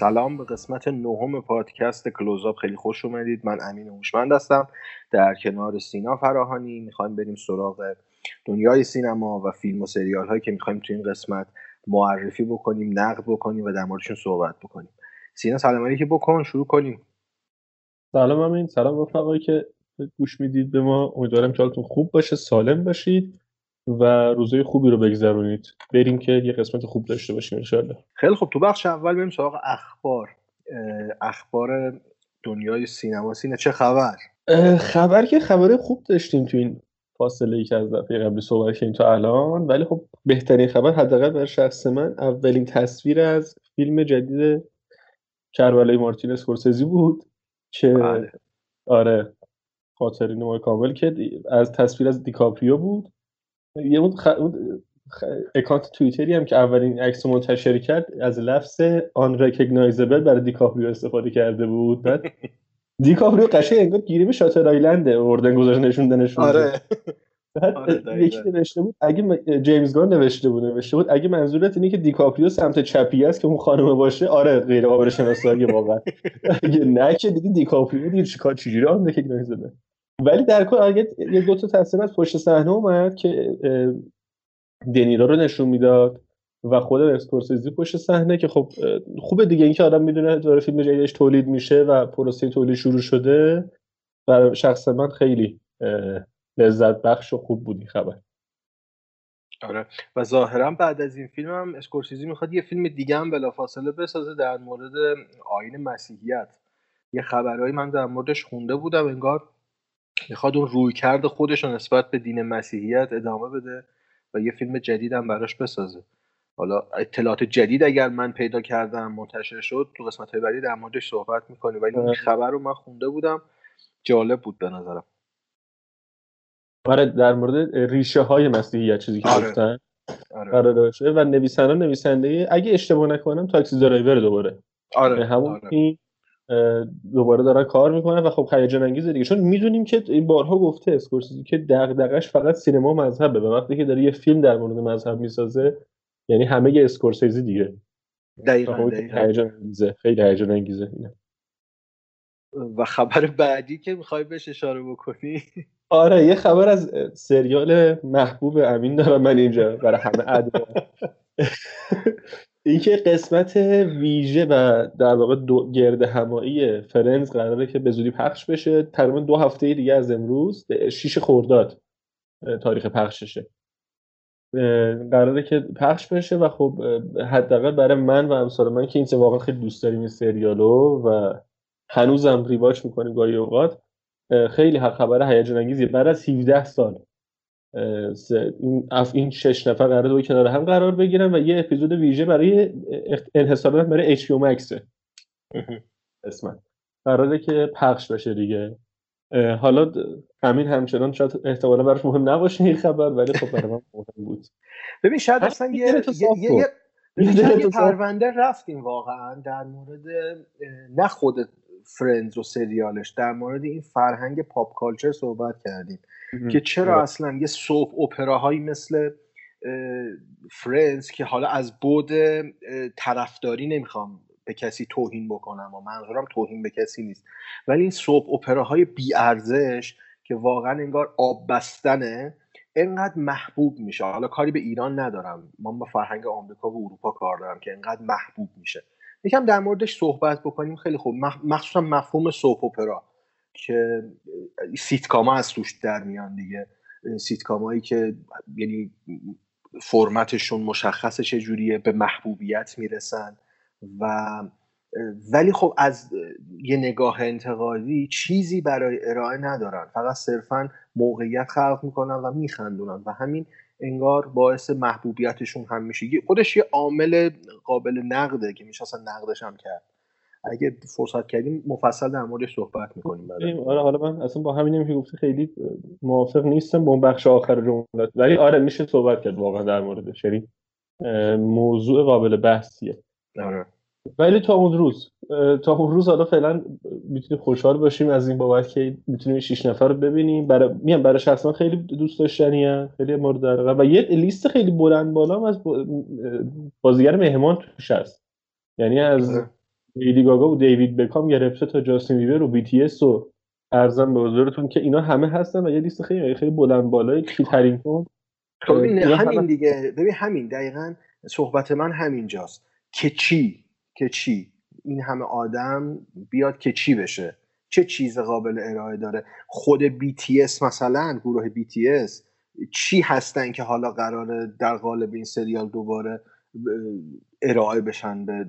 سلام به قسمت نهم پادکست کلوزآپ خیلی خوش اومدید. من امین هوشمند هستم. در کنار سینا فراهانی می‌خوایم بریم سراغ دنیای سینما و فیلم و سریال هایی که می‌خوایم تو این قسمت معرفی بکنیم نقد بکنیم و در موردشون صحبت بکنیم. سینا سلام علیکم بکن شروع کنیم. سلام امین. سلام رفقایی که گوش می‌دید به ما. امیدوارم حالتون خوب باشه سالم باشید. و روزای خوبی رو بگذرونید. بریم که یه قسمت خوب داشته باشیم انشالله خیلی خوب. تو بخش اول بریم سراغ اخبار. اخبار دنیای سینما. سینه چه خبر؟ خبر که خبر خوب داشتیم تو این فاصله ای که از دفعه قبلی صحبت کردیم تا الان. ولی خب بهترین خبر حداقل برای شخص من اولین تصویر از فیلم جدید کربلای مارتین اسکورسزی بود که بله. آره خاطرین ما کامل که از تصویر از دیکاپریو بود. یه اون, خ... اون خ... اکانت توییتری هم که اولین عکس منتشر کرد از لفظ آن رکگنایزبل برای دیکاپریو استفاده کرده بود. بعد دیکاپریو قشنگ انگار گیریم شاتر آیلنده اردن گذاشت نشونده آره. بعد آره، یکی نوشته بود اگه جیمز گان نوشته بود نوشته بود اگه منظورت اینه که دیکاپریو سمت چپی است که اون خانم باشه آره غیر قابل شناسایی واقعا. اگه نه که دیگه دیکاپریو دیگه چیکار چجوری unrecognizable ولی در کل اگه یه دو تا تصویر از پشت صحنه اومد که دنیرو رو نشون می‌داد و خود اسکورسیزی پشت صحنه که خب خوبه دیگه اینکه آدم می‌دونه داره فیلم جدیدش تولید میشه و پروسه تولید شروع شده. برای شخص من خیلی لذت بخش و خوب بود این خبر. آره. و ظاهرا بعد از این فیلم هم اسکورسیزی می‌خواد یه فیلم دیگه هم بلافاصله بسازه در مورد آین مسیحیت. یه خبرهایی من در موردش خونده بودم انگار می‌خواد اون روی کرد خودش رو نسبت به دین مسیحیت ادامه بده و یه فیلم جدید هم براش بسازه. حالا اطلاعات جدید اگر من پیدا کردم منتشر شد تو قسمت های بعدی در موردش صحبت می‌کنیم. ولی این آره. خبر رو من خونده بودم. جالب بود به نظرم. آره در مورد ریشه های مسیحیت چیزی که آره. گفتن. آره. قرار داشته و نویسنده نویسنده اگه اشتباه نکنم تاکسی درایور دوباره. آره همون آره. دوباره دارن کار می‌کنن و خب هیجان انگیزه دیگه. چون می‌دونیم که این بارها گفته اسکورسیزی که دغدغش فقط سینما و مذهبه و وقتی که داره یه فیلم در مورد مذهب می‌سازه یعنی همه یه اسکورسیزی دیگه. دقیقاً, خب دقیقاً. هیجان انگیزه خیلی هیجان انگیزه اینه. و خبر بعدی که می‌خوای بهش اشاره بکنی؟ آره یه خبر از سریال محبوب امین دارم من اینجا برای همه ادوار. اینکه قسمت ویژه و در واقع دو گرد همایی فرنز قراره که به زودی پخش بشه تقریبا دو هفته دیگه از امروز شیش خرداد اه، تاریخ پخششه. قراره که پخش بشه و خب حداقل برای من و امثال من که این واقعا خیلی دوست داریم این سریالو و هنوزم ریواچ می‌کنیم گاهی اوقات خیلی خبر هیجان انگیزیه بعد از 17 سال این اف- این شش نفر قرار دو کنار هم قرار بگیرن و یه اپیزود ویژه برای اخ- انحصارا برای HBO Max. اسمت. قراره که پخش بشه دیگه. حالا همین همچنان شاید احتمالا براش مهم نباشه این خبر ولی خب برای من مهم بود. ببین شاید اصلا یه یه یه-. پرونده رفتیم واقعا در مورد نه خود فرندز و سریالش در مورد این فرهنگ pop culture صحبت کردیم. که چرا آره. اصلا یه soap opera هایی مثل فرندز که حالا از بعد طرفداری نمی‌خوام به کسی توهین بکنم و منظورم توهین به کسی نیست. ولی این soap opera های بی ارزش که واقعا انگار آب بستنه انقدر محبوب میشه. حالا کاری به ایران ندارم. من با فرهنگ آمریکا و اروپا کار دارم که انقدر محبوب میشه. یکم در موردش صحبت بکنیم. خیلی خوب. مخصوصا مفهوم soap opera. که سیتکاما از توش در میان دیگه. سیتکامایی که یعنی فرمتشون مشخصه چجوریه به محبوبیت می‌رسن و ولی خب از یه نگاه انتقادی چیزی برای ارائه ندارن. فقط صرفا موقعیت خلق می‌کنن و میخندونن و همین انگار باعث محبوبیتشون هم میشه. خودش یه عامل قابل نقده که میشه اصلا نقدش هم کرد. اگه فرصت کردیم مفصل در موردش صحبت می‌کنیم آره حالا من اصلا با همینم که گفتی خیلی موافق نیستم با اون بخش آخر جملات. ولی آره میشه صحبت کرد واقعا در موردش یعنی موضوع قابل بحثیه. آره. ولی تا اون روز تا اون روز حالا فعلا می‌تونیم خوشحال باشیم از این بابت که می‌تونیم 6 نفر رو ببینیم. برای میام برای شخصا خیلی دوست داشتنی خیلی مورد علاقه و یه لیست خیلی بلند بالا از بازیگر مهمان توش هست. یعنی از لیدی گاگا و دیوید بکام گرفته تا جاستین بیبر و بی تی اس و ارزم به حضورتون که اینا همه هستن و یه لیست خیلی خیلی بلند بالای کی هریمتون ببین همین دیگه. ببین همین دقیقا صحبت من همینجاست که چی؟ که چی؟ این همه آدم بیاد که چی بشه؟ چه چیز قابل ارائه داره؟ خود BTS مثلا گروه BTS چی هستن که حالا قراره در قالب این سریال دوباره ارائه بشن به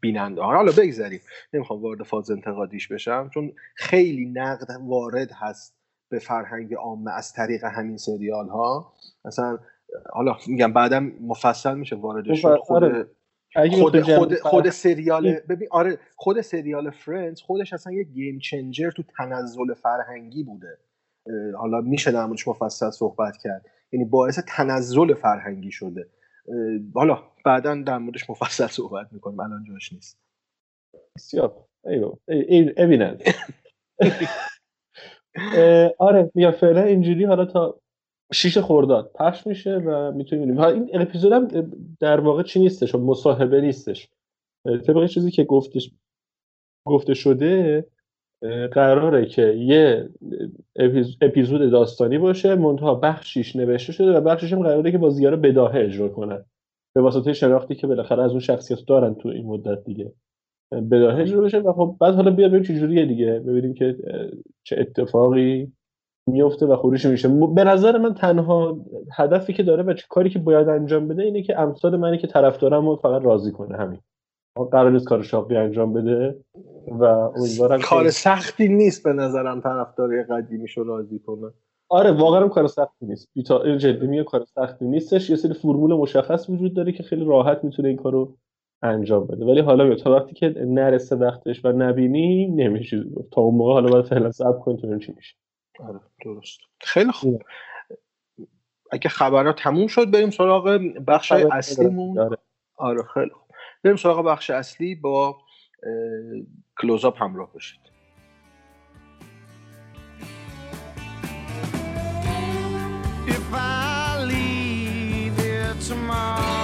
بیننده حالا بگذاریم نمی‌خوام وارد فاز انتقادیش بشم چون خیلی نقد وارد هست به فرهنگ عامه از طریق همین سریال ها مثلا حالا میگم بعدم مفصل میشه واردش خود آره. خود خود, خود سریال ببین آره خود سریال فرندز خودش اصلا یه گیم چنجر تو تنزل فرهنگی بوده. حالا میشه در موردش مفصل صحبت کرد. یعنی باعث تنزل فرهنگی شده. حالا بعدا در موردش مفصل صحبت می‌کنیم. الان جاش نیست. بسیار ایویننس آره میگم فعلا اینجوری حالا تا شیش خورداد پخش میشه و می‌تونیم. این اپیزود هم در واقع چی نیستش؟ مصاحبه نیستش. طبق چیزی که گفتش گفته شده قراره که یه اپیزود داستانی باشه منتها بخشیش نوشته شده و بخشیش هم قراره که بازیگرا بداهه اجرا کنن. به واسطه شناختی که بالاخره از اون شخصیت دارن تو این مدت دیگه. بداهه اجرا بشه و خب بعد حالا بیا ببینیم چه دیگه. ببینیم که چه اتفاقی میفته و خروش میشه. به نظر من تنها هدفی که داره و چه کاری که باید انجام بده اینه که امثال منی که طرفدارم فقط راضی کنه. همین. قرار نیست کار شاقی انجام بده. و امیدوارم کار سختی نیست به نظرم طرفدار قدیمیشو راضی کنه. آره واقعا کار سختی نیست. بیتا جدی میگه کار سختی نیستش. یه سری فرمول مشخص وجود داره که خیلی راحت می‌تونه این کارو انجام بده. ولی حالا تا وقتی که نرسه وقتش و نبینی نمیشه. تا اون موقع حالا باید فعلا صبر کنیم چی میشه. آره درست. خیلی خوب. اگه خبرها تموم شد بریم سراغ بخش اصلیمون. آره. آره خیلی خوب. بریم سراغ بخش اصلی با کلوزاپ همراه باشید feels like it belongs to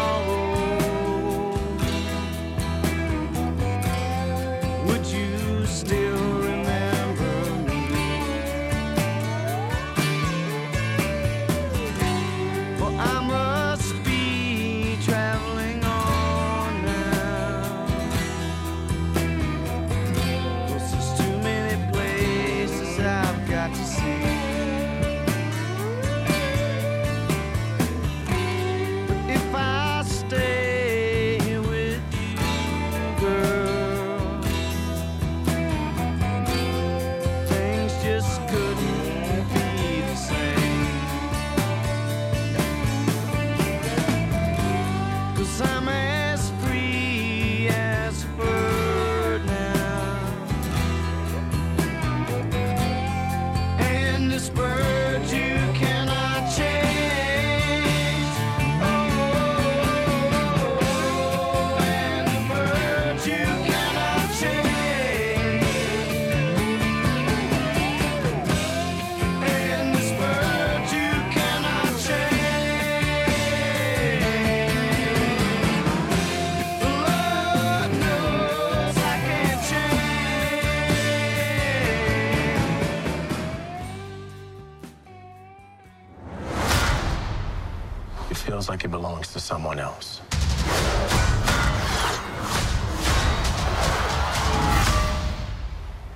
someone else.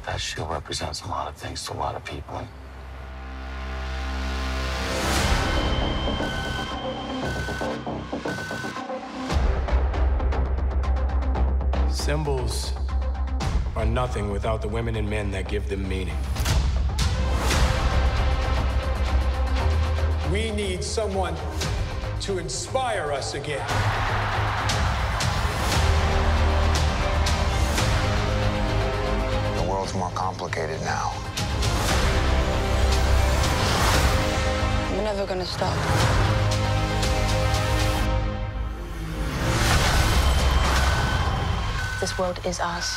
That shield represents a lot of things to a lot of people. Symbols are nothing without the women and men that give them meaning. We need someone to inspire us again. The world's more complicated now. We're never gonna stop. This world is ours.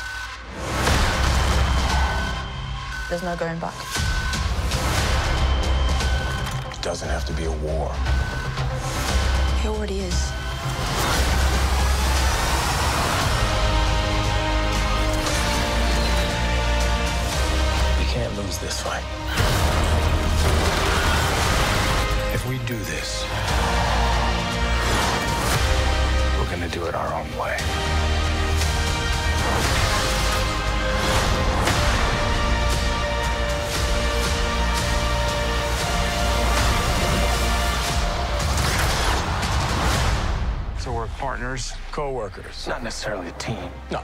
There's no going back. It doesn't have to be a war. Already is. We can't lose this fight. If we do this, we're gonna do it our own way. Partners, co-workers. Not necessarily a team. No.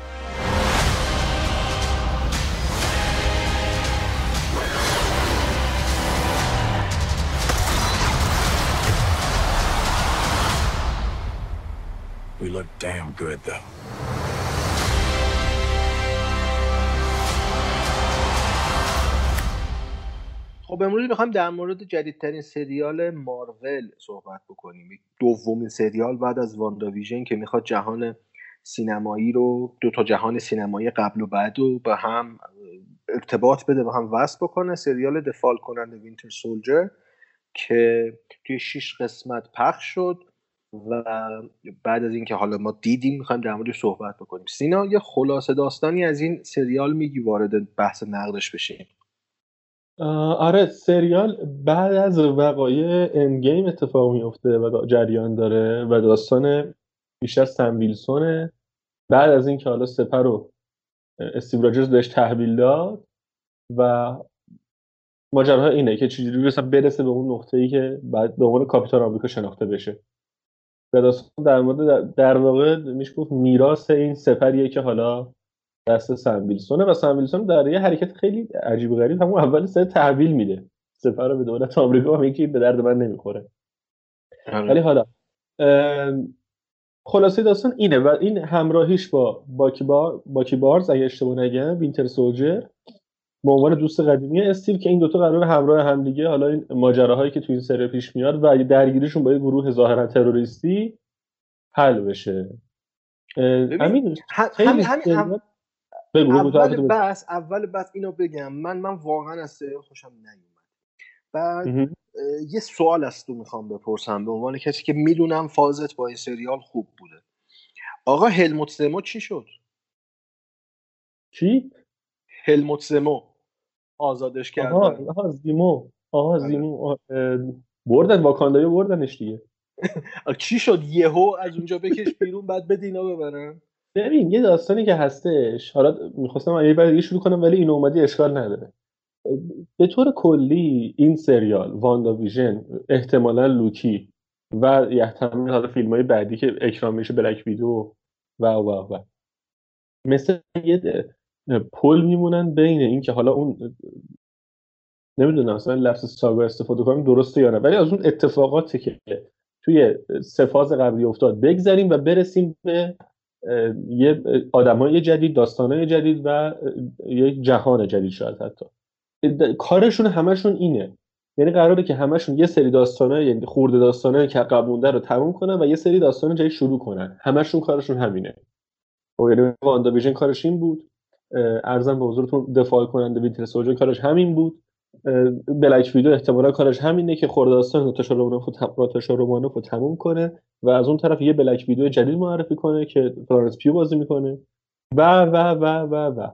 We look damn good, though. خب امروز می‌خوایم در مورد جدیدترین سریال مارول صحبت بکنیم. دومین سریال بعد از واندا ویژن که می‌خواد جهان سینمایی رو دو تا جهان سینمایی قبل و بعد رو به هم ارتباط بده به هم وصل بکنه. سریال دفال کننده وینتر سولجر که توی شیش قسمت پخش شد و بعد از اینکه حالا ما دیدیم می‌خوایم در موردش صحبت بکنیم. سینا یه خلاصه داستانی از این سریال میگی وارد بحث نقدش بشیم. آره سریال بعد از وقایع اندگیم اتفاق میفته و جریان داره و داستان بیشتر سم ویلسونه بعد از اینکه حالا سپر رو استیو راجرز بهش تحویل داد و ماجراها اینه که چجوری مثلا برسه به اون نقطه ای که بعد به عنوان کاپیتان آمریکا شناخته بشه. و داستان در مورد در واقع میشه گفت میراث این سپریه که حالا دست سم ویلسونه و سم ویلسون در یه حرکت خیلی عجیب و غریب همون اول سر تحویل میده. سپر رو به دولت آمریکا و میگه به درد من نمی‌خوره. ولی حالا خلاصه داستان اینه و این همراهیش با باکی, با... باکی بارز اگه اشتباه نگم وینتر سولجر. به عنوان دوست قدیمی استیو که این دوتا قرار همراه همدیگه حالا این ماجراهایی که تو این سری پیش میاد و درگیریشون با یه گروه ظاهرا تروریستی حل بشه. همین همین هم بگو اول بس. اول بس اینو بگم. من من واقعا از سریال خوشم نیومد. بعد یه سوال از تو می‌خوام بپرسم به عنوان کسی که می‌دونم فازت با این سریال خوب بوده. آقا هلموت سمو چی شد؟ چی؟ هلموت سمو. آزادش کردن. آها, آها زیمو. آها زیمو بردن واکاندایو بردنش دیگه. چی شد؟ یهو از اونجا بکش بیرون بعد بده اینا ببرن. ببین یه داستانی که هستش. حالا می‌خواستم یه بار دیگه شروع کنم ولی این اومدی اشکال نداره. به طور کلی این سریال واندا ویژن احتمالا لوکی و یحتمل حالا فیلم های بعدی که اکرام میشه بلک ویدو و و و. مثل یه پل میمونن بین این که حالا اون نمی‌دونم مثلا لفظ ساگا استفاده کنیم درسته یا نه. ولی از اون اتفاقاتی که توی سفاز قبلی افتاد بگذریم و برسیم به یه آدمای جدید داستانای جدید و یه جهان جدید شاید حتی. کارشون همشون اینه. یعنی قراره که همشون یه سری داستانای یعنی خرده داستانای که قبل مونده رو تموم کنن و یه سری داستان جدید شروع کنن. همشون کارشون همینه. و یعنی WandaVision کارش این بود. عرضم به حضورتون The Falcon and the Winter Soldier کارش همین بود. Black Widow احتمالا کارش همینه که خرده داستان ناتاشا رومانوف رو تموم کنه و از اون طرف یه Black Widow جدید معرفی کنه که فلورنس پیو بازی می‌کنه. و و و و و.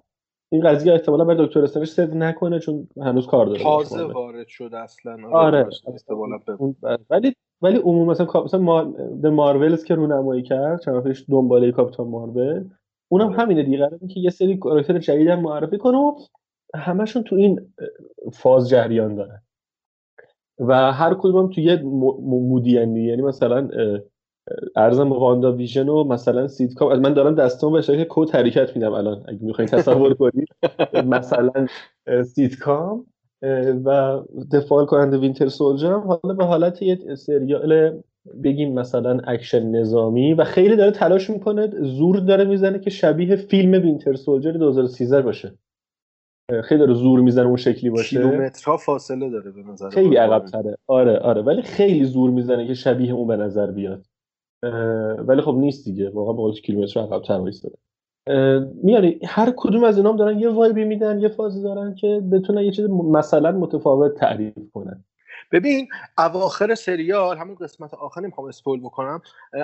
این قضیه احتمالا به دکتر استرنج صد نکنه چون هنوز کار داره. تازه وارد شده اصلا. آره, آره. ولی ولی عموما مثلا مثلا ما... مارولز که رونمایی کرد چند پیش دنباله کاپیتان مارول اونم همینه دیگه. قراره که یه سری کاراکتر جدید هم معرفی کنه و همشون تو این فاز جریان دارن. و هر کدوم تو یه مودی یعنی مثلا عرضم WandaVision و مثلا سیتکام. من دارم دستم به شکل quote حرکت میدم الان. اگه می‌خواین تصور کنید مثلا سیتکام و The Falcon and the Winter Soldier هم حالا به حالت یه سریال بگیم مثلا اکشن نظامی. و خیلی داره تلاش می‌کنه زور داره می‌زنه که شبیه فیلم Winter Soldier 2013 باشه. خیلی داره زور می‌زنه اون شکلی باشه. کیلومترها فاصله داره به نظر خیلی عقب تره آره آره. ولی خیلی زور می‌زنه که شبیه اون به نظر بیاد. ولی خب نیست دیگه. واقعا با کیلومتر عقب تر وایساده میاری هر کدوم از اینام دارن یه وایبی میدن یه فازی دارن که بتونن یه چیز مثلا متفاوت تعریف کنن. ببین اواخر سریال همون قسمت آخر نمی‌خوام اسپول بکنم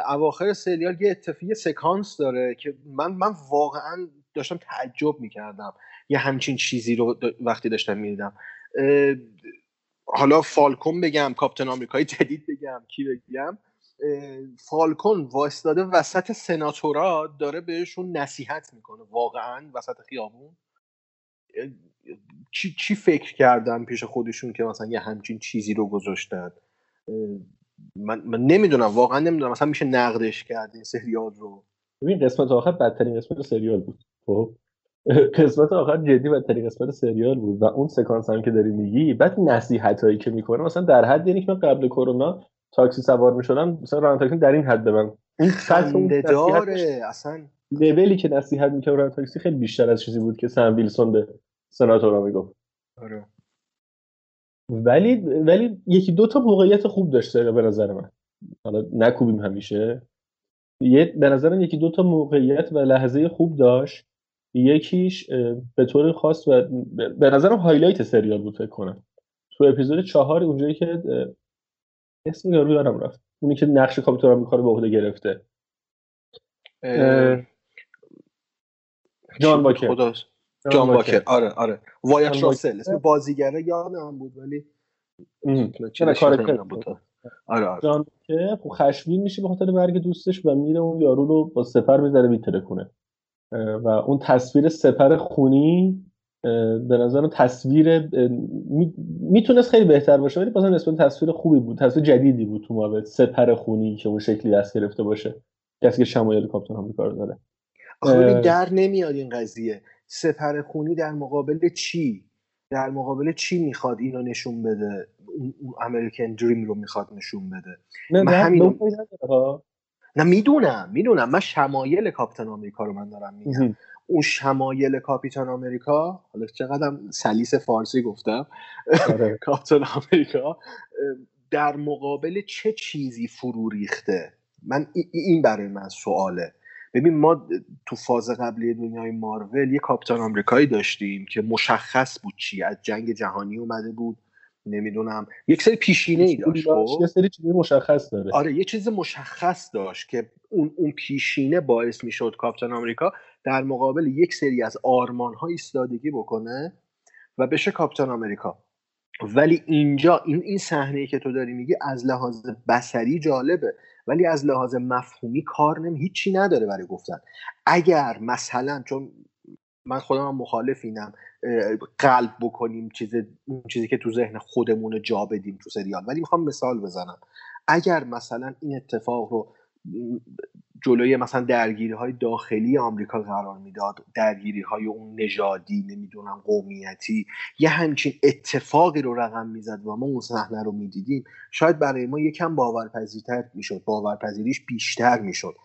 اواخر سریال یه اتفاقی سکانس داره که من من واقعا داشتم تعجب می‌کردم. یه همچین چیزی رو وقتی داشتم می‌دیدم. حالا فالکون بگم کاپتن آمریکایی جدید بگم کی بگم. فالکون وایستاده وسط سناتورا داره بهشون نصیحت می‌کنه. واقعا وسط خیابون. چی, چی فکر کردن پیش خودشون که مثلا یه همچین چیزی رو گذاشتن؟ من, من نمی‌دونم. واقعا نمی‌دونم. مثلا میشه نقدش کرد این سریال رو. ببین قسمت آخر بدترین قسمت سریال بود. خب. قسمت آخر جدی بدترین قسمت سریال بود و اون سکانس هم که داری میگی بعد نصیحت هایی که می‌کنه مثلا در حد یعنی که من قبل کرونا تاکسی سوار می‌شدم مثلا راننده تاکسی در این حد به من. اون خط داره اصلا. لولی که نصیحت می‌کنه راننده تاکسی خیلی بیشتر از چیزی بود که سم ویلسون به سناتورا می‌گفت. آره. ولی ولی یکی دو تا موقعیت خوب داشته به نظر من. حالا نکوبیم همیشه. یه به نظرم یکی دو تا موقعیت و لحظه خوب داشت. یکیش به طور خاص و به نظرم highlight سریال بود فکر کنم. تو اپیزود چهار اونجایی که اسم یارو یادم رفت. اونی که نقش کاپیتان آمریکا رو به عهده گرفته. جان واکر. خداش جان واکر. آره آره. وایت راسل. اسم بازیگره یادم بود ولی بود. آره آره. جان که خب خشمگین میشه به خاطر مرگ دوستش و میره اون یارو رو با سپر می‌ذاره میتره کنه و اون تصویر سپر خونی به نظر تصویر می‌تونست خیلی بهتر باشه ولی بازم نسبت تصویر خوبی بود. تصویر جدیدی بود تو مابد سپر خونی که اون شکلی دست گرفته باشه. کسی که شمایل کاپتان آمریکا رو داره. در نمیاد این قضیه. سپر خونی در مقابل چی؟ در مقابل چی می‌خواد اینو نشون بده؟ اون امریکن دریم رو می‌خواد نشون بده؟ نه من همین نه, می‌دونم می‌دونم. من شمایل کاپیتان آمریکا رو من دارم میگم. اون شمایل کاپیتان آمریکا حالا چقدر سلیس فارسی گفتم. کاپیتان آمریکا در مقابل چه چیزی فرو ریخته؟ من این برای من سواله. ببین ما تو فاز قبلی دنیای مارول یه کاپیتان آمریکایی داشتیم که مشخص بود چی از جنگ جهانی اومده بود. نمی‌دونم. یک سری پیشینه ای داشت خب. یه سری چیزی مشخص داره. آره یه چیز مشخص داشت که اون اون پیشینه باعث می‌شد کاپیتان آمریکا در مقابل یک سری از آرمان ها ایستادگی بکنه و بشه کاپیتان آمریکا. ولی اینجا این این صحنه که تو داری میگی از لحاظ بسری جالبه ولی از لحاظ مفهومی کار نمی هیچی نداره برای گفتن. اگر مثلا چون من خودم هم مخالف اینم قلب بکنیم چیز اون چیزی که تو ذهن خودمون جا بدیم تو سریال. ولی می‌خوام مثال بزنم. اگر مثلا این اتفاق رو جلوی مثلا درگیری های داخلی آمریکا قرار می‌داد درگیری های اون نژادی نمی‌دونم قومیتی یه همچین اتفاقی رو رقم می‌زد و ما اون صحنه رو می‌دیدیم شاید برای ما یکم باورپذیرتر می‌شد باورپذیریش بیشتر می‌شد.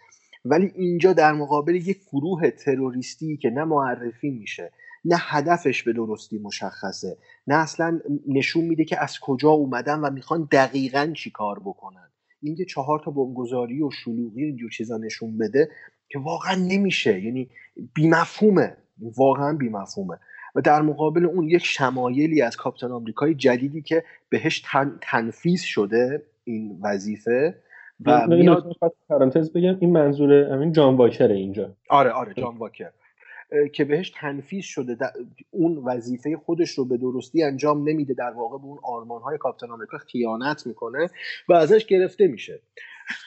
ولی اینجا در مقابل یک گروه تروریستی که نه معرفی میشه. نه هدفش به درستی مشخصه نه اصلا نشون میده که از کجا اومدن و می‌خوان دقیقا چی کار بکنن. این چهار تا بمبگذاری و شلوغی اینجور چیزا نشون بده که واقعا نمیشه. یعنی بیمفهومه واقعا بیمفهومه. و در مقابل اون یک شمایلی از کاپیتان آمریکای جدیدی که بهش تن، تنفیز شده این وظیفه و میاد پرانتز بگم این منظور همین جان واکره اینجا. آره آره جان واکر. که بهش تنفیز شده اون وظیفه خودش رو به درستی انجام نمیده در واقع به اون آرمان های کاپیتان آمریکا خیانت می‌کنه و ازش گرفته میشه.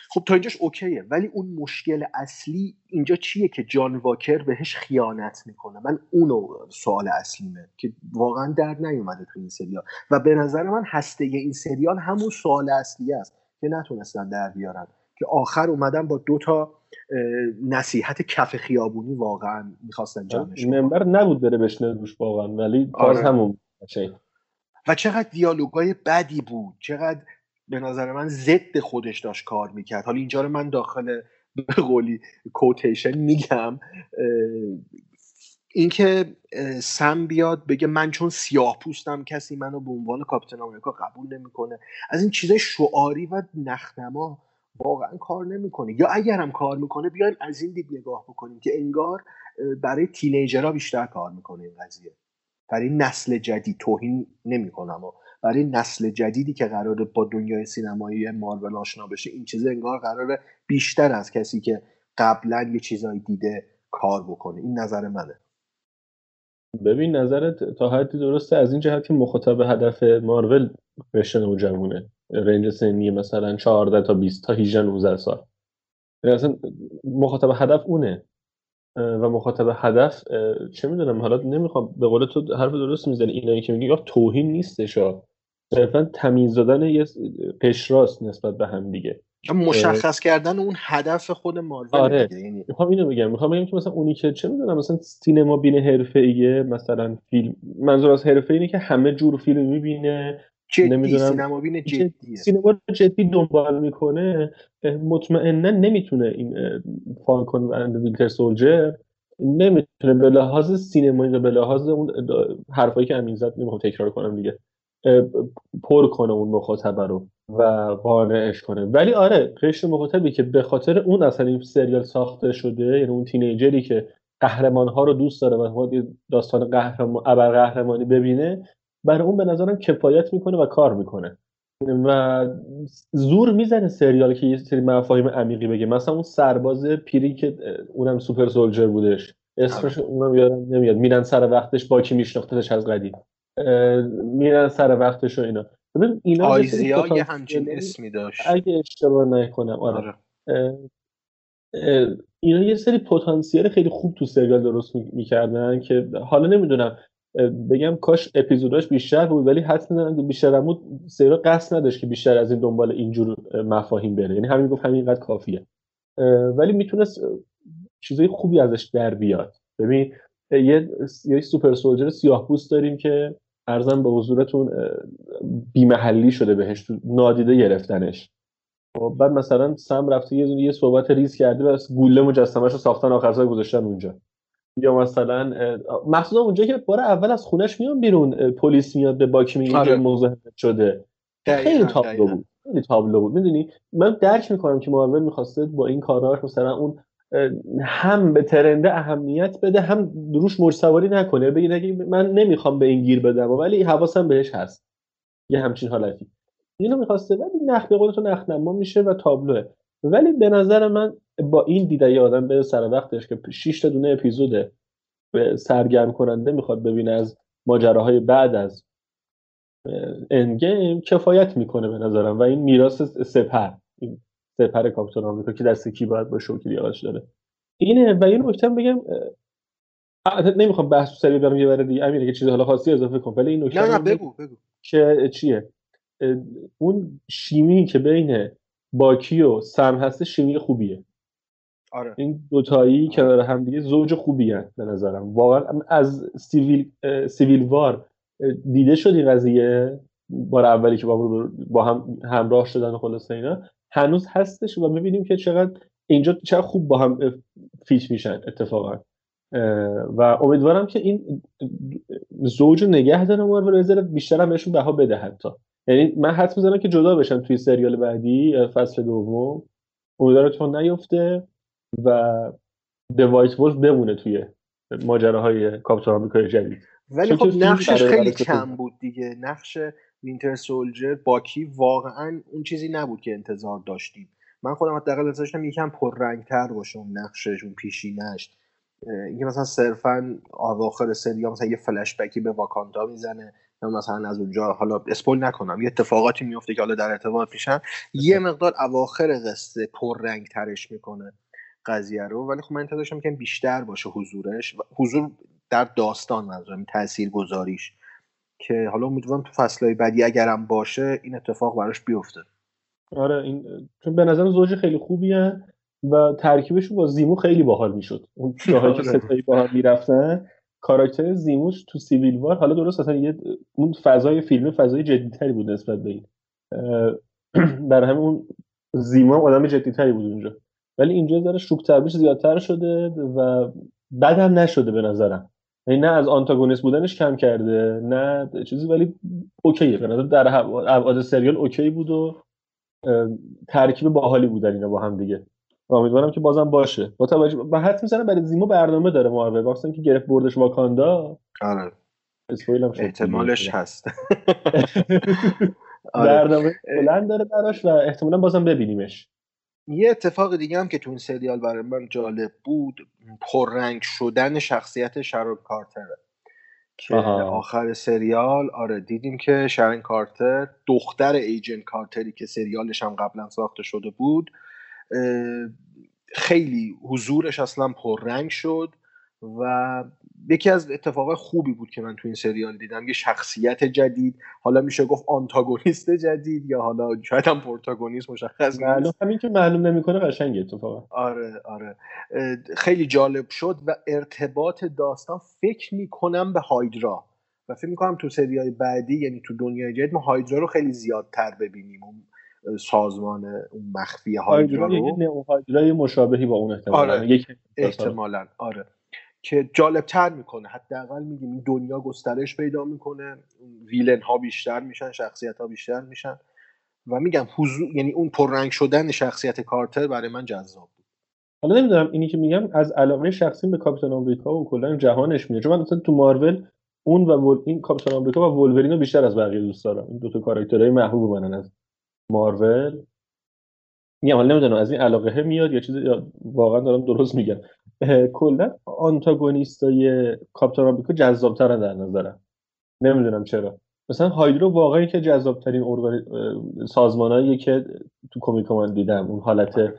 خب تا اینجاش اوکیه ولی اون مشکل اصلی اینجا چیه که جان واکر بهش خیانت می‌کنه؟ من اونو سوال اصلیمه که واقعا در نیومده تو این سریال. و به نظر من هسته این سریال همون سوال اصلی است که نتونستن در بیارن. که آخر اومدن با دو تا نصیحت کف خیابونی واقعا می‌خواستن جمعش منبر نبود بره بشنه روش واقعا ولی باز آره. همون و چقدر دیالوگای بدی بود چقدر به نظر من ضد خودش داشت کار می‌کرد. حالا اینجا رو من داخل به قولی کوتیشن میگم اینکه سم بیاد بگه من چون سیاه پوستم کسی منو به عنوان کاپیتان آمریکا قبول نمی‌کنه. از این چیزای شعاری و نخنما واقعا کار نمی‌کنه یا اگرم کار می‌کنه بیایم از این دید نگاه بکنیم که انگار برای تینیجرها بیشتر کار می‌کنه این قضیه. برای نسل جدید توهین نمی‌کنم و برای نسل جدیدی که قراره با دنیای سینمایی مارول آشنا بشه این چیز انگار قراره بیشتر از کسی که قبلا یه چیزایی دیده کار بکنه. این نظر منه. ببین نظرت تا حدی درسته. از این جهت که مخاطب هدف مارول رشته نوجوانه رنج سنی مثلا 14 تا 20 تا 18 19 سال. اصلا مخاطب هدف اونه. و مخاطب هدف چه می‌دونم حالا نمی‌خوام به قول تو حرف درست می‌زنی. اینایی که میگی توهین نیستش ها صرفا تمیز دادن یه قشراست نسبت به هم دیگه. مشخص کردن اون هدف خود مارول آره. دیگه. یعنی می‌خوام اینو بگم. می‌خوام بگم که مثلا اونی که چه می‌دونم مثلا سینما بین حرفه‌ایه مثلا فیلم منظور از حرفه اینه که همه جور فیلم می‌بینه. جدی نمی‌دونم سینما بین جدیه. سینما جدی دنبال می‌کنه مطمئنا نمی‌تونه این Falcon و Winter Soldier نمی‌تونه به لحاظ سینمایی و به لحاظ اون حرفایی که امین زد نمی‌خوام تکرار کنم دیگه پر کنه اون مخاطبه رو و قانعش کنه. ولی آره قشر مخاطبی که به خاطر اون اصلا این سریال ساخته شده یعنی اون تینیجری که قهرمان ها رو دوست داره و داستان قهرمان ابر قهرمانی ببینه برای اون به نظرم کفایت می‌کنه و کار می‌کنه. و زور می‌زنه سریال که یه سری مفاهیم عمیقی بگه. مثلا اون سرباز پیری که اونم سوپر سولجر بودش. اسمش اونم یادم نمیاد. میرن سر وقتش با کی میشناختش از قدیم. میرن سر وقتش و اینا. ببین اینا آیزیا یه همچین اسمی داشت. اگه اشتباه نکنم. آره, اینا یه سری پتانسیل خیلی خوب تو سریال درست می‌کردن که حالا نمی‌دونم. بگم کاش اپیزوداش بیشتر بود ولی حد می‌زنم که بیشتر بود. سریال قصد نداشت که بیشتر از این دنبال اینجور مفاهیم بره. یعنی همین گفت همینقدر کافیه. ولی می‌تونست چیزای خوبی ازش در بیاد. ببین یه یه super soldier سیاه پوست داریم که عرضم به حضورتون بیمحلی شده بهش نادیده گرفتنش. بعد مثلا سم رفته یه یه صحبت ریز کرده بس گوله مجسمهش رو ساختن آخر سال گذاشتن اونجا. یا مثلا مخصوصا اونجا که بار اول از خونش میان بیرون پلیس میاد به باکی میگه آره. مزاحمت شده. خیلی تابلو بود خیلی تابلو بود. می‌دونی؟ من درک می‌کنم که مارول می‌خواسته با این کاراش مثلا اون هم به ترنده اهمیت بده هم روش موج سواری نکنه بگه من نمی‌خوام به این گیر بدم ولی حواسم بهش هست. یه همچین حالتی. اینو می‌خواسته ولی نخ به قول تو نخنما میشه و تابلوه. ولی به نظر من با این دیده یه آدم به سر وقتش که 6 تا دونه اپیزوده به سرگرم کننده می‌خواد ببینه از ماجراهای بعد از اندگیم کفایت می‌کنه به نظرم و این میراث سپر این سپر کاپیتان آمریکا که دست کی باید باشه و کی لیاقتش داره. اینه و این نکته بگم نمی‌خوام بحث سری برم یه بره دیگه. امیره که چیز حالا خاصی اضافه کنم ولی این نکته نه نه بگو بگو. که چیه؟ اون شیمی که بین باکی و سم هسته شیمی خوبیه. آره. این دوتایی آره. کنار هم دیگه زوج خوبی هست به نظرم. واقعا از سیویل سیویل وار دیده شد این قضیه. بار اولی که با, با هم همراه شدن خلاص اینا. هنوز هستش و ببینیم که چقدر اینجا چقدر خوب با هم فیچ میشن اتفاقا. و امیدوارم که این زوج نگه داره مارول بیشتر هم بهشون بها بده حتی یعنی من حد می‌زنم که جدا بشن توی سریال بعدی فصل دوم. امیدوارم تو نیفته و The White Wolf بمونه توی ماجراهای کاپیتان آمریکای جدید. ولی خب نقشش خیلی کم بود دیگه. نقش Winter Soldier باکی واقعا اون چیزی نبود که انتظار داشتیم. من خودم حداقل انتظار داشتم یکم پررنگتر باشه اون نقشش اون پیشینش اینکه مثلا صرفا اواخر سری مثلا یه فلش بکی به واکاندا می‌زنه. مثلا از اونجا حالا spoil نکنم یه اتفاقاتی میفته که حالا در ارتباط میشن یه مقدار اواخر قصه پررنگ ترش می‌کنه قضیه رو. ولی خب من انتظارش می‌کنم بیشتر باشه حضورش حضور در داستان منظورم تاثیر گذاریش که حالا امیدوارم تو فصلهای بعدی اگرم باشه این اتفاق براش بیفته. آره این چون به نظر زوج خیلی خوبی هن و ترکیبشون با زیمو خیلی باحال می‌شد. اون جاهایی که آره. ستایی باحال می‌رفتن. کاراکتر زیموش تو سیویل وار حالا درست اصلا یه اون فضای فیلم فضای جدیتری بود نسبت به این. برای همین اون زیمو هم آدم جدیتری بود اونجا. ولی اینجا ذره شوک طبعش زیادتر شده و بد هم نشده به نظرم. یعنی نه از آنتاگونیست بودنش کم کرده نه چیزی ولی اوکیه. به نظر در ابعاد سریال اوکی بود و ترکیب باحالی بودن اینا با هم دیگه. امیدوارم که بازم باشه. با توجه و حد می‌زنم برای زیمو برنامه داره مارول. واسه اینکه گرفت بردش واکاندا آره. احتمالش هست. آره. برنامه بلند داره براش و احتمالا بازم ببینیمش. یه اتفاق دیگه هم که تو این سریال برای من جالب بود پررنگ شدن شخصیت شارون کارتره. که آها. آخر سریال آره دیدیم که شارون کارتر دختر ایجنت کارتری که سریالش هم قبلا ساخته شده بود خیلی حضورش اصلا پررنگ شد و یکی از اتفاقای خوبی بود که من تو این سریال دیدم. یه شخصیت جدید حالا میشه گفت آنتاگونیست جدید یا حالا شاید هم پروتاگونیست مشخص نیست. همین که معلوم نمی‌کنه قشنگه اتفاقا. آره آره. خیلی جالب شد و ارتباط داستان فکر می‌کنم به هایدرا. و فکر می‌کنم تو سریال بعدی یعنی تو دنیای جدید ما هایدرا رو خیلی زیادتر ببینیم. سازمان اون مخفی هایدرا هایدرا رو نئو هایدرای مشابهی با اون احتمالاً. آره یک احتمالا. آره. که جالب تر می‌کنه. حداقل میگیم این دنیا گسترش پیدا می‌کنه. ویلن ها بیشتر میشن شخصیت ها بیشتر میشن. و میگم حضور یعنی اون پررنگ شدن شخصیت کارتر برای من جذاب بود. حالا نمی‌دونم اینی که میگم از علاقه شخصی به کاپیتان آمریکا و کلا جهانش میاد. چون من مثلا تو مارول اون و ول... این کاپیتان آمریکا و ولورین رو بیشتر از بقیه دوست دارم. این دو تا کاراکترهای محبوب منن. از مارول. میگم حالا نمی‌دونم از این علاقه میاد یا چیزی یا واقعا دارم درست میگم. کلا آنتاگونیستای کاپیتان آمریکا جذابترن در نظرم. نمی‌دونم چرا. مثلا هایدرو واقعا که جذابترین ارگان سازمانهایی که تو کمیک من دیدم. اون حالت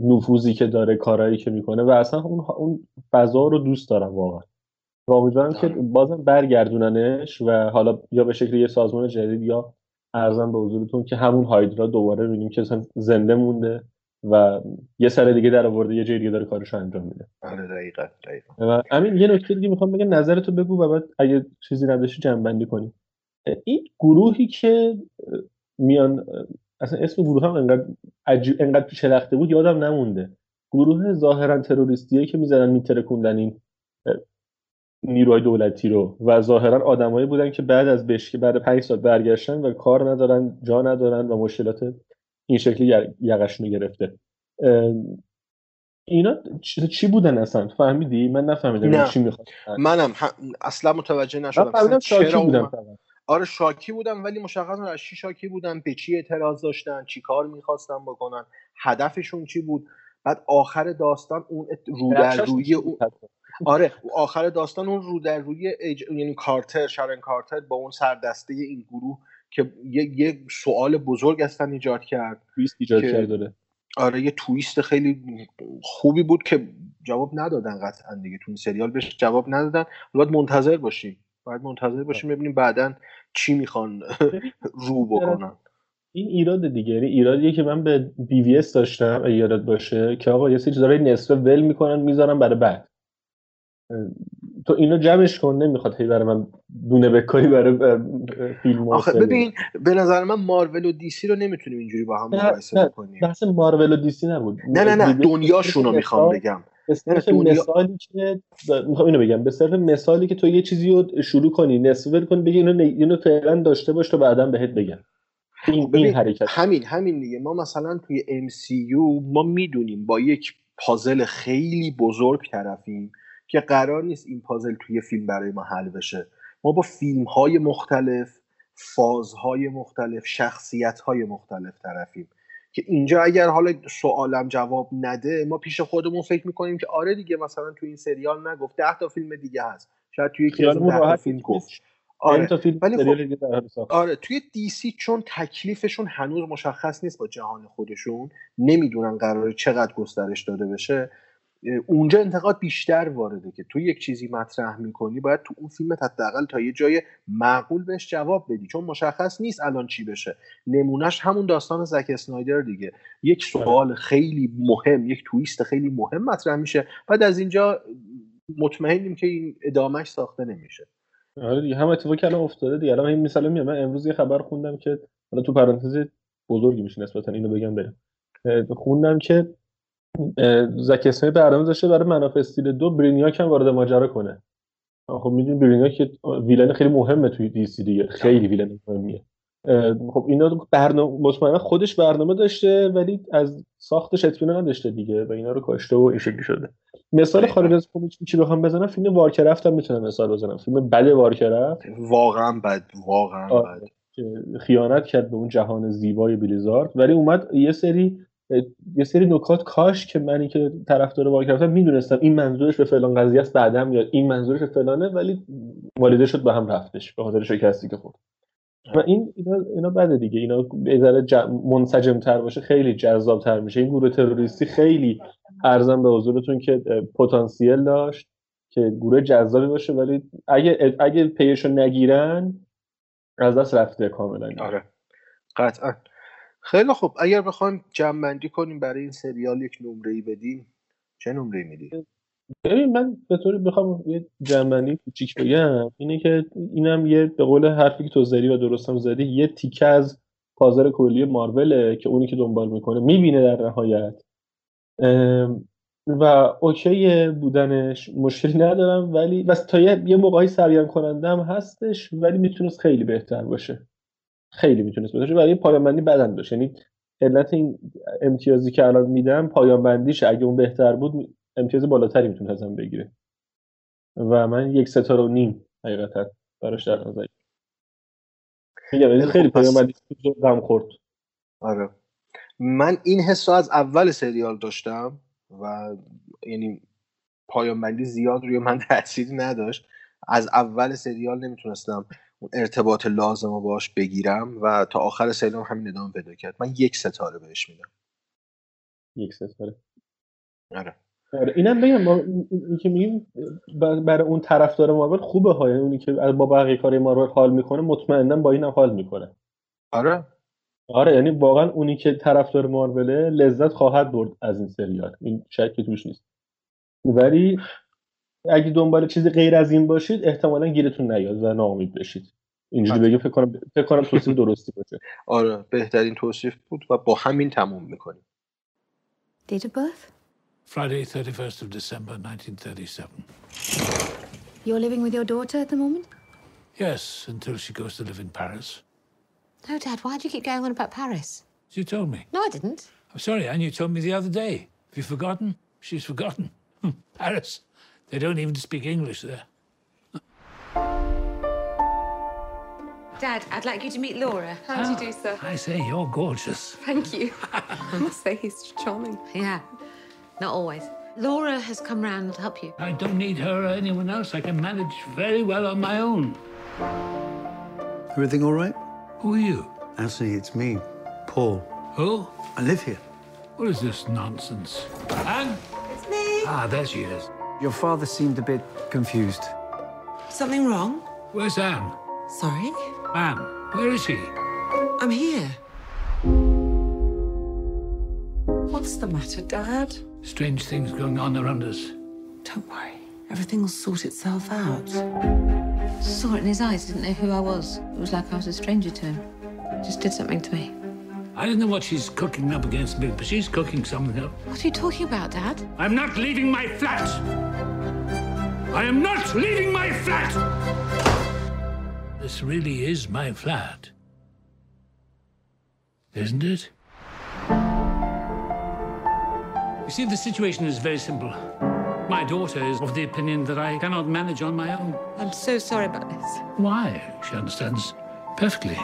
نفوذی که داره کارهایی که می‌کنه و اصلا اون اون فضا رو دوست دارم واقعا. و امیدوارم که بازم برگردوننش و حالا یا به شکل یه سازمان جدید یا ارزم به حضورتون که همون هایدرا دوباره ببینیم که مثلا زنده مونده و یه سر دیگه در آورده یه جای دیگه داره کارش رو انجام میده. آره دقیقا دقیقا. همین یه نکته دیگه می‌خوام بگم نظرتو بگو و بعد اگه چیزی نداشتی جمع بندی کنیم این گروهی که میان اصلا اسم گروه هم انقدر عجیب انقدر بود یادم نمونده. گروه ظاهرا تروریستیه که می‌زدن میترکوندن این نیروهای دولتی رو. و ظاهرا آدمایی بودن که بعد از بشکه بعد پنج سال برگشتن و کار ندارن جا ندارن و مشکلات این شکلی یقشونو گرفته. اینا چی بودن اصلا؟ فهمیدی؟ من نفهمیدم نه. چی می‌خواد منم هم- اصلا متوجه نشدم. چرا بودم آره شاکی بودم ولی مشخص نبود از چی شاکی بودن به چی اعتراض داشتن؟ چی کار می‌خواستن بکنن؟ هدفشون چی بود؟ بعد آخر داستان اون ات- رو در روی اون؟ آره آخر داستان اون رو در روی ایج... یعنی کارتر شارن کارتر با اون سردسته این گروه که یه, یه سوال بزرگ اصلا ایجاد کرد تویست ایجاد کرد داره آره یه تویست خیلی خوبی بود که جواب ندادن قطعا دیگه تو این سریال بهش جواب ندادن. باید منتظر باشیم باید منتظر باشیم ببینیم بعدا چی می‌خوان رو بکنن. این ایراد دیگه یعنی ایرادیه که من به بی وی اس داشتم یادت باشه که آقا یه سری چیزا نصفه ول می‌کنن می‌ذارن برای بعد. تو اینو جمعش کن نمی‌خواد هی برای من دونه بکاری برای فیلم آخه. ببین به نظر من مارول و دی سی رو نمی‌تونیم اینجوری با هم مقایسه نه بکنیم. بحث مارول و دیسی نبود. نه نه نه دنیاشون رو می‌خوام بگم. به صرف دنیا- مثالی که می‌خوام اینو بگم. به صرف مثالی که تو یه چیزی رو شروع کنی نصف کنی بگی اینو اینو فعلا داشته باش تا بعدا بهت بگم. این این ببین حرکت. همین همین دیگه. ما مثلا توی MCU ما می‌دونیم با یک پازل خیلی بزرگ طرفیم. که قرار نیست این پازل توی فیلم برای ما حل بشه. ما با فیلم های مختلف فازهای مختلف شخصیت های مختلف طرفیم که اینجا اگر حالا سوالم جواب نده ما پیش خودمون فکر می‌کنیم که آره دیگه مثلا تو این سریال نگفت ده تا فیلم دیگه هست. شاید توی یکی از ده فیلم گفت. آره. تا فیلم ولی خب. آره توی دی سی چون تکلیفشون هنوز مشخص نیست با جهان خودشون. نمی‌دونن قراره چقدر گسترش داده بشه. اونجا انتقاد بیشتر وارده که تو یک چیزی مطرح می‌کنی باید تو اون فیلمت حداقل تا یه جای معقول بهش جواب بدی. چون مشخص نیست الان چی بشه. نمونهش همون داستان زک اسنایدر دیگه. یک سوال خیلی مهم یک تویست خیلی مهم مطرح میشه. بعد از اینجا مطمئنیم که این ادامهش ساخته نمیشه. آره دیگه هم اتفاقی الان افتاده دیگه. الان این مثلا میاد من امروز یه خبر خوندم که حالا تو پرانتز بزرگی میشه نسبتا اینو بگم اه، خوندم که اه، زک اسنایدر برنامه داشته برای منافع استیل دو برینیاک هم وارد ماجرا کنه. خب می‌دونی برینیاک که ویلن خیلی مهمه توی دی سی دیگه. خیلی ویلن مهمیه. خب اینا برنامه مطمئنا خودش برنامه داشته ولی از ساختش اطمینان نداشته دیگه و اینا رو کاشته و این شکلی شده. مثال خارج از کمیک چی بخوام بزنم؟ فیلم وارکرافت هم می‌تونم مثال بزنم. فیلم بد وارکرافت واقعا بد واقعا. بد. خیانت کرد به اون جهان زیبای بلیزارد. ولی اومد یه سری یه سری نکات کاش که منی که طرفدار وارکرافتم می‌دونستم این منظورش به فلان قضیه است بعدم میاد این منظورش به فلانه ولی والیده شد به هم رفتش به خاطر شکستی که خورد. و این اینا اینا بده دیگه. اینا به ذره. منسجم تر باشه خیلی جذاب تر میشه. این گروه تروریستی خیلی ارزم به حضورتون که پتانسیل داشت که گروه جذابی باشه ولی اگه اگه پیشو نگیرن از دست رفته کاملا. آره. قطعا. خیلی خوب. اگر بخوایم جمع کنیم برای این سریال یک نمره ای بدیم چه نمره ای میدی؟ ببین من به طوری بخوام یه جنبندی کوچیک بگم اینه که اینم یه به قول حرفی که تو زدی و درستم زدی یه تیکه از پازر کلی ماروله که اونی که دنبال می‌کنه می‌بینه در نهایت. و اوکی بودنش مشکلی ندارم ولی و تا یه, موقعی سرگرم کننده هم هستش ولی می‌تونست خیلی بهتر باشه. خیلی می‌تونست باشه برای پایان بندی بدن داشت. یعنی علت این امتیازی که الان میدم پایان بندیش اگه اون بهتر بود امتیاز بالاتری می‌تونه ازم بگیره. و من یک ستاره و نیم حقیقتا براش در نظر میگم یعنی خیلی پایان بندی غم خورد. آره. من این حس از اول سریال داشتم و یعنی پایان بندی زیاد روی من تأثیری نداشت. از اول سریال نمی‌تونستم ارتباط لازم رو باش بگیرم و تا آخر سریال همین ادامه پیدا کرد. من یک ستاره بهش میدم. یک ستاره. آره. آره اینم بگم با این که میگیم برای اون طرفدار مارول خوبه ها یعنی اونی که با بقیه کار مارول حال می‌کنه مطمئنا با این هم حال می‌کنه. آره. آره یعنی واقعا اونی که طرفدار ماروله لذت خواهد برد از این سریال. این شکی توش نیست. ولی اگه دنبال چیزی غیر از این باشید احتمالا گیرتون نیاد و ناامید بشید اینجوری بگیم فکر کنم فکر کنم توصیف درستی باشه آره بهترین توصیف بود و با همین تموم می‌کنیم Date of birth? Friday, 31st of December, 1937. You're living with your daughter at the moment? Yes, until she goes to live in Paris. No, Dad, why do you keep going on about Paris? You told me. No, I didn't. I'm sorry, Anne, you told me the other day. Have you forgotten? She's forgotten. Hmm, Paris. They don't even speak English there. Dad, I'd like you to meet Laura. How do you do, sir? I say, you're gorgeous. Thank you. I must say he's charming. Yeah, not always. Laura has come round to help you. I don't need her or anyone else. I can manage very well on my own. Everything all right? Who are you? Anthony, it's me, Paul. Who? I live here. What is this nonsense? Anne? It's me. Ah, there she is. Your father seemed a bit confused. Something wrong? Where's Anne? Sorry? Anne, where is he? I'm here. What's the matter, Dad? Strange things going on around us. Don't worry. Everything will sort itself out. Saw it in his eyes, didn't know who I was. It was like I was a stranger to him. Just did something to me. I don't know what she's cooking up against me, but she's cooking something up. What are you talking about, Dad? I'm not leaving my flat! I am not leaving my flat! This really is my flat. Isn't it? You see, the situation is very simple. My daughter is of the opinion that I cannot manage on my own. I'm so sorry about this. Why? She understands perfectly.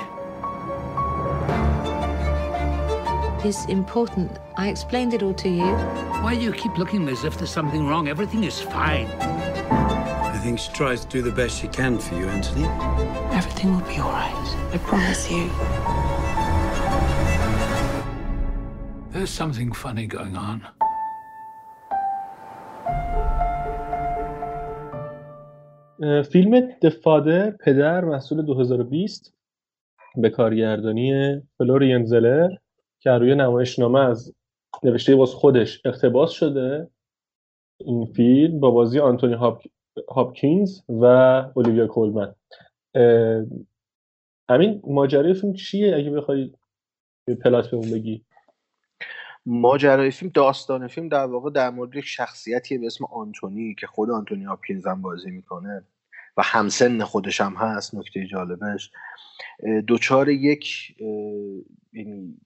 is important. I explained it all to you. Why do you keep looking as if there's something wrong? Everything is fine. I think she tries to do the best she can for you, Anthony. Everything will be all right. I promise you. There's something funny going on. اه، فیلم دفادر پدر محصول 2020 به کارگردانی فلوریان زلر که روی نمایشنامه از نوشته باز خودش اقتباس شده این فیلم با بازی آنتونی هاپ... هاپکینز و اولیویا کولمن. همین ماجرای فیلم چیه؟ اگه بخوای پلات بهمون بگی. ماجرای فیلم داستان فیلم در واقع در مورد یک شخصیتی به اسم آنتونی که خود آنتونی هاپکینز هم بازی می‌کنه و همسن خودش هم هست نکته جالبش. اه، دچار یک اه، یعنی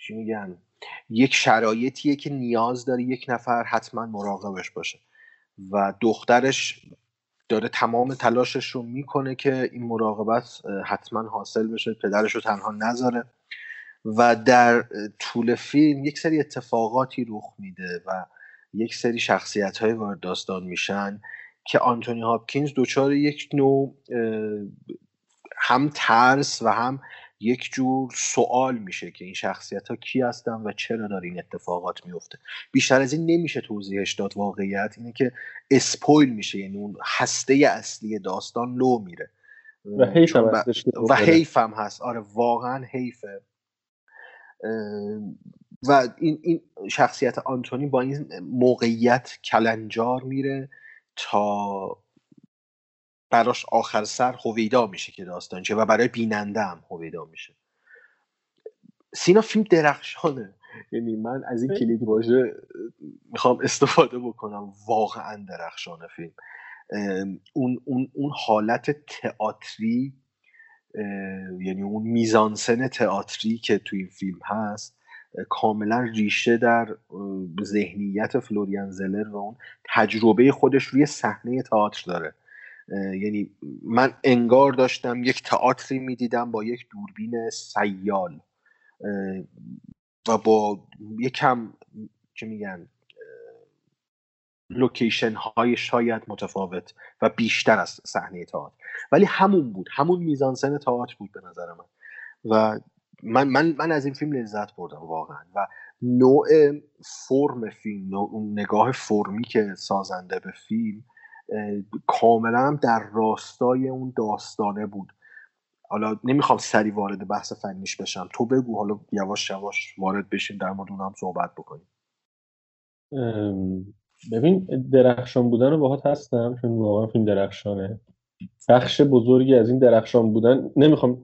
چی میگن یک شرایطیه که نیاز داره یک نفر حتما مراقبش باشه. و دخترش داره تمام تلاشش رو می‌کنه که این مراقبت حتما حاصل بشه پدرش رو تنها نذاره. و در طول فیلم یک سری اتفاقاتی رخ میده و یک سری شخصیت های وارد داستان میشن که آنتونی هاپکینز دچار یک نوع هم ترس و هم یک جور سوال میشه که این شخصیت ها کی هستن و چرا داره این اتفاقات میفته. بیشتر از این نمیشه توضیحش داد واقعیت اینه که اسپویل میشه یعنی اون هسته اصلی داستان لو میره. و حیف هم ب- و. حیف هم هست. آره واقعا حیفه. و این, این شخصیت آنتونی با این موقعیت کلنجار میره تا براش آخر سر هویدا میشه که داستان چه و برای بیننده هم هویدا میشه. سینا فیلم درخشانه. یعنی من از این کلید واژه می‌خوام استفاده بکنم. واقعا درخشانه فیلم. اون, اون, اون حالت تئاتری یعنی اون میزانسن تئاتری که توی این فیلم هست کاملا ریشه در ذهنیت فلوریان زلر و اون تجربه خودش روی صحنه تئاتر داره. یعنی من انگار داشتم یک تئاتری می‌دیدم با یک دوربین سیال و با یکم چه میگن لوکیشن های شاید متفاوت و بیشتر از صحنه تئاتر. ولی همون بود. همون میزانسن تئاتر بود به نظر من. و من من من از این فیلم لذت بردم واقعا. و نوع فرم فیلم نوع نگاه فرمی که سازنده به فیلم کاملا هم در راستای اون داستانه بود. حالا نمی‌خوام سری وارد بحث فنیش بشم. تو بگو حالا یواش یواش وارد بشیم در مورد اون هم صحبت بکنیم. ببین درخشان بودن رو باهات هستم چون واقعا فیلم درخشانه. بخش بزرگی از این درخشان بودن نمی‌خوام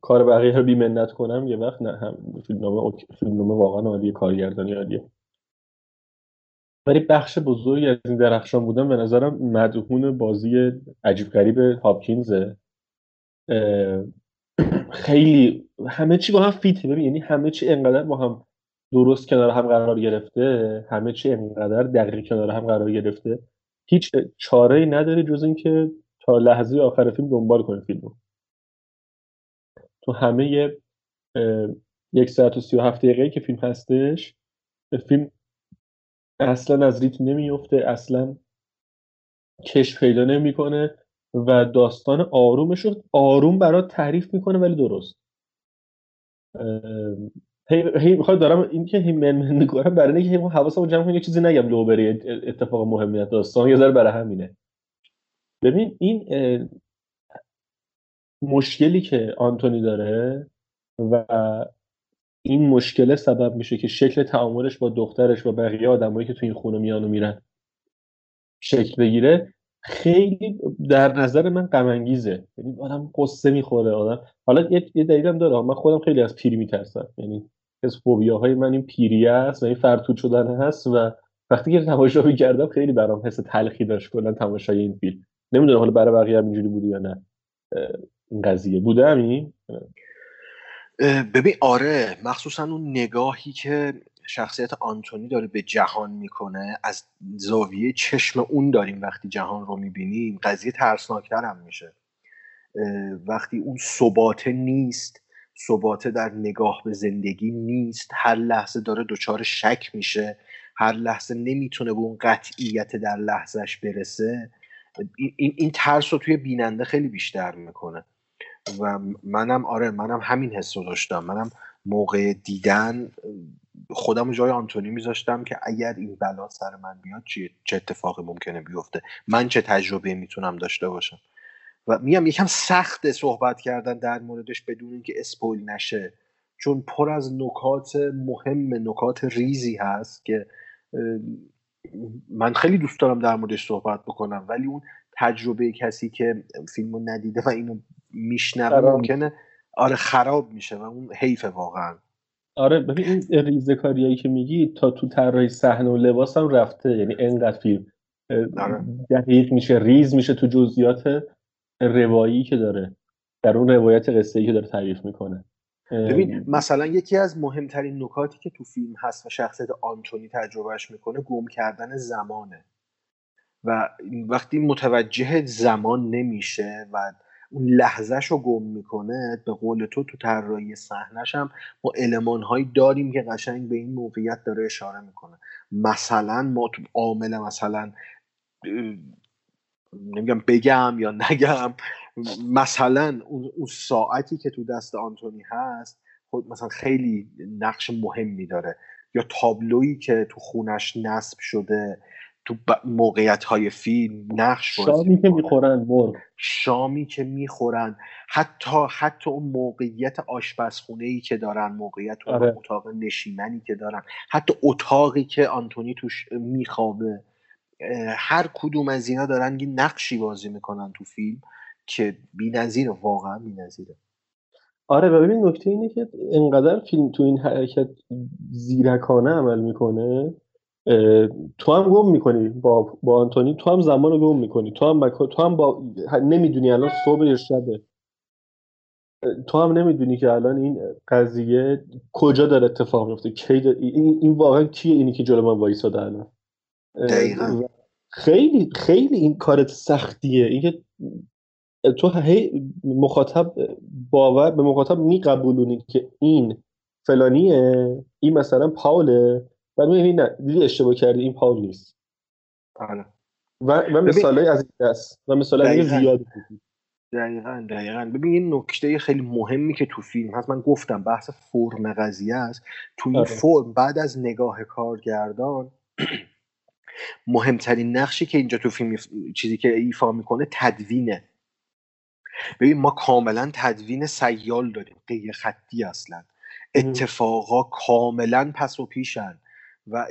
کار بقیه رو بیمنت کنم یه وقت نه هم اوکی- فیلمنامه واقعا عالیه کارگردانی عالیه. ولی بخش بزرگی از این درخشان بودن به نظرم مدهون بازی عجیب غریب هاپکینزه. خیلی همه چی با هم فیته. ببین یعنی همه چی انقدر با هم درست کنار هم قرار گرفته همه چی انقدر دقیق کنار هم قرار گرفته. هیچ چاره ای نداری جز اینکه تا لحظه آخر فیلم دنبال کنی فیلمو. تو همه یک ساعت و سی و هفت دقیقه که فیلم هستش فیلم اصلا از ریتم نمیفته اصلا کش پیدا نمی‌کنه و داستان آرومش رو آروم برات تعریف می‌کنه ولی درست. هی هی می‌خواد دارم این که هی من من می‌کنم برای اینکه هی حواسمو جمع کنم یه چیزی نگم لو بره ات- اتفاق مهمی داستان. یه ذره برای همینه. ببین این مشکلی که آنتونی داره و این مشکله سبب میشه که شکل تعاملش با دخترش و بقیه آدمایی که تو این خونه میان و میرن شکل بگیره. خیلی در نظر من غم انگیزه یعنی آدم قصه می‌خوره آدم حالا یه, دلیلم داره. من خودم خیلی از پیری میترسم. یعنی از فوبیاهای من این پیری است و این فرتود شدن هست و وقتی که تماشا می‌کردم خیلی برام حس تلخی داشت کلا تماشای این فیلم. نمی‌دونم حالا برای بقیه هم اینجوری بوده یا نه. این قضیه. بوده همین؟ ببین آره مخصوصا اون نگاهی که شخصیت آنتونی داره به جهان می‌کنه از زاویه چشم اون داریم وقتی جهان رو می‌بینیم قضیه ترسناکتر هم میشه وقتی اون ثباته نیست ثباته در نگاه به زندگی نیست هر لحظه داره دچار شک میشه هر لحظه نمی‌تونه به اون قطعیت در لحظهش برسه. این, این, این ترس رو توی بیننده خیلی بیشتر می‌کنه. و منم آره منم همین حس رو داشتم. منم موقع دیدن خودم جای آنتونی میذاشتم که اگر این بلا سر من بیاد چه اتفاقی ممکنه بیفته؟ من چه تجربه می‌تونم داشته باشم؟ و میگم یکم سخت صحبت کردن در موردش بدون اینکه اسپویل نشه. چون پر از نکات مهم نکات ریزی هست که من خیلی دوست دارم در موردش صحبت بکنم. ولی اون تجربه کسی که فیلمو ندیده و اینو میشنوه ممکنه. آره خراب میشه و اون حیف واقعا. آره ببین این ریزه کاریایی که میگی تا تو طراحی صحنه و لباس هم رفته یعنی انقدر فیلم. آره. دقیق میشه ریز میشه تو جزئیات روایی که داره در اون روایت قصه ای که داره تعریف می‌کنه. ببین مثلا یکی از مهمترین نکاتی که تو فیلم هست و شخصیت آنتونی تجربهش می‌کنه گم کردن زمانه. و وقتی متوجه زمان نمیشه و اون لحظهش رو گم می‌کنه به قول تو تو طراحی صحنش هم ما علمان هایی داریم که قشنگ به این موقعیت داره اشاره می‌کنه. مثلا ما تو عامل مثلا نمیگم بگم یا نگم مثلا اون ساعتی که تو دست آنتونی هست خود مثلا خیلی نقش مهمی داره. یا تابلویی که تو خونش نصب شده تو موقعیت های فیلم نقش شامی که می‌خورن مرغ شامی که می‌خورن. حتی حتی اون موقعیت آشپزخونه ای که دارن موقعیت اون آره. اتاق نشیمنی که دارن. حتی اتاقی که آنتونی توش میخوابه. هر کدوم از اینا دارن یه نقشی بازی می‌کنن تو فیلم که بی‌نظیره واقعا بی‌نظیره. آره و ببین نکته اینه که انقدر فیلم تو این حرکت زیرکانه عمل می‌کنه تو هم گم می‌کنی با, با آنتونی تو هم زمان رو گم می‌کنی. تو هم تو هم با نمی‌دونی الان صبح یا شبه تو هم نمی‌دونی که الان این قضیه کجا داره اتفاق میفته کی این, این واقعا کیه اینی که جلو من وایساده الان؟ دقیقا. خیلی خیلی این کارت سختیه. اینکه تو هی مخاطب باور به مخاطب میقبولونی که این فلانیه این مثلا پاوله. و می‌بینی نه دیدی اشتباه کردی این پاول نیست. آره. و و مثالای از این دست و مثالای زیاد دقیقا دقیقا. ببین این نکته خیلی مهمی که تو فیلم هست من گفتم بحث فرم قضیه است. تو این آره. فرم بعد از نگاه کارگردان مهمترین نقشی که اینجا تو فیلم چیزی که ایفا می‌کنه تدوینه. ببین ما کاملا تدوین سیال داریم. غیر خطی اصلا. اتفاقا کاملا پس و پیشن. و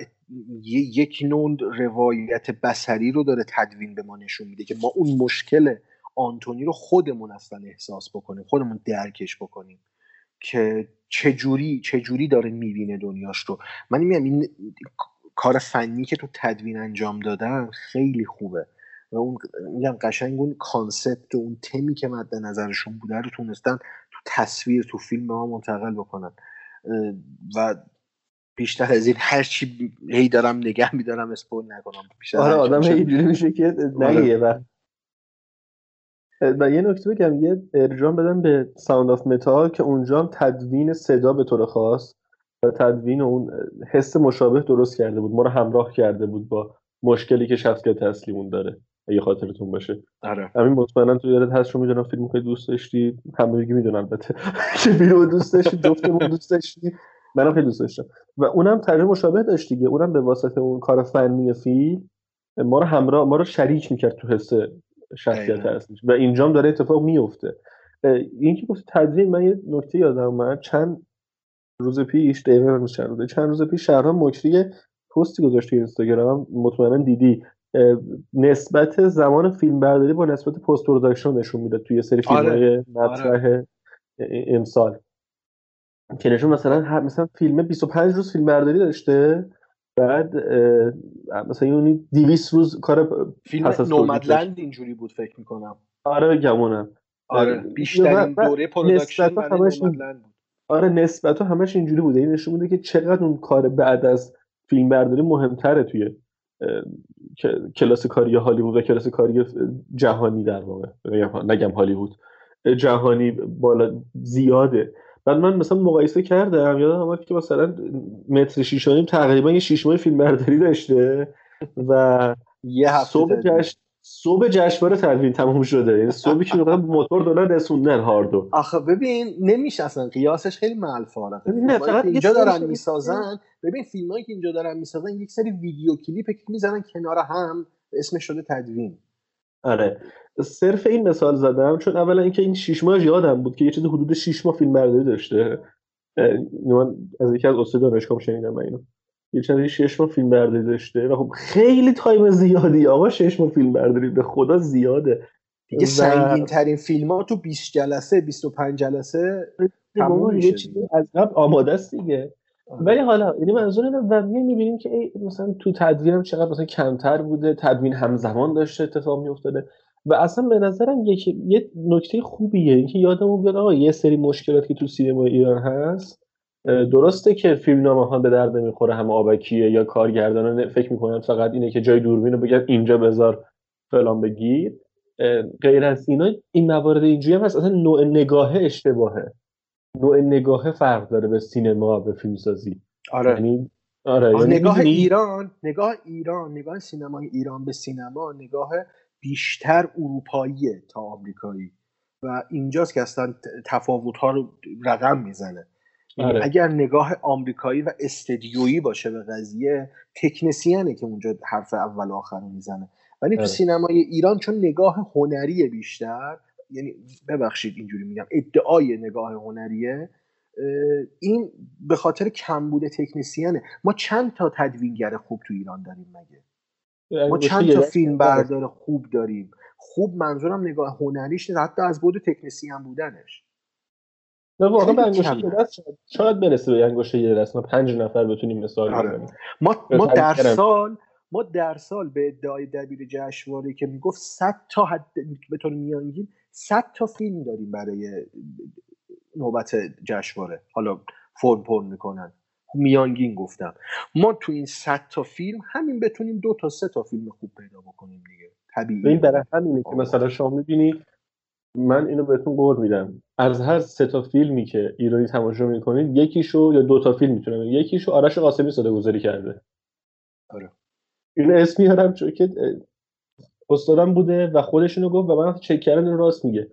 یک نوع روایت بسری رو داره تدوین به ما نشون میده که ما اون مشکل آنتونی رو خودمون اصلا احساس بکنیم خودمون درکش بکنیم که چجوری چجوری داره می‌بینه دنیاش رو. من میگم این کار فنی که تو تدوین انجام دادن خیلی خوبه. و اون میگم قشنگ اون concept و اون تمی که مد نظرشون بوده رو تونستن تو تصویر تو فیلم ما منتقل بکنن. و بیشتر از این هر چی هی دارم نگه میدارم spoil نکنم. بیشتر آره آدم اینجوری میشه که نگیه و و یه نکته بگم یه ارجاع بدم به Sound of Metal که اونجا هم تدوین صدا به طور خاص و تدوین اون حس مشابه درست کرده بود ما رو همراه کرده بود با مشکلی که شخصیت اصلیمون داره اگه خاطرتون باشه. آره. همین مطمئنا تو یادت هست رو می‌دونم فیلم خیلی دوست داشتی. همه می‌دونن البته. که فیلم دوست داشتی جفتمون دوست داشتی. منم خیلی دوست داشتم. و اونم تجربه مشابه داشت دیگه. اونم به واسطه اون کار فنی فیلم ما رو همراه ما رو شریک می‌کرد تو حس شخصیت اصلیش. و اینجام داره اتفاق میفته این که گفت تدوین من یه نکته یادم اومد. چند روز پیش دقیقا روز چند روز پیش شهرام مکری پستی گذاشت تو اینستاگرام مطمئنا دیدی. نسبت زمان فیلم برداری با نسبت post production نشون میده توی سری فیلم های آره. مطرح آره. امسال. که نشون مثلا هر مثلا فیلم 25 روز فیلم برداری داشته. بعد مثلا یعنی 200 روز کار فیلم Nomadland اینجوری بود فکر می‌کنم. آره گمونم. آره بیشترین دوره production همش Nomadland بود. آره نسبت همش اینجوری بوده این نشون میده که چقدر اون کار بعد از فیلم برداری مهمتره توی کلاس کاری هالیوود و کلاس کاری جهانی در واقع. نگم هالیوود. جهانی بالا زیاده. بعد من مثلا مقایسه کردم یادم اومد که مثلا متری شیش و نیم تقریبا یه شیش ماه فیلم برداری داشته و یه هفته صبح. جشن صبح جشنواره تدوین تموم شده. یعنی صبحی که موتور دادن رسوندن هاردو. آخه ببین نمیشه اصلا. قیاسش خیلی ببین، نه، فقط اینجا دارن می‌سازن ببین فیلمایی که اینجا دارن می‌سازن یک سری ویدیو کلیپ که می‌زنن کنار هم اسمش شده تدوین. آره. صرف این مثال زدم چون اولا اینکه این شیش ماه یادم بود که یه چیز حدود شیش ماه فیلم برداری داشته. من از یکی از استاد دانشگاه شنیدم من اینو. یه چند شش ماه فیلم برداری داشته و خب خیلی تایم زیادی. آقا شش ماه فیلم برداری به خدا زیاده. دیگه و- سنگین ترین فیلم ها تو 20 جلسه 25 جلسه تموم بابا، میشه یه چیزی از قبل آماده است دیگه. ولی حالا یعنی منظور اینه و می‌بینیم که ای مثلا تو تدوین هم چقدر مثلا کمتر بوده تدوین همزمان داشته اتفاق میافتاده و اصلا به نظرم یک یه نکته خوبیه اینکه یادمون بیاد آقا یه سری مشکلات که تو سینما ایران هست درسته که فیلمنامه ها به درد نمی‌خوره همه آبکیه یا کارگردانان فکر می‌کنن فقط اینه که جای دوربین رو بگن اینجا بذار فلان بگیر غیر از اینا این موارد اینجوری هم هست اصلا نوع نگاه اشتباهه. نوع نگاه فرق داره به سینما به فیلمسازی. آره. یعنی آره یعنی نگاه می‌دونی- ایران نگاه ایران نگاه سینمای ایران به سینما نگاه بیشتر اروپاییه تا آمریکایی. و اینجاست که اصلا تفاوت ها رو رقم می‌زنه. یعنی آره. اگر نگاه آمریکایی و استدیویی باشه به قضیه تکنسیانه که اونجا حرف اول و آخر می‌زنه. ولی تو آره. سینمای ایران چون نگاه هنری بیشتر یعنی ببخشید اینجوری میگم ادعای نگاه هنریه این به خاطر کمبود تکنسیانه. ما چند تا تدوینگر خوب تو ایران داریم مگه؟ ما چند تا فیلم. بردار خوب داریم. خوب منظورم نگاه هنریش نیست حتی از بود تکنسیان بودنش. نه واقعا به انگشت دست شاید- برسه به انگشت یه دست. ما پنج نفر بتونیم مثال آره. بزنیم. ما ما در سال ما در سال به ادعای دبیر جشنواره که می‌گفت 100 تا حد به طور میانگین 100 تا فیلم داریم برای نوبت جشنواره. حالا فرم پر می‌کنن. میانگین گفتم. ما تو این 100 تا فیلم همین بتونیم دو تا سه تا فیلم خوب پیدا بکنیم دیگه. طبیعی این برای همینه که مثلا شما می‌بینی من اینو بهتون قول میدم. از هر سه تا فیلمی که ایرانی تماشا می‌کنید یکیشو یا دو تا فیلم می‌تونم یکیشو آرش قاسمی صدا گذاری کرده. آره. این اسم میارم چون که استادم بوده و خودش اینو گفت و من چک کردم این راست میگه.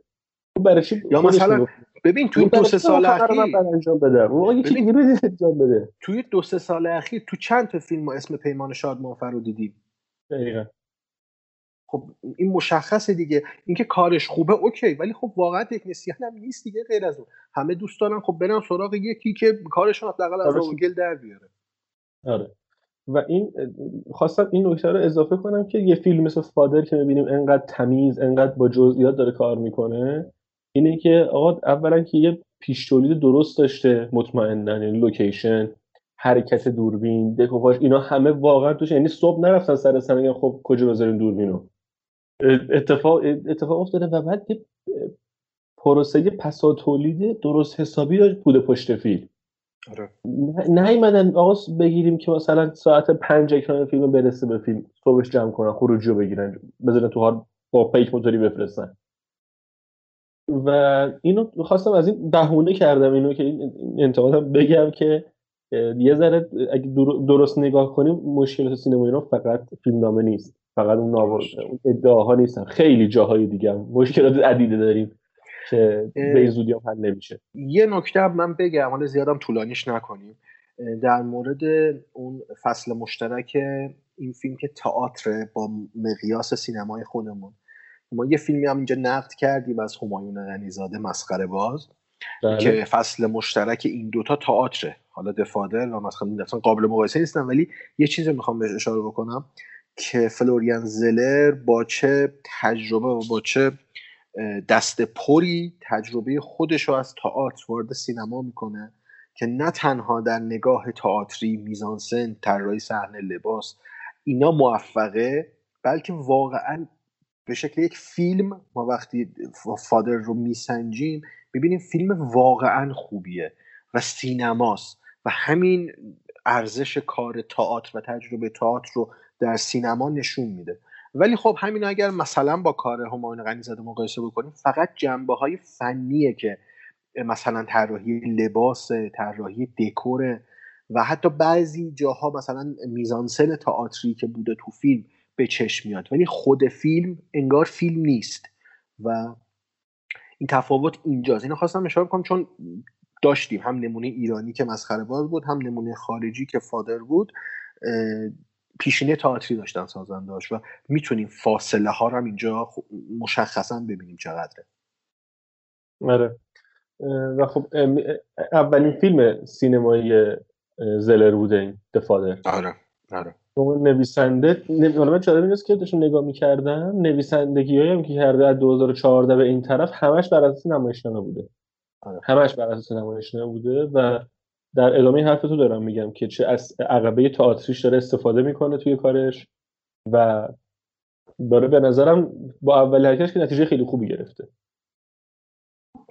خب برای چی یا مثلا. ببین تو این برای دو سه سال اخیر انجام آقا یکی ببین- انجام بده. توی دو سه سال اخیر تو چند تا فیلم ما اسم پیمان شادمانفر رو دیدیم دقیقا. خب این مشخصه دیگه. اینکه کارش خوبه اوکی ولی خب واقعا تکنسیان هم نیست دیگه غیر از اون. همه دوست دارن خب برن سراغ یکی که کارشون حداقل از گل در بیاره. آره. و این خواستم این نکته رو اضافه کنم که یه فیلم مثل فادر که می‌بینیم انقدر تمیز انقدر با جزئیات داره کار می‌کنه اینه که آقا اولا که یه پیش تولید درست داشته مطمئنا یعنی لوکیشن حرکت دوربین دکوپاژ اینا همه واقعا توش یعنی صبح نرفتن سر سر میگن خب کجا بذاریم دوربینو. اتفاق اتفاق افتاده و بعد یه پروسه پسا تولید درست حسابی داشت بوده پشت فیلم. آره. نه- نیومدن آقا بگیریم که مثلا ساعت پنج اکران فیلم برسه به فیلم صبحش جمع کنن خروجی رو بگیرن بذارن تو هارد با پیک موتوری بفرستن. و اینو خواستم از این بهونه کردم اینو که این انتقادم بگم که یه ذره اگه در- درست نگاه کنیم مشکلات سینما ایران فقط فیلمنامه نیست فقط اون اون ادعاها نیستن. خیلی جاهای دیگه هم مشکلات عدیده داریم. که به زودی هم حل نمیشه. یه نکته من بگم حالا زیادم طولانیش نکنیم. در مورد اون فصل مشترک این فیلم که تئاتر با مقیاس سینمای خودمون. ما یه فیلمی هم اینجا نقد کردیم از همایون غنیزاده مسخره باز بله. که فصل مشترک این دوتا تئاتره. حالا دفادر و مثلا قابل مقایسه نیستن ولی یه چیزی می‌خوام بهش اشاره بکنم که فلوریان زلر با چه تجربه و با چه دست پری تجربه خودش رو از تئاتر وارد سینما می‌کنه که نه تنها در نگاه تئاتری میزانسن طراحی صحنه لباس اینا موفقه بلکه واقعا به شکل یک فیلم ما وقتی فادر رو میسنجیم ببینیم فیلم واقعا خوبیه و سینماست و همین ارزش کار تئاتر و تجربه تئاتر رو در سینما نشون میده. ولی خب همین اگر مثلا با کار همایون غنیزاده مقایسه بکنیم فقط جنبه های فنیه که مثلا طراحی لباس طراحی دکور و حتی بعضی جاها مثلا میزانسن تئاتری که بوده تو فیلم به چشم میاد. ولی خود فیلم انگار فیلم نیست و این تفاوت اینجاست. اینو خواستم اشاره کنم چون داشتیم. هم نمونه ایرانی که مسخره باز بود هم نمونه خارجی که فادر بود. پیشینه تئاتری داشتن سازنداش و می‌تونیم فاصله ها رو هم اینجا مشخصا ببینیم چقدره. آره. و خب اولین فیلم سینمایی زلر بوده این دفادر آره آره. نویسنده حالا من جالب اینست که داشتم نگاه می‌کردم نویسندگی هم که کرده از 2014 به این طرف همش بر اساس نمایشنامه بوده. آره. همش بر اساس نمایشنامه بوده و در ادامه حرف تو دارم میگم که چه از عقبه تئاتریش داره استفاده می‌کنه توی کارش و داره به نظرم با اول حرکتش که نتیجه خیلی خوبی گرفته.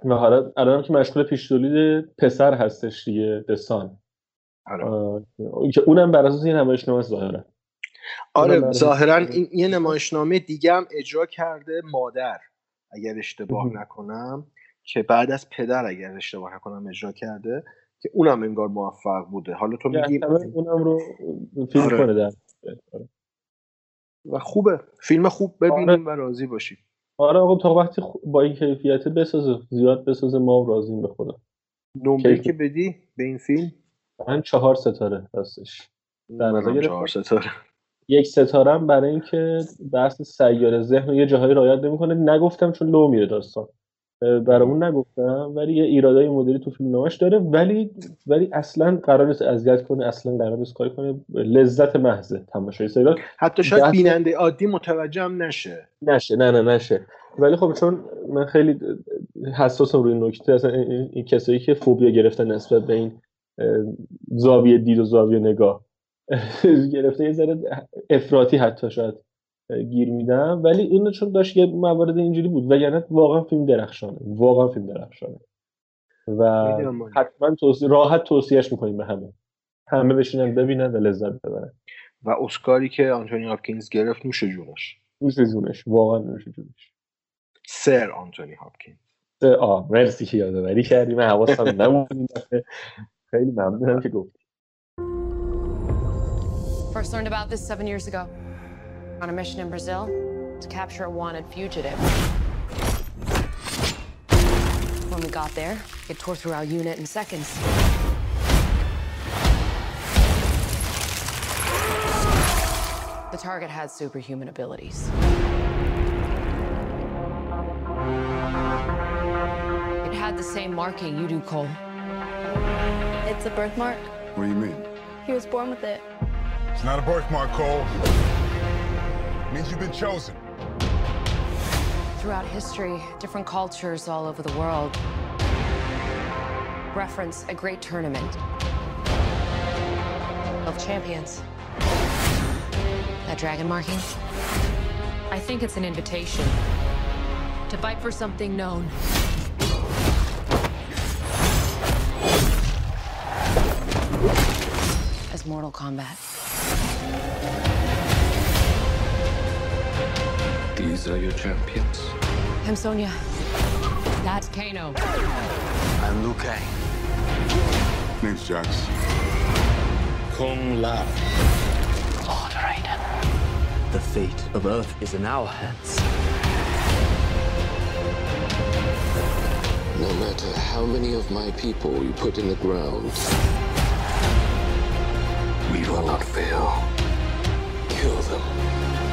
و حالا الان که مشغول پیش تولید پسر هستش دیگه دسان آره. که اونم بر اساس یه نمایشنامه ظاهرا. آره ظاهرا این یه نمایشنامه دیگه هم اجرا کرده مادر اگر اشتباه نکنم که بعد از پدر اگر اشتباه نکنم اجرا کرده. که اونم انگار موفق بوده. حالا تو میگی اونم رو فیلم آره. کنه در و خوبه. فیلم خوب ببینیم آره. و راضی باشیم. آره آقا تا وقتی با این کیفیت بسازه زیاد بسازه ما راضیم به خدا. نمره که بدی به این فیلم؟ من چهار ستاره هستش در نظر چهار ستاره. یک ستاره برای اینکه بحث سیاره ذهن یه جاهایی رعایت نمی‌کنه. نگفتم چون لو میره داستان. برامون نگفتم ولی یه ایرادای مدلی تو فیلم نامش داره ولی ولی اصلا قرار نیست اذیت کنه اصلا قرار نیست کاری کنه. لذت محض تماشای سریال. حتی شاید بیننده عادی متوجه هم نشه. نشه نه نه نشه. ولی خب چون من خیلی حساسم روی نکته اصلا این کسایی که فوبیا گرفتن نسبت به این زاویه دید و زاویه نگاه گرفته یه ذره افراطی حتی شاید. گیر میدم. ولی اون چون داشت یه موارد اینجوری بود وگرنه واقعا فیلم درخشانه. واقعا فیلم درخشانه. و حتما توصیه راحت توصیهش می‌کنیم به همه. همه بشینن ببینن و لذت ببرن. و اسکاری که آنتونی هاپکینز گرفت نوش جونش. نوش جونش. واقعا نوش جونش. سر آنتونی هاپکینز. آه مرسی که یادآوری کردی. من حواسم نبود. خیلی ممنونم که گفتی. First learned about this seven years ago. On a mission in Brazil to capture a wanted fugitive. When we got there, it tore through our unit in seconds. The target had superhuman abilities. It had the same marking you do, Cole. It's a birthmark. What do you mean? He was born with it. It's not a birthmark, Cole. Means you've been chosen. Throughout history, different cultures all over the world reference a great tournament of champions. That dragon marking? I think it's an invitation to fight for something known. As Mortal Kombat. These are your champions. I'm Sonya. That's Kano. I'm Liu Kang. Name's Jax. Kung Lao. Lord Raiden. The fate of Earth is in our hands. No matter how many of my people you put in the ground, we will not fail. Kill them.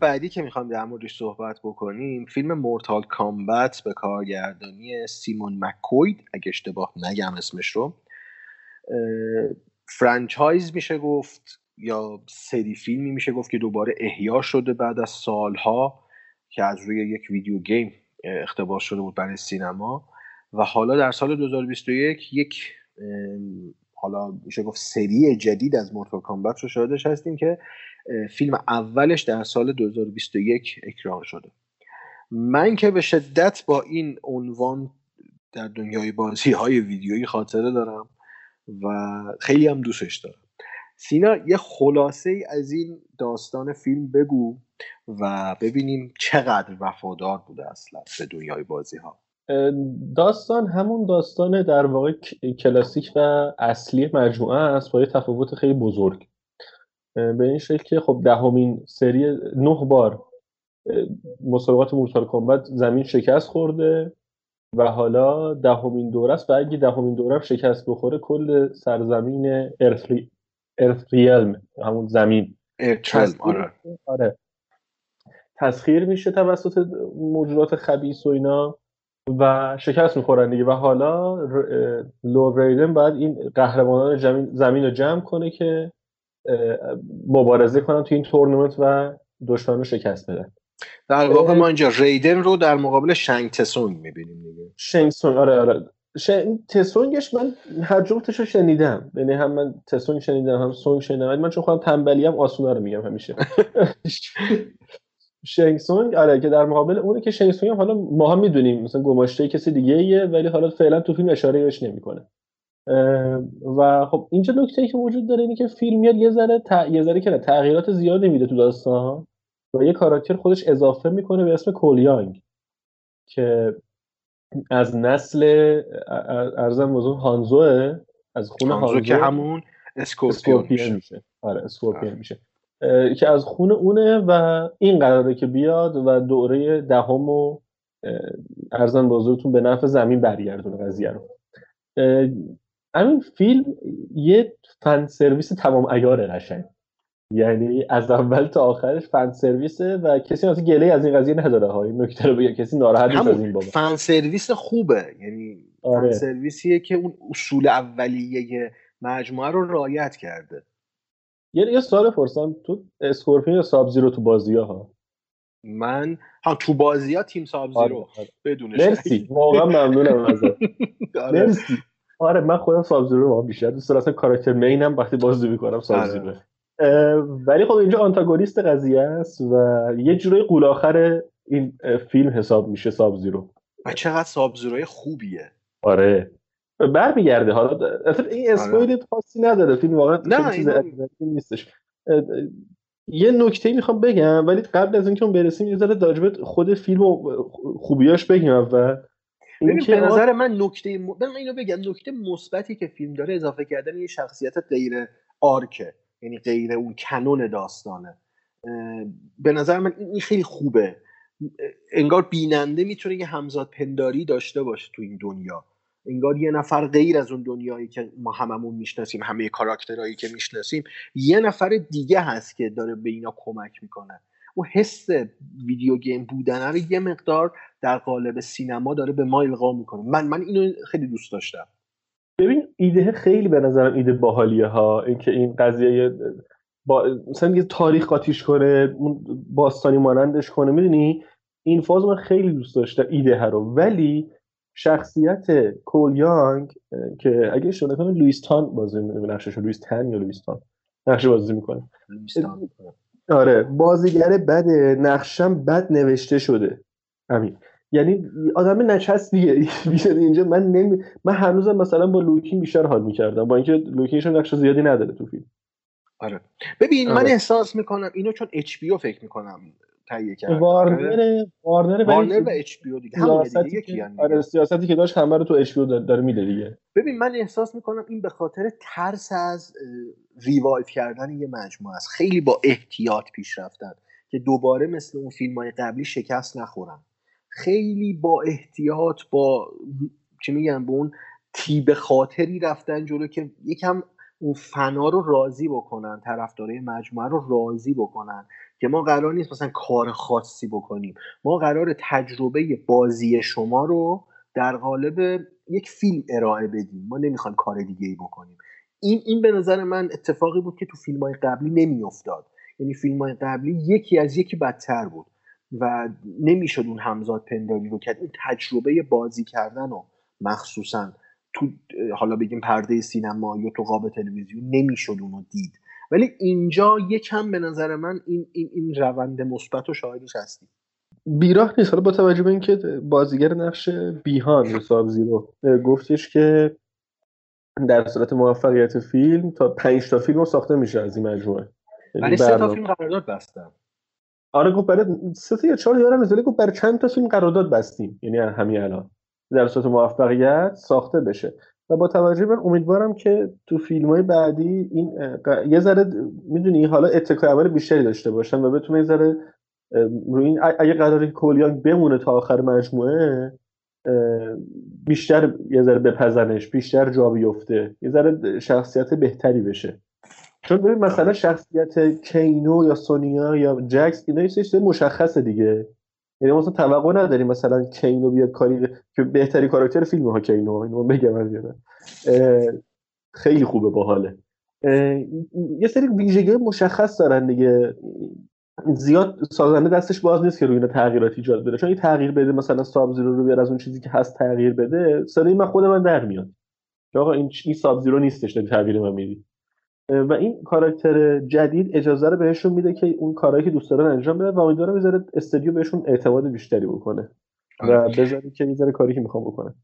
بعدی که می‌خوام در موردش صحبت بکنیم فیلم Mortal Kombat به کارگردانی سیمون مکوید اگه اشتباه نگم اسمش رو franchise میشه گفت یا سری فیلمی میشه گفت که دوباره احیا شده بعد از سالها که از روی یک video game اقتباس شده بود برای سینما و حالا در سال 2021 یک حالا میشه گفت سری جدید از Mortal Kombat رو شاهدش هستیم که فیلم اولش در سال 2021 اکران شده. من که به شدت با این عنوان در دنیای بازی های ویدیویی خاطره دارم و خیلی هم دوستش دارم. سینا یه خلاصه ای از این داستان فیلم بگو و ببینیم چقدر وفادار بوده اصلا به دنیای بازی ها داستان همون داستان در واقع کلاسیک و اصلی مجموعه است با یه تفاوت خیلی بزرگ. به این شکل که خب دهمین سری نه بار مسابقات مورتال کامبت زمین شکست خورده و حالا دهمین دوره است و اگه دهمین دوره شکست بخوره کل سرزمین ارث ریلم همون زمین. آره. آره. تسخیر میشه توسط موجودات خبیس و اینا و شکست می‌خورن دیگه. و حالا لور ریدن باید این قهرمانان زمین رو جمع کنه که مبارزه کنن تو این تورنمنت و دشمن رو شکست بدن. در واقع ما اینجا ریدن رو در مقابل شنگ تسونگ می‌بینیم دیگه. شنگ سونگ آره آره. ش... تسونگش من هر جفتش رو شنیدم. یعنی هم من تسونگ شنیدم هم سونگ شنیدم. من چون خودم تنبلی هم آسونا رو میگم همیشه. شنگ سونگ آره که در مقابل اونه که شنگ سونگ هم حالا ماها می‌دونیم. مثلا گماشته کسی دیگه ایه ولی حالا فعلا تو فیلم اشاره بهش نمی‌کنه. و خب اینجا نکته ای که وجود داره اینه که فیلم میاد یه ذره ت... یه ذره که تغییرات زیادی میده تو داستان و یه کاراکتر خودش اضافه می‌کنه به اسم کول یانگ که از نسل رزم بزرگ هانزوئه از خون هانزو, هانزو که همون اسکورپیون, میشه. میشه. آره اسکورپیون میشه. که از خون اونه و این قراره که بیاد و دوره دهم و ارزم بزرگتون به نفع زمین برگردونه قضیه رو. همین فیلم یه فن سرویس تمام ایاره قشنگ. یعنی از اول تا آخرش فن سرویسه و کسی مثلا گله از این قضیه نداره ها. این نکته رو بگم کسی ناراحت نیست از این بابا فن سرویس خوبه. یعنی آره. فن سرویسیه که اون اصول اولیه مجموعه رو رعایت کرده. یه یه سوال پرسم. تو اسکورپیون یا ساب زیرو تو بازی ها؟ من ها تو بازی ها تیم ساب زیرو آره. آره. بدون مرسی. واقعا ممنونم ازت. آره. مرسی. آره من خودم ساب زیرو رو بیشتر دوست دارم. کاراکتر مینم وقتی بازی می‌کنم ساب زیرو ولی خب اینجا آنتاگونیست قضیه است و یه جورای قول آخر این فیلم حساب میشه ساب زیرو و چقدر ساب زیروی خوبیه. آره. برمیگرده. حالا اصلا این اسپویل خاصی نداره. فیلم واقعا نه چیز نیستش. یه نکته می‌خوام بگم ولی قبل از اینکه اون برسیم یه ذره راجبه خود فیلم و خوبیاش بگم و ببین به نظر من نکته م... من اینو بگم نکته مثبتی که فیلم داره اضافه کردن یه شخصیت غیر آرکه یعنی غیر اون کنون داستانه. به نظر من این خیلی خوبه. انگار بیننده می‌تونه یه همزاد پنداری داشته باشه تو این دنیا. انگار یه نفر غیر از اون دنیایی که ما هممون می‌شناسیم همه کاراکترهایی که می‌شناسیم یه نفر دیگه هست که داره به اینا کمک می‌کنه. اون حس ویدیو گیم بودن رو یه مقدار در قالب سینما داره به ما القا می‌کنه. من من اینو خیلی دوست داشتم. ببین ایده خیلی به نظرم ایده باحالیه ها اینکه این قضیه با مثلا یه تاریخ قاطیش کنه باستانی مانندش کنه می‌دونی؟ این فاز من خیلی دوست داشتم ایده ها رو. ولی شخصیت کول یانگ که اگه اشتباه نکنم لوئیس تان بازی می‌کنه نقشش لوئیس تن یا لوئیس تان؟ نقش بازی می‌کنه. آره. بازیگر بده نقشم بد نوشته شده. همین. یعنی آدم نچسبیه اینجا من نمی... من هنوزم مثلا با لو کنگ بیشتر حال می‌کردم. با اینکه لو کنگش نقش زیادی نداره تو فیلم. آره. ببین آره. من احساس می‌کنم اینو چون اچ فکر می‌کنم. تهیه کرده وارنر وارنر وارنر و اچ پی دیگه. همون دیگه که آره سیاستی که داشت همه رو تو اچ پی داره میده دیگه. ببین من احساس می‌کنم این به خاطر ترس از ریوایو کردن یه مجموعه است. خیلی با احتیاط پیش رفتن که دوباره مثل اون فیلم های قبلی شکست نخورن. خیلی با احتیاط با چی میگن به اون تیب خاطری رفتن جلو که یکم اون فنا رو راضی بکنن طرفدارای مجموعه رو راضی بکنن. که ما قرار نیست مثلا کار خاصی بکنیم. ما قرار تجربه بازی شما رو در قالب یک فیلم ارائه بدیم. ما نمی‌خوایم کار دیگه ای بکنیم. این این به نظر من اتفاقی بود که تو فیلم های قبلی نمیافتاد. یعنی فیلم های قبلی یکی از یکی بدتر بود و نمی‌شد اون همزاد پنداری رو کرد. این تجربه بازی کردن و مخصوصا تو حالا بگیم پرده سینما یا تو قاب تلویزیون نمی‌شد اونو دید. ولی اینجا یکم به نظر من این این این روند مثبت و شاهدش هستیم بیراه نیست. حالا با توجه به اینکه بازیگر نقش بیهان سابزی رو گفتش که در صورت موفقیت فیلم تا پنج تا فیلم ساخته میشه از این مجموعه. یعنی ولی سه تا فیلم قرارداد بستم آره گفت برای سه تا یا چهار یادم نیست گفت برای چند تا فیلم قرارداد بستیم. یعنی همین الان. در صورت موفقیت ساخته بشه. و با توجه به من امیدوارم که تو فیلم های بعدی این یه ذره می‌دونی حالا اتکای عمل بیشتری داشته باشن و بتونه یه ذره روی این اگه قراره که کولیانگ بمونه تا آخر مجموعه بیشتر یه ذره بپزنش بیشتر جا بیفته یه ذره شخصیت بهتری بشه. چون ببین مثلا شخصیت کینو یا سونیا یا جکس اینا یه مشخصه دیگه. یعنی مثلا توقع نداریم مثلا کینو بیاد کاری که بهتری کاراکتر فیلم ها کینو اینو بگم از خیلی خوبه باحاله. یه سری ویژگی مشخص دارن دیگه. زیاد سازنده دستش باز نیست که روی اینا تغییرات ایجاد بده. چون این تغییر بده مثلا ساب زیرو رو بیار از اون چیزی که هست تغییر بده صدای من خود من در میاد. که آقا این این ساب زیرو نیستش تغییر من میدی. و این کاراکتر جدید اجازه رو بهشون میده که اون کارهایی که دوست دارن انجام بدن و امیدوارم بذاره استودیو بهشون اعتماد بیشتری بکنه و بذاره که بذاره کاری که می‌خوام بکنه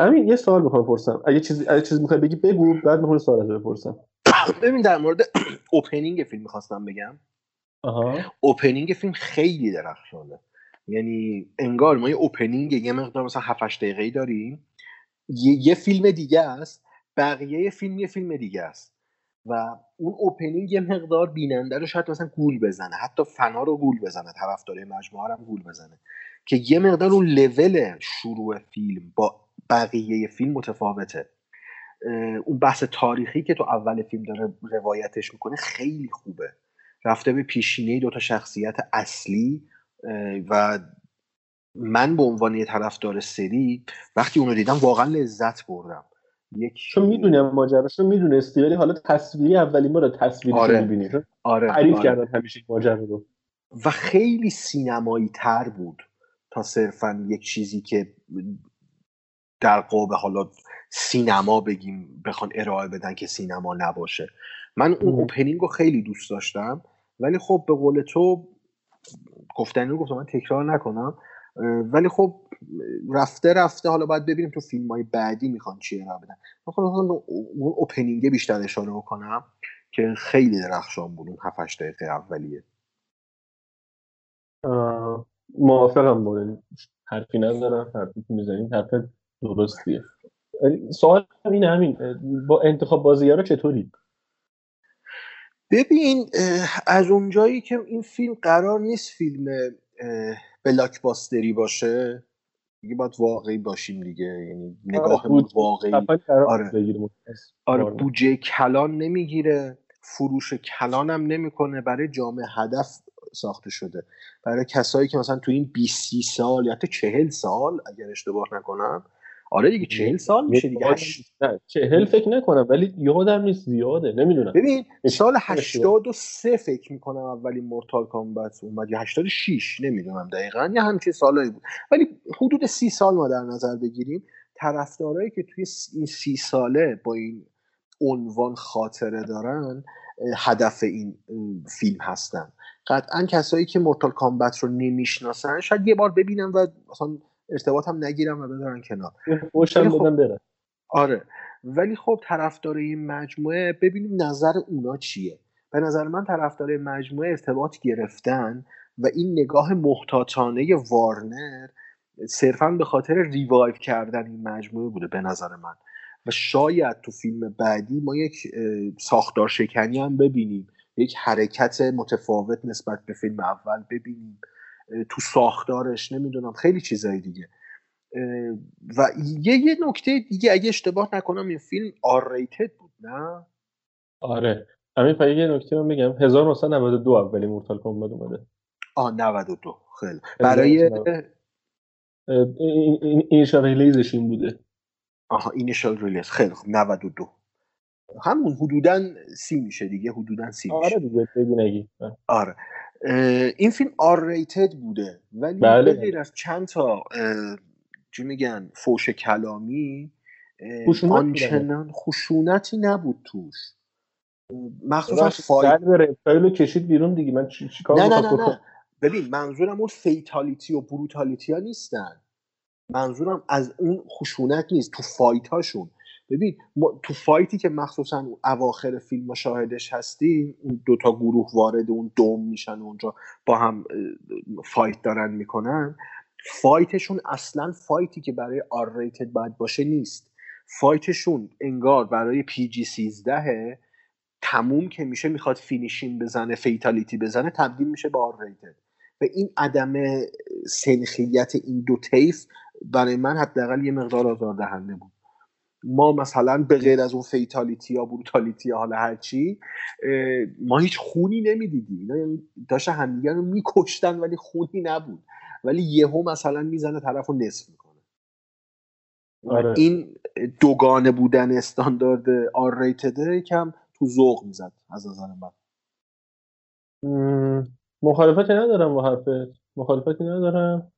همین یه سوال می‌خوام بپرسم اگه چیزی اگه چیزی می‌خوای بگی بگو بعد می‌خوام سوال ازت بپرسم. ببین در مورد opening فیلم می‌خواستم بگم. آها. opening فیلم خیلی درخشانه. یعنی انگار ما یه opening یه مقدار مثلا 7 8 دقیقه‌ای داریم. یه, یه فیلم دیگه است. بقیه فیلم یه فیلم دیگه است. و اون opening یه مقدار بیننده رو شاید مثلا گول بزنه. حتی فنا رو گول بزنه. طرفدار مجموعه هم گول بزنه. که یه مقدار اون لول شروع فیلم با بقیه فیلم متفاوته. اون بحث تاریخی که تو اول فیلم داره روایتش می‌کنه خیلی خوبه. رفته به پیشینه دو تا شخصیت اصلی و من به عنوان یه طرفدار سری وقتی اونو دیدم واقعا لذت بردم. یک چون می‌دونم ماجراش رو می‌دونستی ولی حالا تصویری اولین بار تصویری آره. می‌بینی آره تعریف آره. کردن همیشه این ماجرا رو و خیلی سینمایی تر بود تا صرفا یک چیزی که در قاب حالا سینما بگیم بخوان ارائه بدن که سینما نباشه من اون. اوپنینگ رو خیلی دوست داشتم ولی خب به قول تو گفتنی رو گفتم من تکرار نکنم ولی خب رفته رفته حالا باید ببینیم تو فیلم های بعدی می‌خوان چی ارائه بدن. من خب می‌خوام اون اوپنینگ بیشتر اشاره بکنم که خیلی درخشان بود اون 7 8 دقیقه اولیه. موافقم با این. حرفی ندارم حرفی که می‌زنید حرف درستیه. سوال اینه همین با انتخاب بازیگرا چطوری؟ ببین از اونجایی که این فیلم قرار نیست فیلم بلاکباستری باشه دیگه باید واقعی باشیم دیگه یعنی نگاهمون بود. واقعی آره. آره آره. بودجه کلان نمی‌گیره فروش کلان هم نمی‌کنه برای جامعه هدف ساخته شده برای کسایی که مثلا تو این 20 30 سال یا حتی 40 سال اگر اشتباه نکنم آره دیگه 40 سال میشه دیگه. یادم هشت- چهل فکر نکنم ولی یادم نیست زیاده نمی‌دونم. ببین سال اشتباه. 83 فکر می‌کنم اولین مورتال کامبت اومد یا 86 نمی‌دونم دقیقا یا همچین سالایی بود. ولی حدود سی سال ما در نظر بگیریم طرفدارایی که توی این سی ساله با این عنوان خاطره دارن هدف این فیلم هستن. قطعا کسایی که مورتال کامبت رو نمی‌شناسن شاید یه بار ببینن و مثلا ارتباط هم نگیرن و بذارن کنار. خوشم خب- بدم بره. آره. ولی خب طرفدار این مجموعه ببینیم نظر اونا چیه. به نظر من طرفدار مجموعه ارتباط گرفتن و این نگاه محتاطانه وارنر صرفا به خاطر ریوایو کردن این مجموعه بوده به نظر من. و شاید تو فیلم بعدی ما یک ساختار شکنی هم ببینیم. یک حرکت متفاوت نسبت به فیلم اول ببینیم. تو ساختارش نمی‌دونم خیلی چیزای دیگه. و یه یه نکته دیگه اگه اشتباه نکنم این فیلم آر ریتد بود نه؟ آره. همین فقط یه نکته من بگم 1992 اولین مورتال کمبت اومده. آه 92 خیلی. برای initial release ش این بوده. آها initial release خیلی خوب. 92 همون حدودا سی میشه دیگه. حدودا سی میشه. آره دیگه. بگو نگی. آره. این فیلم R rated بوده ولی بله. غیر از چند تا چی میگن فوش کلامی خشونت آنچنان خشونتی نبود توش. مخصوصا fight رپتایل کشید بیرون دیگه. من چی چیکار نه نه نه, نه. ببین منظورم اون fatality و brutality ها نیستن. منظورم از اون خشونت نیست. تو fight هاشون ببین تو fight ی که مخصوصا اواخر فیلم مشاهدش هستیم اون دوتا گروه وارد اون دوم میشن و اونجا با هم fight دارن می‌کنن fight شون اصلا fight ی که برای R rated باید باشه نیست. fight شون انگار برای PG 13 تموم که میشه می‌خواد finishing بزنه fatality بزنه تبدیل میشه به R rated و این عدم سنخیت این دو تیف برای من حداقل یه مقدار آزاردهنده بود. ما مثلا به غیر از اون fatality یا brutality یا حالا هرچی ما هیچ خونی نمی‌دیدیم. اینا یعنی داشت همدیگه رو میکشتن ولی خونی نبود. ولی یهو مثلا می‌زنه طرف رو نصف می‌کنه. آره. این دوگانه بودن استاندارد آر ریتده یکم تو ذوق می‌زد از نظر من. مخالفتی ندارم با حرفت. مخالفتی ندارم.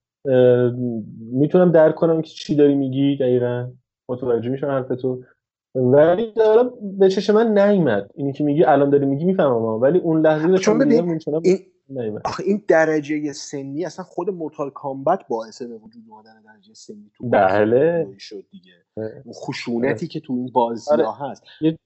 می‌تونم درک کنم که چی داری میگی دقیقا. متوجه میشم حرفتو ولی دارم به چش من نیومد. اینی که میگی الان داری میگی می‌فهمم ولی اون لحظه چون ببین این آخه این درجه سنی اصلا خود مورتال کامبت باعث به وجود اومدن درجه سنی تو بله. شد دیگه. اون خشونتی که تو این بازی آره. ها هست. یه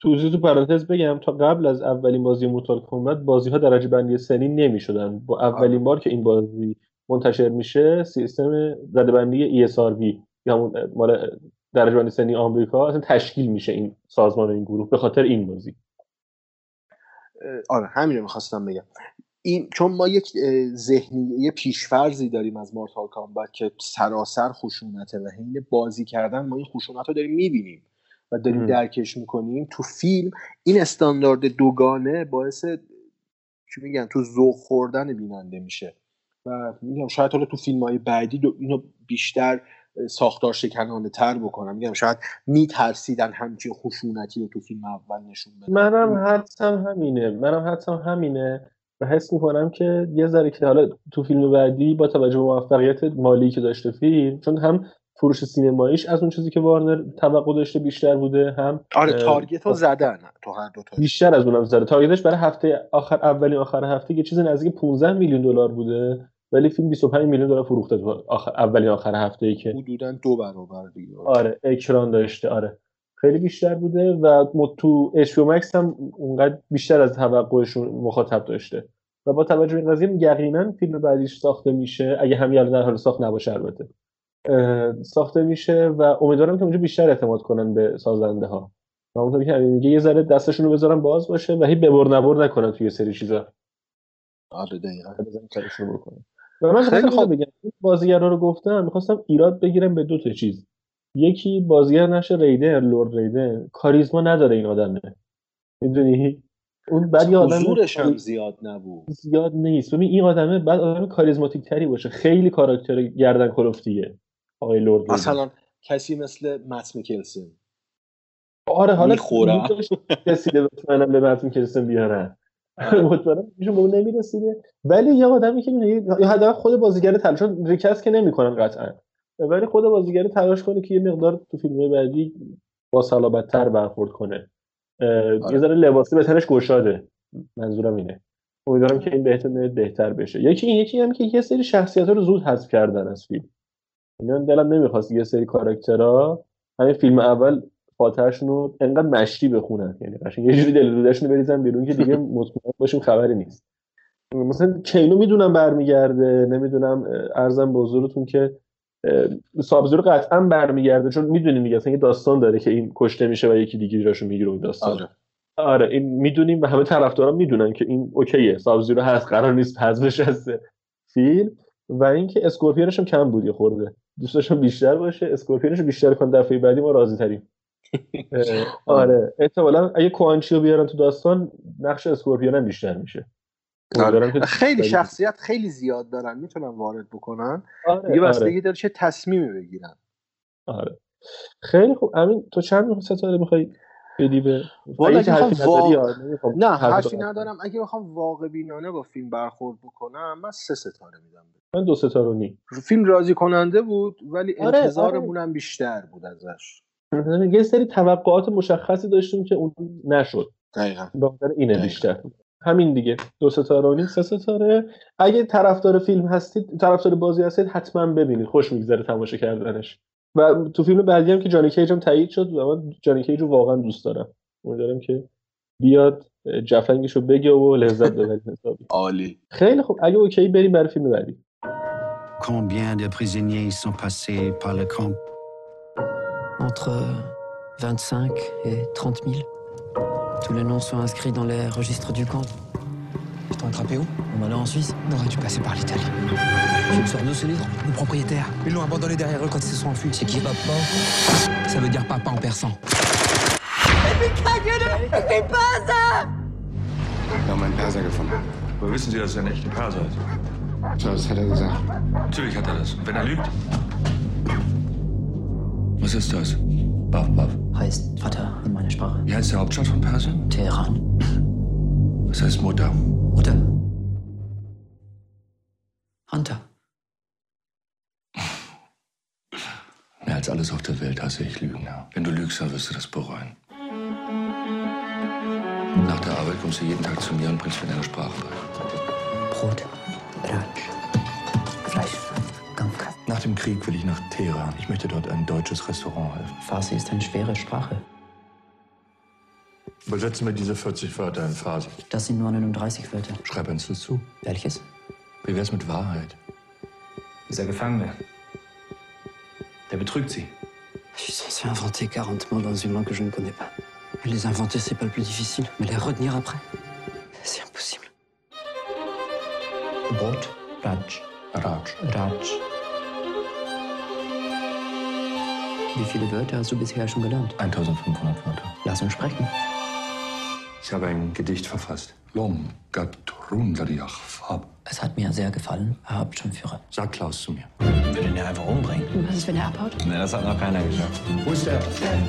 توضیح تو پرانتز بگم تا قبل از اولین بازی مورتال کامبت بازی ها درجه بندی سنی نمی‌شدن. با اولین آره. بار که این بازی منتشر میشه سیستم رده بندی ESRB یا همون مال درجه بندی سنی آمریکا اصلا تشکیل میشه این سازمان و این گروه به خاطر این بازی. آره همین رو می‌خواستم بگم. این چون ما یک ذهنی یه پیشفرزی داریم از مورتال کامبت که سراسر خشونته و حین بازی کردن ما این خشونت رو داریم می‌بینیم و داریم ام. درکش می‌کنیم. تو فیلم این استاندارد دوگانه باعث چی میگن تو ذوق خوردن بیننده میشه. و میگم شاید حالا تو فیلم های بعدی دو اینو بیشتر ساختار شکنانه تر بکنم. میگم شاید میترسیدن همچین خشونتی رو تو فیلم اول نشون بدن. منم حدسم همینه. منم حدسم همینه. و حس می‌کنم که یه ذره که حالا تو فیلم بعدی با توجه به موفقیت مالی که داشته فیلم چون هم فروش سینماییش از اون چیزی که وارنر توقع داشته بیشتر بوده هم آره تارگت رو زدن تو هر دو تا. بیشتر از اونم زده. تارگتش برای هفته آخر اولین آخر هفته یه چیزی نزدیک 15 میلیون دلار بوده. ولی فیلم 25 میلیون دلار فروخته تو آخر اولین آخر هفته ای که حدودا دو برابر دیگه. آره اکران داشته آره. خیلی بیشتر بوده و تو اچ مکس هم اونقدر بیشتر از توقعشون مخاطب داشته. و با توجه به این قضیه یقینا فیلم بعدیش ساخته میشه اگه همین الان در حال ساخت نباشه البته. ساخته میشه و امیدوارم که اونجا بیشتر اعتماد کنن به سازنده ها و اونطوری که میگه یه ذره دستشون رو بذارن باز باشه و هی ببر نبر نکنن توی سری چیزا. آره دقیقاً. بزنن کارشون بکنن. و من خیلی خوب بگم بازیگرا رو گفتم می‌خواستم ایراد بگیرم به دو تا چیز. یکی بازیگر نشه ریدر لورد ریدر. کاریزما نداره این آدمه. می‌دونی؟ اون بعد یه آدم حضورش هم زیاد نبود. زیاد نیست. ببین این آدمه بعد آدم کاریزماتیک تری باشه. خیلی کاراکتر گردن کلفتیه آقای لورد مثلا کسی مثل مت میکلسن. آره حالا می‌خورم. رسیده مطمئنم به مت میکلسن بیارن. مطمئنم ایشون به اون نمی‌رسیده ولی یه آدمی که یا حداقل خود بازیگر تلاش چون ریکست که نمی‌کنن قطعا. ولی خود بازیگر تلاش کنه که یه مقدار تو فیلم بعدی با صلابت‌تر برخورد کنه. یه ذره لباسی به تنش گشاده. منظورم اینه. امیدوارم که این بهتر بهتر بشه. یکی این یکی هم که یه سری شخصیت رو زود حذف کردن از فیلم. اینا دلم نمی‌خواست یه سری کاراکترها. همین فیلم اول فاتحشون رو انقدر مشتی بخونن. یعنی قشنگ یه جوری دل رودشون بریزن بیرون که دیگه مطمئن باشیم خبری نیست. مثلا کینو می‌دونم برمیگرده. نمی‌دونم ارزم به حضورتون که سابزورو قطعا برمیگرده. چون می‌دونیم دیگه اصلا یه داستان داره که این کشته میشه و یکی دیگه راشو می‌گیره اون داستان. آره. آره این می‌دونیم و همه طرفدارا می‌دونن که این اوکیه سابزورو هست قرار نیست حذفش از فیلم و اینکه اسکورپیونش هم کم بود یه خورده. دوست داشتم بیشتر باشه. اسکورپیونش بیشتر کن دفعه بعدی ما راضی تریم. آره. احتمالا اگه کوان چی رو بیارن تو داستان نقش اسکورپیون هم بیشتر میشه. که- خیلی شخصیت خیلی زیاد دارن می‌تونن وارد بکنن. آره، دیگه آره. بستگی داره چه تصمیمی بگیرن. آره. خیلی خوب. امین تو چند می‌خوای ستاره می‌خوای بدی به آره، نه حرف حرفی ندارم. اگه بخوام واقع بینانه با فیلم برخورد بکنم من سه ستاره میدم. من دو ستاره نیم. فیلم راضی کننده بود ولی آره، انتظارمونم بیشتر بود ازش. یه سری توقعات مشخصی داشتیم که اون نشد. دقیقا. به خاطر اینه بیشتر. همین دیگه. دو ستاره و نیم سه ستاره اگه طرفدار فیلم هستید طرفدار بازی هستید حتما ببینید. خوش میگذره تماشا کردنش. و تو فیلم بعدی هم که جانی کیج هم تایید شد و من جانی کیج رو واقعا دوست دارم. امیدوارم که بیاد جفنگش رو بگه و لذت ببرید حسابی. عالی. خیلی خوب. اگه اوکی بریم برای فیلم بعدی. Combien de prisonniers sont passés par le camp? Entre 25 et 30 000. Tous les noms sont inscrits dans les registres du camp. Ils t'ont attrapé où? En allant en Suisse On aurait dû passer par l'Italie? Tu me sors de ce livre? Le propriétaire. Ils l'ont abandonné derrière eux quand ils se sont enfuis. C'est qui papa? Ça veut dire papa en persan. Wir haben einen Perser gefunden. Woher wissen Sie, dass er ein echter Perser ist? So, das hat er gesagt. Natürlich hat er das. Und wenn er lügt? Was ist das? Baff, baff. Heißt Vater in meiner Sprache. Wie heißt die Hauptstadt von Persien? Teheran. Was heißt Mutter? Mutter. Hunter. Mehr als alles auf der Welt hasse ich Lügen. Ja. Wenn du lügst, dann wirst du das bereuen. Nach der Arbeit kommst du jeden Tag zu mir und bringst mir deine Sprache bei. Brot. Ratsch. Nach dem Krieg will ich nach Teheran. Ich möchte dort ein deutsches Restaurant helfen. Farsi ist eine schwere Sprache. Übersetzen wir diese 40 Wörter in Farsi. Das sind nur 39 Wörter. Schreib uns das zu. Welches? Wie wär's mit Wahrheit? Dieser Gefangene. Der betrügt sie. Je suis censé inventer 40 mots dans une langue que je ne connais pas. Les inventer, c'est pas le plus difficile, mais les retenir après, c'est impossible. Brot. Ratsch. Ratsch. Ratsch. Wie viele Wörter hast du bisher schon gelernt? 1500 Wörter. Lass uns sprechen. Ich habe ein Gedicht verfasst. Lom Gatrun Sadiach Fab. Es hat mir sehr gefallen, Herr Hauptschirmführer. Sag Klaus zu mir. Will ihn ja einfach umbringen. Was ist, wenn er abhaut? Nee, das hat noch keiner geschafft. Wo ist der?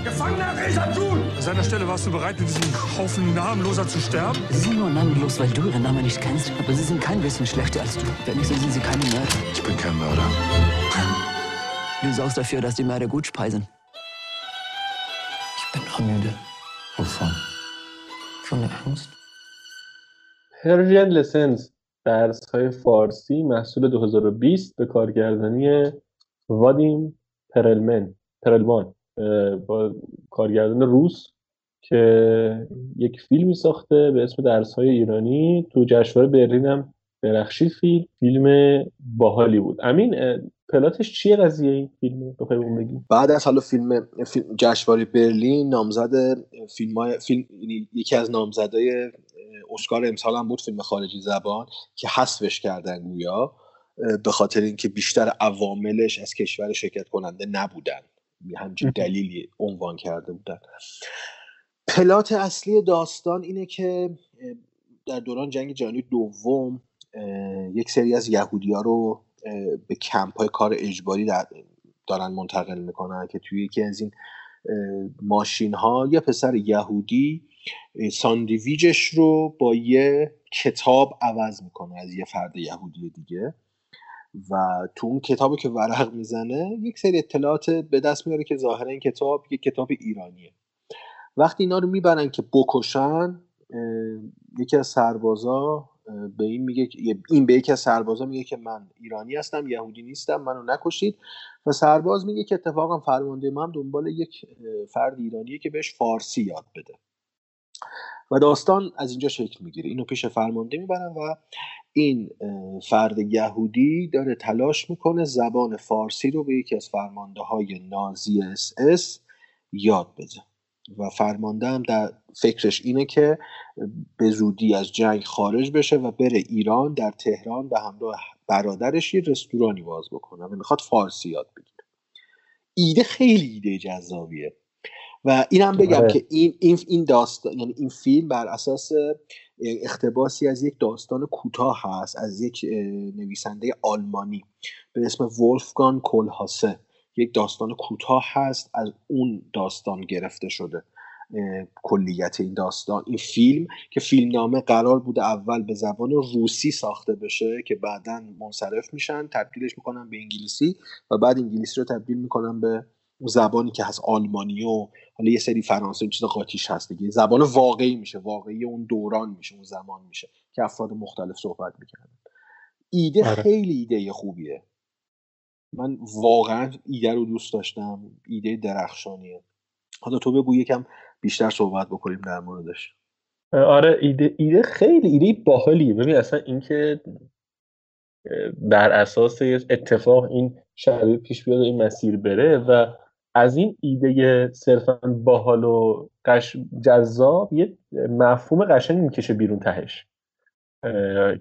Gefangener Resatun! An seiner Stelle warst du bereit, mit diesem Haufen Namenloser zu sterben? Sie sind nur namenlos, weil du ihren Namen nicht kennst, aber sie sind kein bisschen schlechter als du. Wenn nicht, so sind sie keine Mörder. Ich bin kein Mörder. Du sorgst dafür, dass die Mörder gut speisen. Ich bin noch müde. Wovon? Von der Angst. پرژین لسنس درس های فارسی محصول 2020 به کارگردانی وادیم پرلمن پرلمان با کارگردان روس که یک فیلمی ساخته به اسم درس های ایرانی تو جشنواره برلین هم درخشید فیلم فیلم باحالی بود امین پلاتش چیه قضیه این فیلم بخوای اون بگی. بعد از حالا فیلم, فیلم جشنواره برلین نامزد فیلم, های- فیلم یعنی یکی از نامزدای اسکار امسال هم بود فیلم خارجی زبان که حذفش کردن گویا به خاطر اینکه بیشتر عواملش از کشور شرکت کننده نبودن. همچین دلیلی عنوان کرده بودن. پلات اصلی داستان اینه که در دوران جنگ جهانی دوم یک سری از یهودی ها رو به کمپ های کار اجباری در- دارن منتقل می‌کنن که توی یکی از این ماشین ها یه پسر یهودی اه، ساندویجش رو با یه کتاب عوض می‌کنه از یه فرد یهودی دیگه و تو اون کتابی که ورق می‌زنه یک سری اطلاعات به دست میاره که ظاهرا این کتاب یک کتاب ایرانیه. وقتی اینا رو می‌برن که بکشن یکی از سربازا به این میگه این به یکی از سربازا میگه که من ایرانی هستم یهودی نیستم منو نکشید. و سرباز میگه که اتفاقا فرمانده ما هم دنبال یک فرد ایرانیه که بهش فارسی یاد بده. و داستان از اینجا شکل می‌گیره. اینو پیش فرمانده می‌برن و این فرد یهودی داره تلاش می‌کنه زبان فارسی رو به یکی از فرمانده های نازی اس اس یاد بده. و فرمانده هم در فکرش اینه که به زودی از جنگ خارج بشه و بره ایران در تهران به همراه برادرش یه رستورانی باز بکنه و می‌خواد فارسی یاد بگیره. ایده خیلی ایده جذابیه. و اینم بگم آره. که این این این داستان یعنی این فیلم بر اساس اقتباسی از یک داستان کوتاه هست از یک نویسنده آلمانی به اسم ولفگان کلهاسه یک داستان کوتاه هست از اون داستان گرفته شده کلیت این داستان این فیلم که فیلمنامه قرار بوده اول به زبان روسی ساخته بشه که بعدا منصرف میشن تبدیلش می‌کنن به انگلیسی و بعد انگلیسی رو تبدیل می‌کنن به اون زبانی که هست آلمانی و حالا یه سری فرانسه چیز قاطیش هست دیگه. زبان واقعی میشه واقعی اون دوران میشه اون زمان میشه که افراد مختلف صحبت می‌کردن. ایده آره. خیلی ایده خوبیه. من واقعا ایده رو دوست داشتم. ایده درخشانیه. حالا تو بگو یکم بیشتر صحبت بکنیم در موردش. آره ایده ایده خیلی ایده باحالیه. ببین اصلا اینکه بر اساس اتفاق این شرایط پیش بیاد این مسیر بره و از این ایده صرفا باحال و قش جذاب یه مفهوم قشنگ می‌کشه بیرون تهش.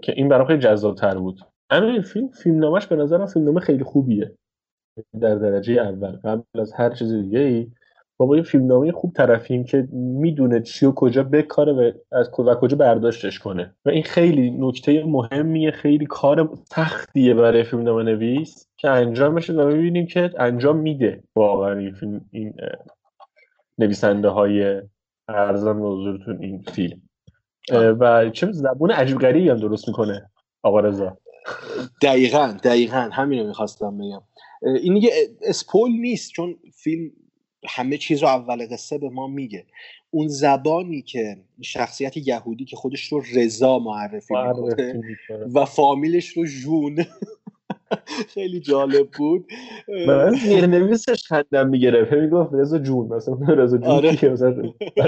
که این برام خیلی جذابتر بود. همین فیلم فیلمنامهش به نظرم فیلمنامه خیلی خوبیه. در درجه اول. قبل از هر چیز دیگه ای ما با یه فیلمنامه خوب طرفیم که می‌دونه چی و کجا بکاره و از و کجا برداشتش کنه. و این خیلی نکته مهمیه خیلی کار سختیه برای فیلمنامه نویس که انجام بشه و می‌بینیم که انجام میده واقعا این فیلم این نویسنده های ارزان به این فیلم. و چه زبون عجیب غریبی هم درست می‌کنه آقا رضا. دقیقا دقیقا. همین رو می‌خواستم بگم. این دیگه اسپول نیست چون فیلم همه چیز رو اول قصه به ما میگه. اون زبانی که شخصیت یهودی که خودش رو رضا معرفی معرفی می‌کنه. و فامیلش رو جون. خیلی جالب بود. من زیرنویسش خندم می‌گرفت. می‌گفت رضا جون مثلا رضا جون آره.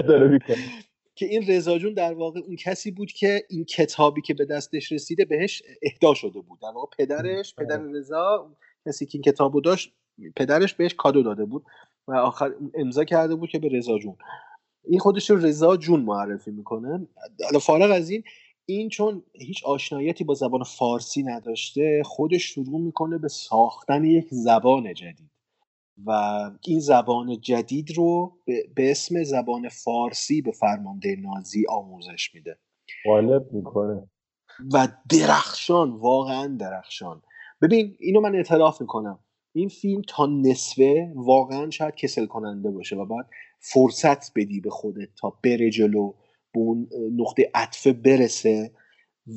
داره می‌کنه. که این رضا جون در واقع اون کسی بود که این کتابی که به دستش رسیده بهش اهدا شده بود. در واقع پدرش پدر رضا کسی که این کتابو داشت پدرش بهش کادو داده بود و آخر امضا کرده بود که به رضا جون. این خودش رو رضا جون معرفی می‌کنه. حالا فارغ از این این چون هیچ آشناییتی با زبان فارسی نداشته خودش شروع می‌کنه به ساختن یک زبان جدید. و این زبان جدید رو به, اسم زبان فارسی به فرمانده نازی آموزش میده. غالب می‌کنه. و درخشان واقعا درخشان. ببین اینو من اعتراف می‌کنم. این فیلم تا نصفه واقعا شاید کسل کننده باشه و باید فرصت بدی به خودت تا بره جلو به اون نقطه عطفه برسه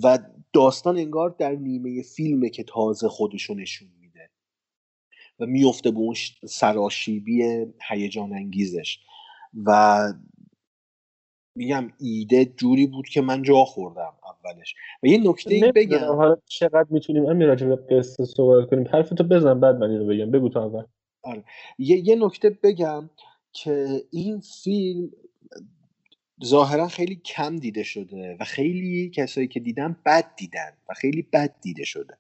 و داستان انگار در نیمه فیلمه که تازه خودشو نشون و میفته به اون سراشیبی هیجان انگیزش. و میگم ایده جوری بود که من جا خوردم اولش. و یه نکته بگم. حالا چقدر می‌تونیم همین راجع به قصه صحبت کنیم. حرفتو بزن بعد من اینو بگم. بگو تو اول. آره. یه, یه نکته بگم که این فیلم ظاهرا خیلی کم دیده شده و خیلی کسایی که دیدن بد دیدن و خیلی بد دیده شده.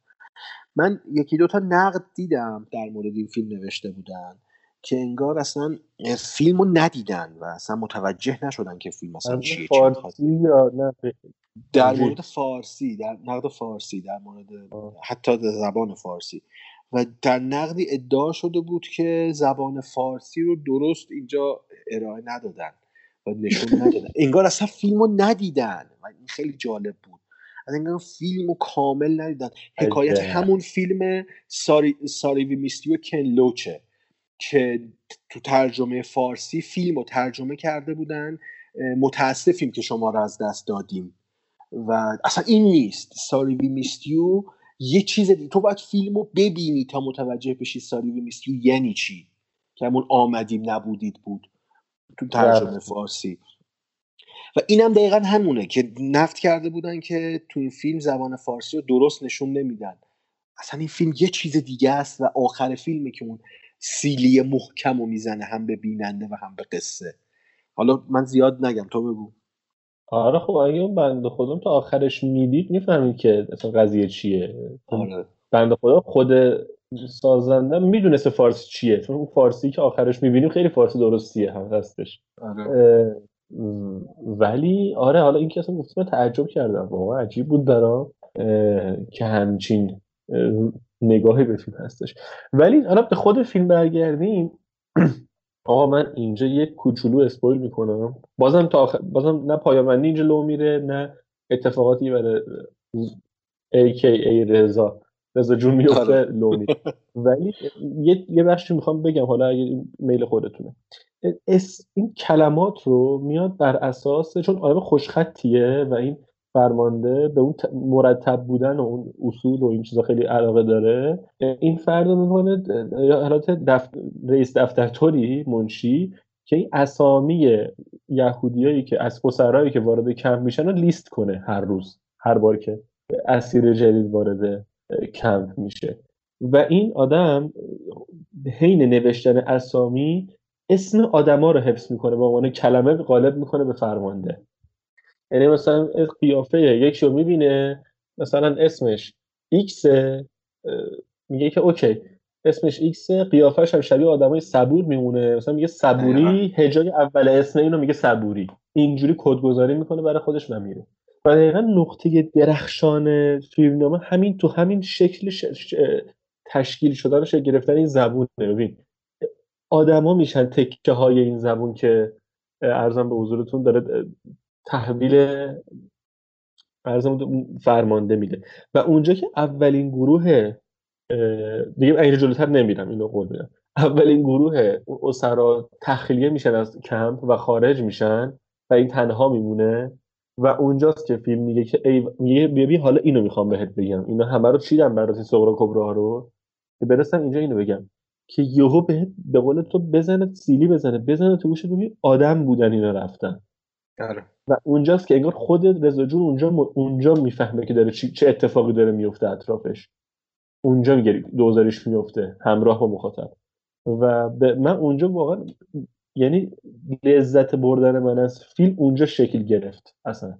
من یکی دوتا نقد دیدم در مورد این فیلم نوشته بودن که انگار اصلا فیلم رو ندیدن و اصلا متوجه نشدن که فیلم اصلا چیه فارسی یا نه؟ در. مورد فارسی در نقد فارسی در مورد حتی در زبان فارسی. و در نقدی ادعا شده بود که زبان فارسی رو درست اینجا ارائه ندادن و نشون ندادن. انگار اصلا فیلم رو ندیدن و این خیلی جالب بود. انگار فیلم رو کامل ندیدن. حکایت. همون فیلم ساری, ساری وی میستیو کن لوچه که تو ترجمه فارسی فیلم رو ترجمه کرده بودن. متاسفیم که شما رو از دست دادیم. و اصلا این نیست. ساری وی میستیو یه چیز دیگه تو باید فیلم رو ببینی تا متوجه بشی ساری وی میستیو یعنی چی. که همون آمدیم نبودید بود تو ترجمه رفت. فارسی. و اینم دقیقا همونه که نفت کرده بودن که تو این فیلم زبان فارسی رو درست نشون نمیدن. اصلا این فیلم یه چیز دیگه است و آخر فیلمه که اون سیلی محکم رو می‌زنه هم به بیننده و هم به قصه. حالا من زیاد نگم تو بگو. آره خب اگه اون بنده خودم تا آخرش می‌دید می‌فهمید که اصلا قضیه چیه. آره. بنده خدا خود سازنده می‌دونسته فارسی چیه چون اون فارسی که آخرش می‌بینیم خیلی فارسی درستیه هم هستش آره. ولی آره حالا این که اصلا گفتم من تعجب کردم. واقعا عجیب بود برام اه، که همچین اه، نگاهی به فیلم هستش. ولی حالا به خود فیلم برگردیم. آقا من اینجا یک کوچولو اسپویل می‌کنم. بازم تا آخر... بازم نه پایامندی اینجا لو میره نه اتفاقاتی برای AKA رضا رضا جون میفته آره. لو میره ولی یه یه بخشی می‌خوام بگم حالا اگه میل خودتونه. اس این کلمات رو میاد بر اساس چون آدم خوشخطیه و این فرمانده به اون مرتب بودن و اون اصول و این چیزا خیلی علاقه داره. این فرد می‌کنه حالت دف... رئیس دفترتوری منشی که این اسامی یهودیایی که از اسرایی که وارد کمپ میشن رو لیست کنه هر روز هر بار که اسیر جدید وارد کمپ میشه. و این آدم حین نوشتن اسامی اسم آدما رو حفظ می‌کنه به عنوان کلمه قالب می‌کنه به فرمانده. یعنی مثلا قیافه یکی رو می‌بینه مثلا اسمش X میگه که OK اسمش X قیافش هم شبیه آدمای صبور میمونه. مثلا میگه صبوری هجای اول اسم اینو میگه صبوری. اینجوری کدگذاری می‌کنه برای خودش و میره و دقیقا نقطه درخشان فیلمنامه همین تو همین شکل ش... ش... تشکیل شدن شکل گرفتن این زبونه. ببین آدما میشن تکه های این زبون که ارزم به حضورتون داره تحویل ارزم فرمانده میده. و اونجا که اولین گروه دیگه اینجا جلوتر نمیرم اینو قول میدم. اولین گروه اسرا تخلیه میشن از کمپ و خارج میشن و این تنها میمونه. و اونجاست که فیلم میگه که ای میگه ببین حالا اینو می‌خوام بهت بگم. اینا همه رو چیدم برات این صغرا کبرا رو؟ که برسم اینجا اینو بگم. که یهو به به قول تو بزنه سیلی بزنه بزنه تو گوشت ببین آدم بودن اینا رفتن. آره. و اونجاست که انگار خود رضا جون اونجا م... اونجا می‌فهمه که داره چی... چه اتفاقی داره میفته اطرافش. اونجا میگه دوزارش میفته همراه با مخاطب. و به من اونجا واقعا یعنی لذت بردن من از فیلم اونجا شکل گرفت اصلا.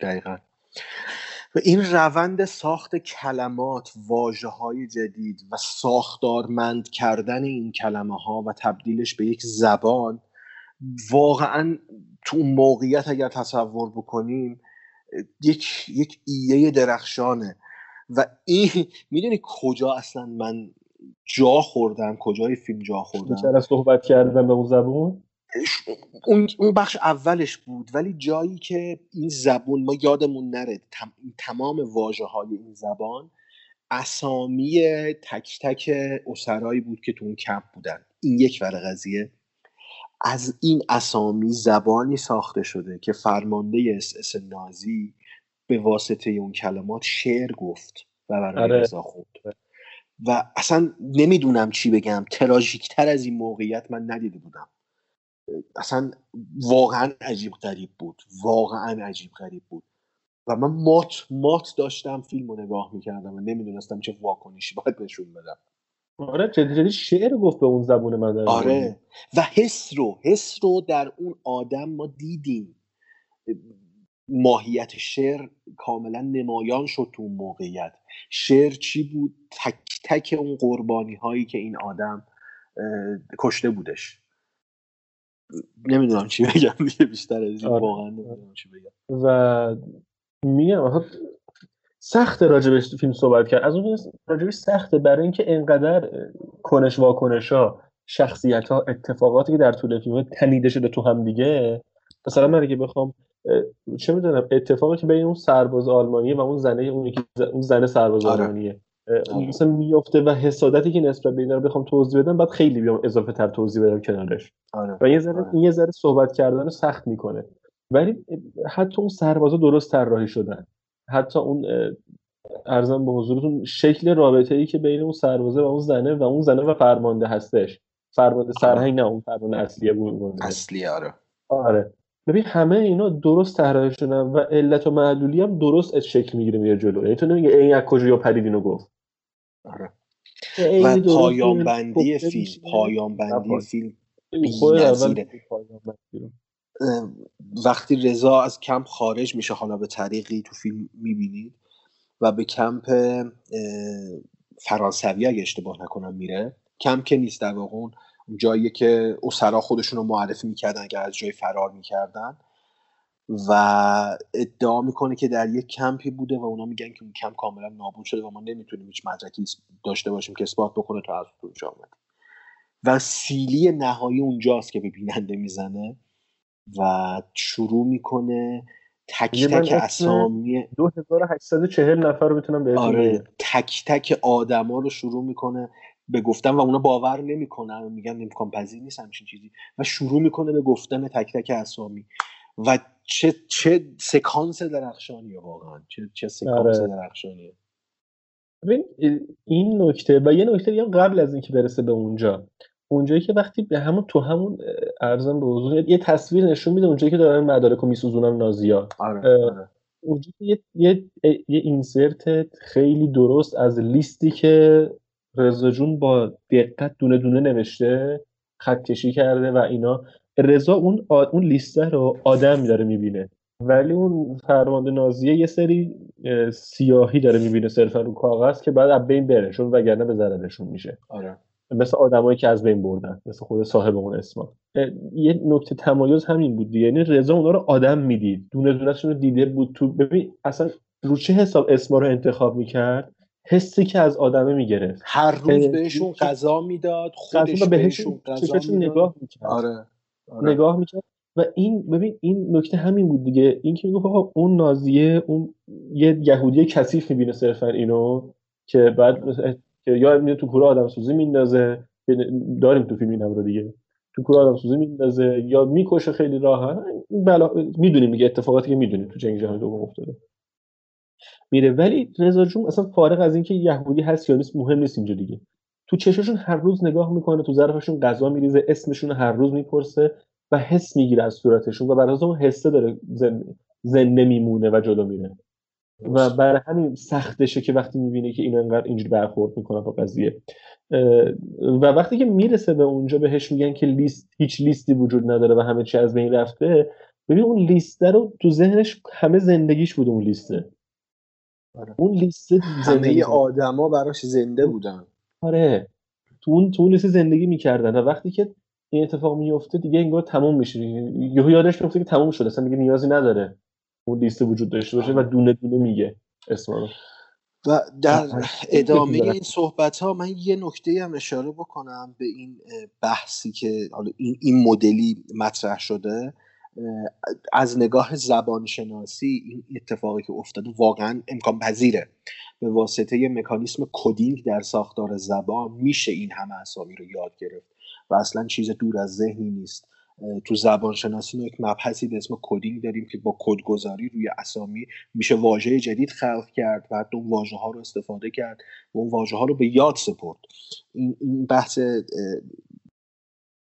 دقیقا. و این روند ساخت کلمات واجه های جدید و ساختارمند کردن این کلمه ها و تبدیلش به یک زبان واقعا تو موقعیت اگر تصور بکنیم یک یک ایه درخشانه. و این می‌دونی کجا اصلا من جا خوردم کجای فیلم جا خوردم؟ چرا صحبت کردم به اون زبون؟ اون اون بخش اولش بود ولی جایی که این زبون ما یادمون نره تم... تمام واژه های این زبان اسامی تک تک اسرایی بود که تو اون کمپ بودن. این یک ور قضیه. از این اسامی زبانی ساخته شده که فرمانده اس اس نازی به واسطه اون کلمات شعر گفت و برای آره. رضا خوند. و اصلا نمی‌دونم چی بگم. تراژیکتر از این موقعیت من ندیده بودم. اصلا واقعا عجیب غریب بود. واقعا عجیب غریب بود. و من مات مات داشتم فیلم رو نگاه می‌کردم و نمی‌دونستم چه واکنشی باید نشون بدم. آره جدی جدی شعر گفت به اون زبون من آره. و حس رو حس رو در اون آدم ما دیدیم. ماهیت شعر کاملا نمایان شد تو اون موقعیت. شعر چی بود؟ تک تک اون قربانی هایی که این آدم کشته بودش. نمی‌دونم چی بگم دیگه بیشتر از این آره. واقعا نمی‌دونم چی بگم و میگم آخه سخت راجبش فیلم صحبت کرد از اون راجبش سخته برای اینکه انقدر کنش واکنش ها شخصیت ها اتفاقاتی که در طول فیلم تنیده شده تو هم دیگه مثلا من اگه بخوام چه می‌دونم اتفاقی که بین اون سرباز آلمانیه و اون زنه اون زنه سرباز آره. آلمانیه مثلا میفته و حسادتی که نسبت به اینا رو بخوام توضیح بدم بعد خیلی بیام اضافه تر توضیح بدم کنارش. آره. و یه ذره این یه ذره صحبت کردن رو سخت می‌کنه. ولی حتی اون سربازا درست طراحی شدن. حتی اون ارزم به حضورتون شکل رابطه ای که بین اون سربازه و اون زنه و اون زنه و فرمانده هستش. فرمانده سرهنگ نه اون فرمانده اصلیه بود اصلی آره. آره. ببین همه اینا درست طراحی شدن و علت و معلولی هم درست شکل می‌گیره میره جلو. یعنی تو نمیگه این از کجا یا پرید اینو گفت. آره. و پایان بندی فیلم پایان بندی فیلم وقتی رضا از کمپ خارج میشه حالا به طریقی تو فیلم می‌بینید و به کمپ فرانسوی اگه اشتباه نکنم میره. کمپ که نیست در واقع اون جایی که اسرا خودشون رو معرفی می‌کردن که از جای فرار می‌کردن. و ادعا می‌کنه که در یک کمپی بوده و اونا میگن که اون کمپ کاملا نابود شده و ما نمی‌تونیم هیچ مدرکی داشته باشیم که اثبات بکنه تا از اونجا آمده و سیلی نهایی اونجاست که به بیننده می‌زنه و شروع می‌کنه تک تک اسامی 2840 نفر رو می‌تونم بهتون آره تک تک آدما رو شروع می‌کنه به گفتن و اونا باور نمی‌کنن میگن امکان پذیر نیست همچین چیزی. و شروع می‌کنه به گفتن تک تک اسامی. و چه چه سکانس درخشانیه واقعا؟ چه چه سکانس آره. درخشانیه؟ ببین این نکته و یه نکته دیگه قبل از اینکه برسه به اونجا. اونجایی که وقتی به همون تو همون ارزم به حضور یه تصویر نشون میده اونجایی که دارن مدارک رو میسوزونن نازیا. آره آره. اونجا یه, یه, یه اینسرت خیلی درست از لیستی که رضا جون با دقت دونه دونه نوشته خط کشی کرده و اینا. رضا اون آ- اون لیسته رو آدم داره می‌بینه. ولی اون فرمانده نازیه یه سری اه، سیاهی داره می‌بینه صرفا رو کاغذ که بعد از بین بره چون وگرنه به ضررشون میشه. آره. مثل آدمایی که از بین بردن مثل خود صاحب اون اسما. یه نکته تمایز همین بود دیگه. یعنی رضا اونا رو آدم می‌دید. دونه دونهشون رو دیده بود تو ببین اصلا رو چه حساب اسما رو انتخاب می‌کرد؟ حسی که از آدمه می‌گرفت. هر روز بهشون غذا می‌داد خودش بهشون غذا نگاه می‌کرد. آره. آره. نگاه می‌کرد و این ببین این نکته همین بود دیگه. این که می‌گفت اون نازیه اون یه یهودی کثیف می‌بینه صرفا اینو که بعد که یا میره تو کوره آدم سوزی میندازه. که داریم تو فیلم اینم رو دیگه. تو کوره آدم سوزی میندازه یا می‌کشه خیلی راحت. این بلا می‌دونیم دیگه اتفاقاتی که می‌دونیم تو جنگ جهانی دوم افتاده. میره. ولی رضا جون اصلا فارغ از اینکه یهودی هست یا نیست مهم نیست اینجا دیگه. تو چشاشون هر روز نگاه می‌کنه تو ظرفشون غذا میریزه اسمشون هر روز می‌پرسه و حس می‌گیره از صورتشون و برای اون حسه داره زنده, میمونه و جلو میره. و برای همین سختشه که وقتی می‌بینه که این انقدر اینجوری برخورد می‌کنه با قضیه. و وقتی که می‌رسه به اونجا بهش میگن که لیست هیچ لیستی وجود نداره و همه چی از بین رفته ببین اون لیسته رو تو ذهنش همه زندگیش بود اون لیسته. اون لیست همه آدما براش زنده بودن. آره تو اون تو اون زندگی می‌کردن و وقتی که این اتفاق میفته دیگه انگار تموم میشه یهو یادش میفته که تموم شده اصلا دیگه نیازی نداره اون لیست وجود داشته باشه و دونه دونه میگه اسما رو و در. ادامه. این صحبت ها من یه نکته هم اشاره بکنم به این بحثی که حالا این, این مدلی مطرح شده از نگاه زبانشناسی این اتفاقی که افتاده واقعا امکان پذیره. به واسطه یه مکانیسم coding در ساختار زبان میشه این همه اسامی رو یاد گرفت و اصلا چیز دور از ذهنی نیست. تو زبان شناسی ما یک مبحثی به اسم coding داریم که با کدگذاری روی اسامی میشه واژه جدید خلق کرد و حتی اون واژه ها رو استفاده کرد و اون واژه ها رو به یاد سپرد. این, بحث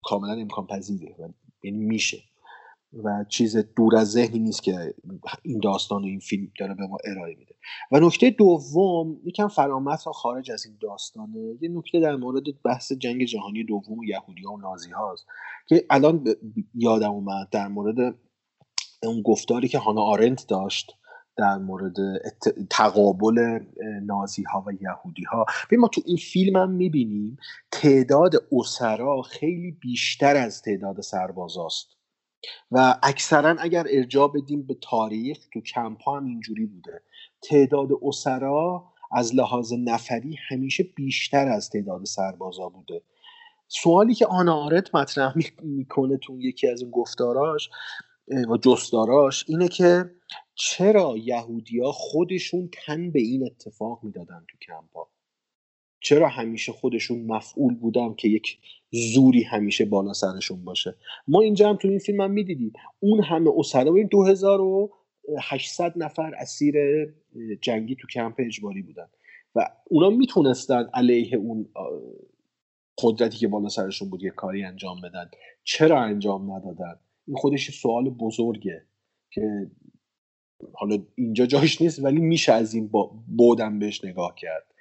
کاملا امکان پذیره یعنی میشه. و چیز دور از ذهنی نیست که این داستان و این فیلم داره به ما ارائه میده. و نکته دوم یکم فرامت و خارج از این داستانه یه نکته در مورد بحث جنگ جهانی دوم و یهودی ها و نازی هاست که الان یادم اومد در مورد اون گفتاری که هانا آرنت داشت در مورد تقابل نازی ها و یهودی ها. ما تو این فیلم هم می‌بینیم تعداد اسرا خیلی بیشتر از تعداد سربازاست. و اکثرا اگر ارجاع بدیم به تاریخ تو کمپ ها هم اینجوری بوده. تعداد اسرا از لحاظ نفری همیشه بیشتر از تعداد سربازا بوده. سوالی که آنا آرت مطرح می‌کنه تو یکی از این گفتاراش و جستاراش اینه که چرا یهودیا خودشون تن به این اتفاق می‌دادن تو کمپا چرا همیشه خودشون مفعول بودن که یک زوری همیشه بالا سرشون باشه؟ ما اینجا هم تو این فیلم هم می‌دیدیم. اون همه اسرا ببین 2800 نفر اسیر جنگی تو کمپ اجباری بودن. و اونا می‌تونستن علیه اون قدرتی که بالا سرشون بود یه کاری انجام بدن. چرا انجام ندادن؟ این خودش سوال بزرگه که حالا اینجا جاش نیست ولی میشه از این بودم بهش نگاه کرد.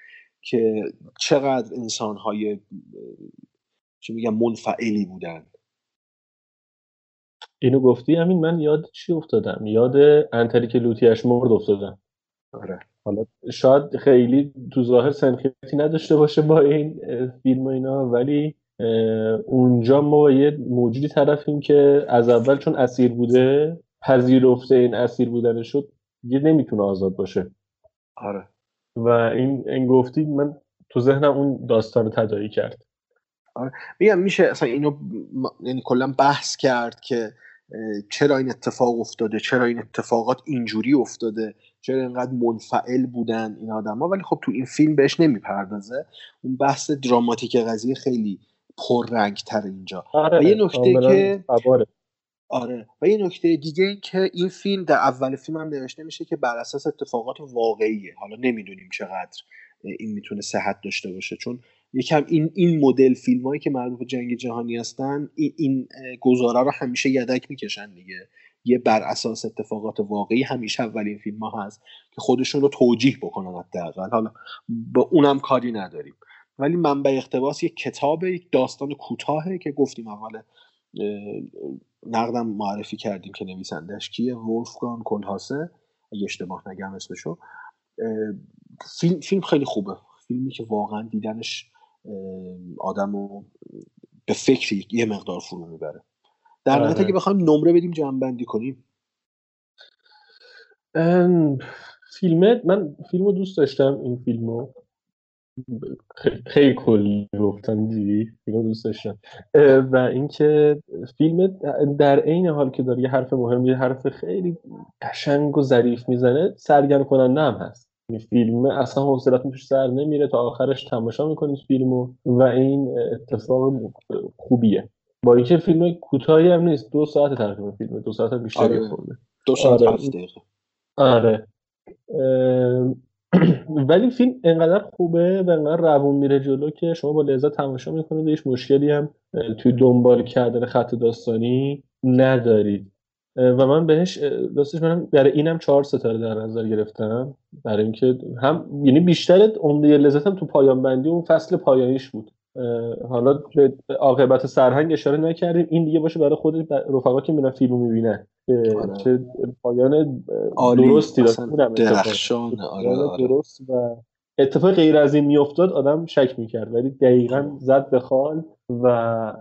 که چقدر انسان های چی میگم منفعلی بودن. اینو گفتی همین من یاد چی افتادم؟ یاد انتری که لوتیش مرد افتادم. آره. حالا شاید خیلی تو ظاهر سنخیتی نداشته باشه با این فیلم و اینا ولی اونجا ما با یه موجودی طرفیم که از اول چون اسیر بوده پذیرفته این اسیر بودن شد دیگه نمی‌تونه آزاد باشه. آره. و این این گفتی من تو ذهنم اون داستان رو تداعی کرد. آره. میگم میشه اصلا اینو یعنی کلا بحث کرد که چرا این اتفاق افتاده؟ چرا این اتفاقات اینجوری افتاده؟ چرا اینقدر منفعل بودن این آدما ولی خب تو این فیلم بهش نمی‌پردازه. اون بحث دراماتیک قضیه خیلی پررنگ تر اینجا. آره و یه نکته که. آره. و یه نکته دیگه این که این فیلم در اول فیلم هم نوشته میشه که بر اساس اتفاقات واقعیه. حالا نمی‌دونیم چقدر این می‌تونه صحت داشته باشه. چون یکم این این مدل فیلم هایی که مربوط به جنگ جهانی هستن این, این گزاره رو همیشه یدک می‌کشن دیگه. یه بر اساس اتفاقات واقعی همیشه اولین فیلم ها هست که خودشون رو توجیه بکنن حداقل. حالا با اونم کاری نداریم. ولی منبع اقتباس یک کتاب یک داستان کوتاهه که گفتیم اول نقدم معرفی کردیم که نویسندش کیه ولفگان کلهاسه اگه اشتباه نگم اسمشو. فیلم فیلم خیلی خوبه. فیلمی که واقعا دیدنش آدم رو به فکری یه مقدار فرو می‌بره. در نهایت آره. اگه بخوایم نمره بدیم جمع کنیم. فیلمه من فیلمو دوست داشتم این فیلمو. خیلی, کلی گفتم دیدی؟ فیلمو دوست داشتم. و اینکه فیلم در عین حال که داره یه حرف مهم یه حرف خیلی قشنگ و ظریف می‌زنه سرگرم کننده هم هست. این فیلم اصلا حوصلتون توش سر نمیره تا آخرش تماشا می‌کنید فیلمو و این اتفاق خوبیه. با اینکه فیلم کوتاهی هم نیست دو ساعت تقریبا فیلم دو ساعت هم بیشتری آره. خورده. دو ساعت آره. آره. ولی فیلم انقدر خوبه و انقدر روون میره جلو که شما با لذت تماشا می‌کنید. هیچ مشکلی هم توی دنبال کردن خط داستانی ندارید. و من بهش راستش منم برای اینم چهار ستاره در نظر گرفتم. برای اینکه هم یعنی بیشتر عمده لذتم تو پایان بندی اون فصل پایانیش بود. حالا به عاقبت سرهنگ اشاره نکردیم این دیگه باشه برای خود رفقا که میرن فیلمو می‌بینن آره. که پایان. درستی. درخشان. آره، آره. درست و اتفاق غیر از این میافتاد آدم شک می‌کرد ولی دقیقا زد به خال و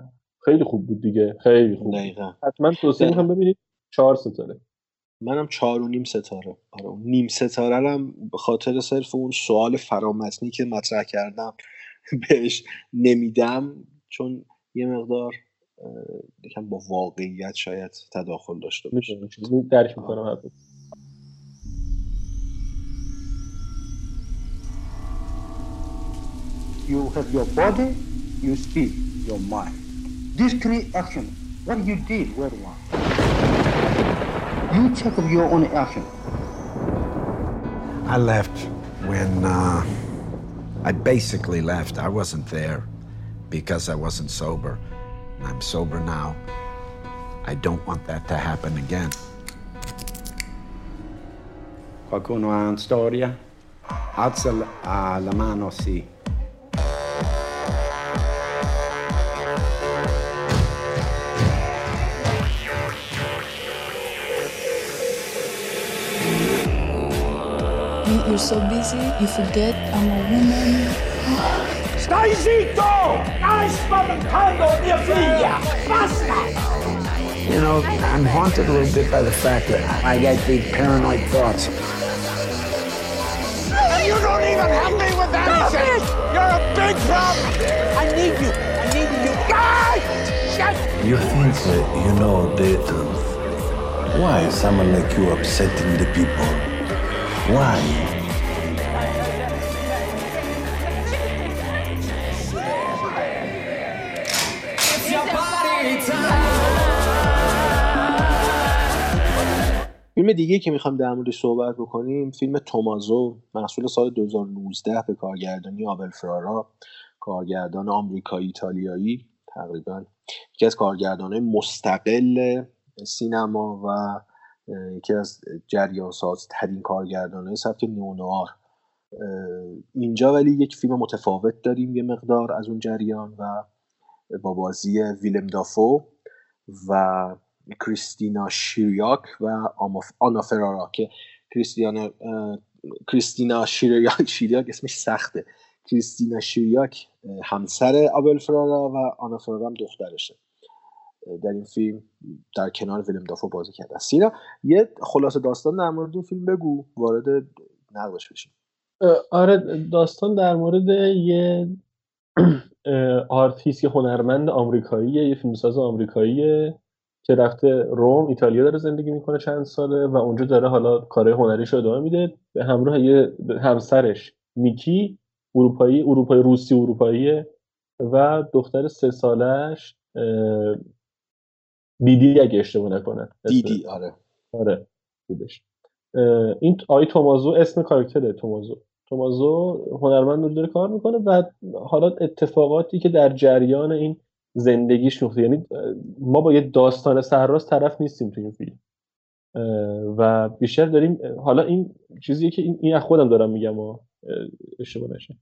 خیلی خوب بود دیگه خیلی خوب. دقیقا حتما توصیه می‌کنم ببینید چهار ستاره منم چهار و نیم ستاره آره نیم ستاره هم به خاطر صرف اون سوال فرامتنی که مطرح کردم بهش نمیدم چون یه مقدار یکم با واقعیت شاید تداخل داشته باشه درک می‌کنم. You have your body, you speak your mind. Discrete action. What you did were wrong. You check your own action. I left when uh, I basically left. I wasn't there because I wasn't sober. I'm sober now. I don't want that to happen again. Qualcuno ha una storia? Alza ah, la mano, sì. You're so busy, you forget I'm a woman. Stai zitto! Hai spaventato mia figlia! Basta! You know, I'm haunted a little bit by the fact that I get big paranoid thoughts. And you don't even help me with anything! You're a big problem! I need you! I need you! Guys! Shut You think that you know the truth. Why is someone like you upsetting the people? Why? فیلم دیگه که می‌خوام در موردش صحبت بکنیم فیلم تومازو محصول سال 2019 به کارگردانی آبل فرارا کارگردان آمریکایی ایتالیایی تقریبا یکی از کارگردانهای مستقل سینما و یکی از جریان ساز ترین کارگردانهای سبک نیونوار اینجا ولی یک فیلم متفاوت داریم یه مقدار از اون جریان و با بازی ویلم دافو و کریستینا شیریاک و آنا فرارا که کریستیانا کریستینا شیریاک شیریاک اسمش سخته. کریستینا شیریاک همسر آبل فرارا و آنا فرارا هم دخترشه. در این فیلم در کنار ویلم دافو بازی کرده. سینا یه خلاصه داستان در مورد این فیلم بگو وارد نقدش بشیم. آره داستان در مورد یه آرتیست که هنرمند آمریکاییه یه فیلمساز آمریکاییه. که رفته روم ایتالیا داره زندگی می‌کنه چند ساله و اونجا داره حالا کارهای هنریش رو ادامه میده. به همراه یه همسرش نیکی اروپایی اروپایی روسی اروپاییه و دختر سه سالش اه، دیدی اگه اشتباه نکنم. دیدی آره. آره بودش. این آی تومازو اسم کاراکتره تومازو. تومازو هنرمند رو داره کار می‌کنه و حالا اتفاقاتی که در جریان این زندگیش میفته یعنی ما با یه داستان سرراست طرف نیستیم تو این فیلم. و بیشتر داریم حالا این چیزیه که این, این از خودم دارم میگم و اشتباه نشه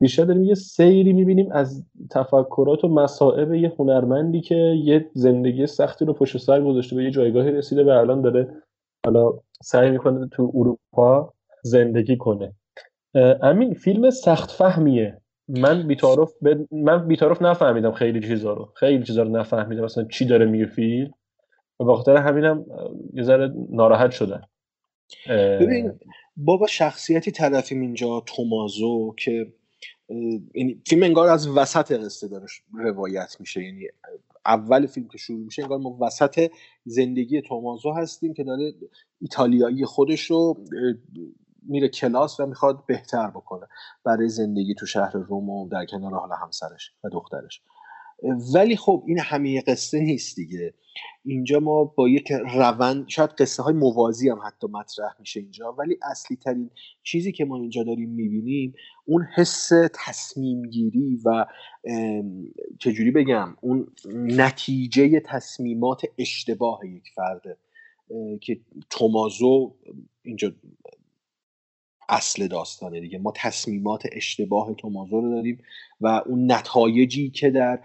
بیشتر داریم یه سیری می‌بینیم از تفکرات و مصائب یه هنرمندی که یه زندگی سختی رو پشت سر گذاشته به یه جایگاهی رسیده و الان داره حالا سعی می‌کنه تو اروپا زندگی کنه. امین فیلم سخت فهمیه. من بیتارف ب... من بیتارف نفهمیدم خیلی چیزا رو. خیلی چیزا رو نفهمیدم. مثلا چی داره میگه فیلم و به خاطر همینم یه ذره ناراحت شدم. ببین بابا شخصیتی طرفیم اینجا تومازو که یعنی فیلم انگار از وسط قصه داره روایت میشه. یعنی اول فیلم که شروع میشه انگار ما وسط زندگی تومازو هستیم که داره ایتالیایی خودش رو میره کلاس و می‌خواد بهتر بکنه. برای زندگی تو شهر روم و در کنار حالا همسرش و دخترش. ولی خب این همه قصه نیست دیگه. اینجا ما با یک روند شاید قصه های موازی هم حتی مطرح میشه اینجا ولی اصلی ترین چیزی که ما اینجا داریم می‌بینیم اون حس تصمیم گیری و چجوری بگم اون نتیجه تصمیمات اشتباه یک فرده که تومازو اینجا اصل داستانه دیگه. ما تصمیمات اشتباه تومازو رو داریم و اون نتایجی که در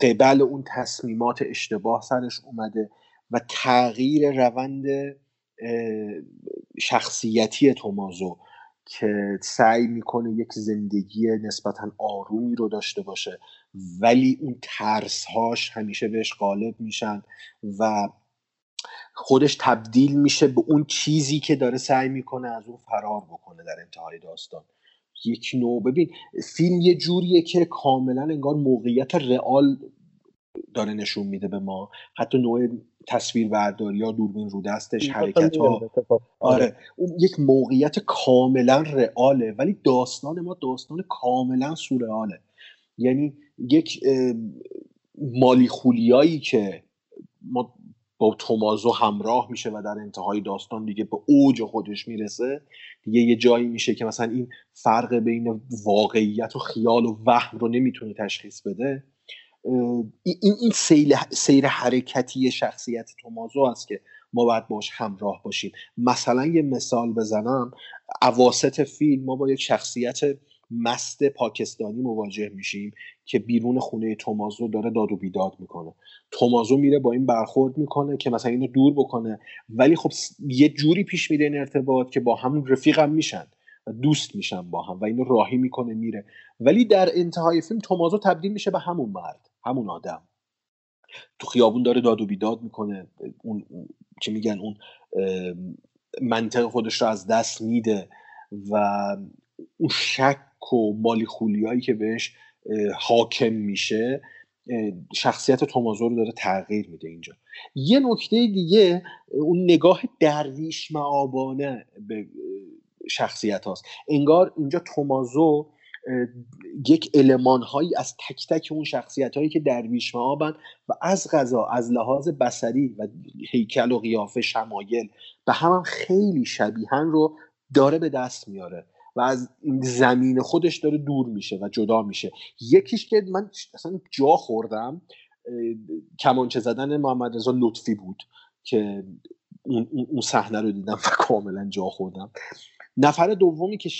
قبل اون تصمیمات اشتباه سرش اومده و تغییر روند شخصیتی تومازو که سعی می‌کنه یک زندگی نسبتا آرومی رو داشته باشه ولی اون ترسهاش همیشه بهش غالب میشن و خودش تبدیل میشه به اون چیزی که داره سعی می‌کنه از اون فرار بکنه در انتهای داستان. یک نوع ببین فیلم یه جوریه که کاملا انگار موقعیت رئال داره نشون میده به ما. حتی نوع تصویر برداری ها دوربین رو دستش حرکت ها. آره. اون یک موقعیت کاملا رئاله ولی داستان ما داستان کاملا سورئاله. یعنی یک اه، مالی خولیایی که ما با تومازو همراه میشه و در انتهای داستان دیگه به اوج خودش می‌رسه. دیگه یه جایی میشه که مثلا این فرق بین واقعیت و خیال و وهم رو نمی‌تونه تشخیص بده. این این سیل سیر حرکتی شخصیت تومازو هست که ما باید باش همراه باشیم. مثلا یه مثال بزنم. اواسط فیلم ما با یک شخصیت مست پاکستانی مواجه میشیم. که بیرون خونه تومازو داره داد و بیداد می‌کنه. تومازو میره با این برخورد می‌کنه که مثلا اینو دور بکنه. ولی خب یه جوری پیش میره این ارتباط که با همون رفیق هم میشن و دوست میشن با هم و اینو راهی می‌کنه میره. ولی در انتهای فیلم تومازو تبدیل میشه به همون مرد همون آدم. تو خیابون داره داد و بیداد می‌کنه. اون چی میگن اون منطق خودش رو از دست میده و اون شک و مالی خولیایی که بهش حاکم میشه شخصیت تومازو رو داره تغییر میده اینجا. یه نکته دیگه اون نگاه درویش معابانه به شخصیت هاست. انگار اینجا تومازو یک علمان هایی از تک تک اون شخصیت هایی که درویش معابن و از غذا از لحاظ بسری و هیکل و قیافه شمایل به هم, هم خیلی شبیهن رو داره به دست میاره. و از این زمین خودش داره دور میشه و جدا میشه. یکیش که من اصلا جا خوردم کمانچه زدن محمد رضا لطفی بود که اون, صحنه رو دیدم و کاملا جا خوردم. نفر دومی که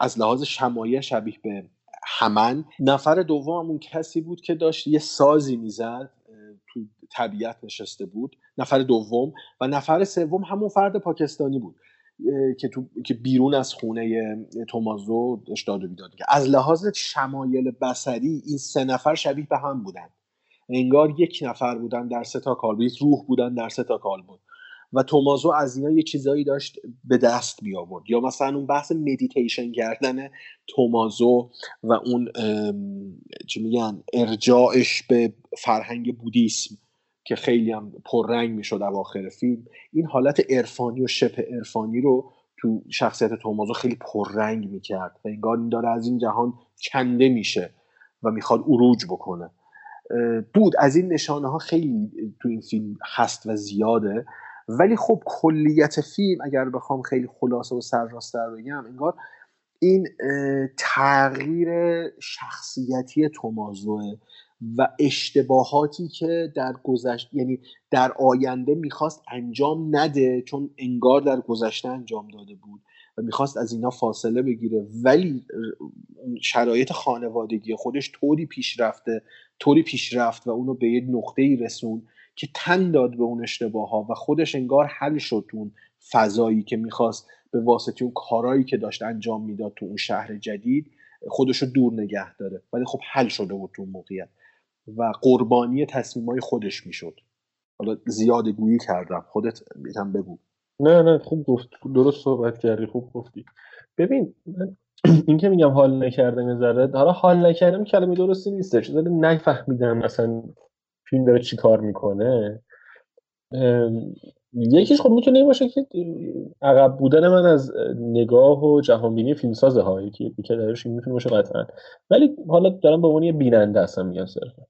از لحاظ شمایل شبیه به همن نفر دوم اون کسی بود که داشت یه سازی می‌زد تو طبیعت نشسته بود. نفر دوم و نفر سوم همون فرد پاکستانی بود. که تو که بیرون از خونه تومازو داشت و بیداد می‌کرد. از لحاظ شمایل بصری این سه نفر شبیه به هم بودن. انگار یک نفر بودن در سه تا کالبد یک روح بودن در سه تا کالبد. و تومازو از اینا یه چیزایی داشت به دست می آورد یا مثلا اون بحث مدیتیشن کردن تومازو و اون چی میگن ارجاعش به فرهنگ بودیسم. که خیلی هم پررنگ می‌شد اواخر فیلم این حالت عرفانی و شبه عرفانی رو تو شخصیت تومازو خیلی پررنگ می‌کرد و انگار این داره از این جهان کنده میشه و می‌خواد اروج بکنه. بود. از این نشانه ها خیلی تو این فیلم هست و زیاده. ولی خب کلیت فیلم اگر بخوام خیلی خلاصه و سرراستر بگم انگار این تغییر شخصیتی تومازوه. و اشتباهاتی که در گذشت یعنی در آینده می‌خواست انجام نده چون انگار در گذشته انجام داده بود و می‌خواست از اینا فاصله بگیره. ولی شرایط خانوادگی خودش طوری پیش رفته طوری پیش رفت و اونو به یه نقطه ای رسون که تن داد به اون اشتباه ها و خودش انگار حل شد اون فضایی که می‌خواست به واسطه اون کارایی که داشت انجام می‌داد تو اون شهر جدید خودش رو دور نگه داره. ولی خب حل شده بود تو اون موقعیت. و قربانی تصمیمای خودش می‌شد. حالا زیاد گویی کردم. خودت یکم بگو. نه نه خوب گفت. درست صحبت کردی خوب گفتی. ببین من این که میگم حال نکردم یه ذره حالا حال نکردم کلمه درستی نیستش. داره نفهمیدم مثلا فیلم داره چی کار می‌کنه. یکیش خب می‌تونه این باشه که عقب بودن من از نگاه و جهانبینی فیلمسازه ها یکی که درش این می‌تونه باشه قطعا. ولی حالا دارم به عنوان یه بیننده هستم میگم صرفا.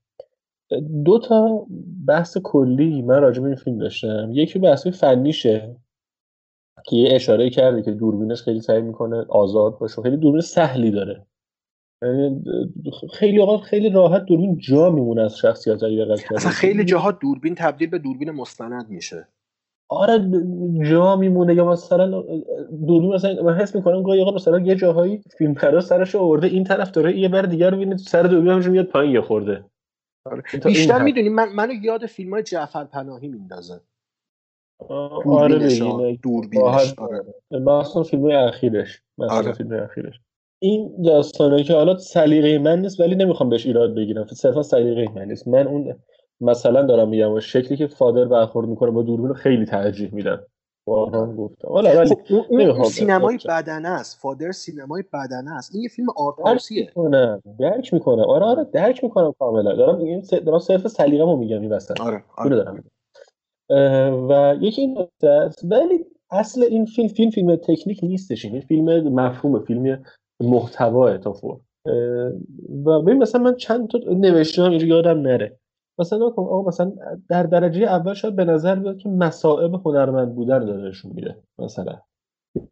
دو تا بحث کلی من راجع به این فیلم داشتم. یکی بحث فنیشه که یه اشاره کرده که دوربینش خیلی سعی می‌کنه آزاد باشه. خیلی دوربین سهلی داره. یعنی خیلی اوقات خیلی راحت دوربین جا میمونه از شخصیت اصلا خیلی جاها دوربین تبدیل به دوربین مستند میشه. آره جا میمونه. یا مثلا دوربین مثلا من حس می‌کنم گاهی اوقات مثلا یه جاهایی فیلم پرداز سرش آورده این طرف داره یه بر دیگر رو سر دوربین میاد پایین یه خورده. بیشتر می‌دونی من منو یاد فیلم های جعفر پناهی میندازه. آره دوربینش آره. مثلا فیلم اخیرش. مثلا آره. فیلم اخیرش. این داستانه که حالا سلیقه من نیست ولی نمی‌خوام بهش ایراد بگیرم. صرفا سلیقه من نیست. من اون مثلا دارم میگم و شکلی که فادر برخورد می‌کنه با دوربین خیلی ترجیح میدم. واقعا گفتم. ولی خب اون سینمای بدنه است. فادر سینمای بدنه است. این یه فیلم آرتاوسیه می‌کنه درک می‌کنه. آره آره درک می‌کنم کاملا. دارم میگم دارم صرف سلیقه‌مو میگم این وسط آره, آره. دارم و یکی این است. ولی اصل این فیلم فیلم فیلم تکنیک نیستش این. فیلم مفهوم فیلم محتوا تا و ببین مثلا من چند تا نوشتم یادم نره. مثلا آقا مثلا در درجه اول شاید به نظر بیاد که مسائب هنرمند بودن داره نشون میده مثلا.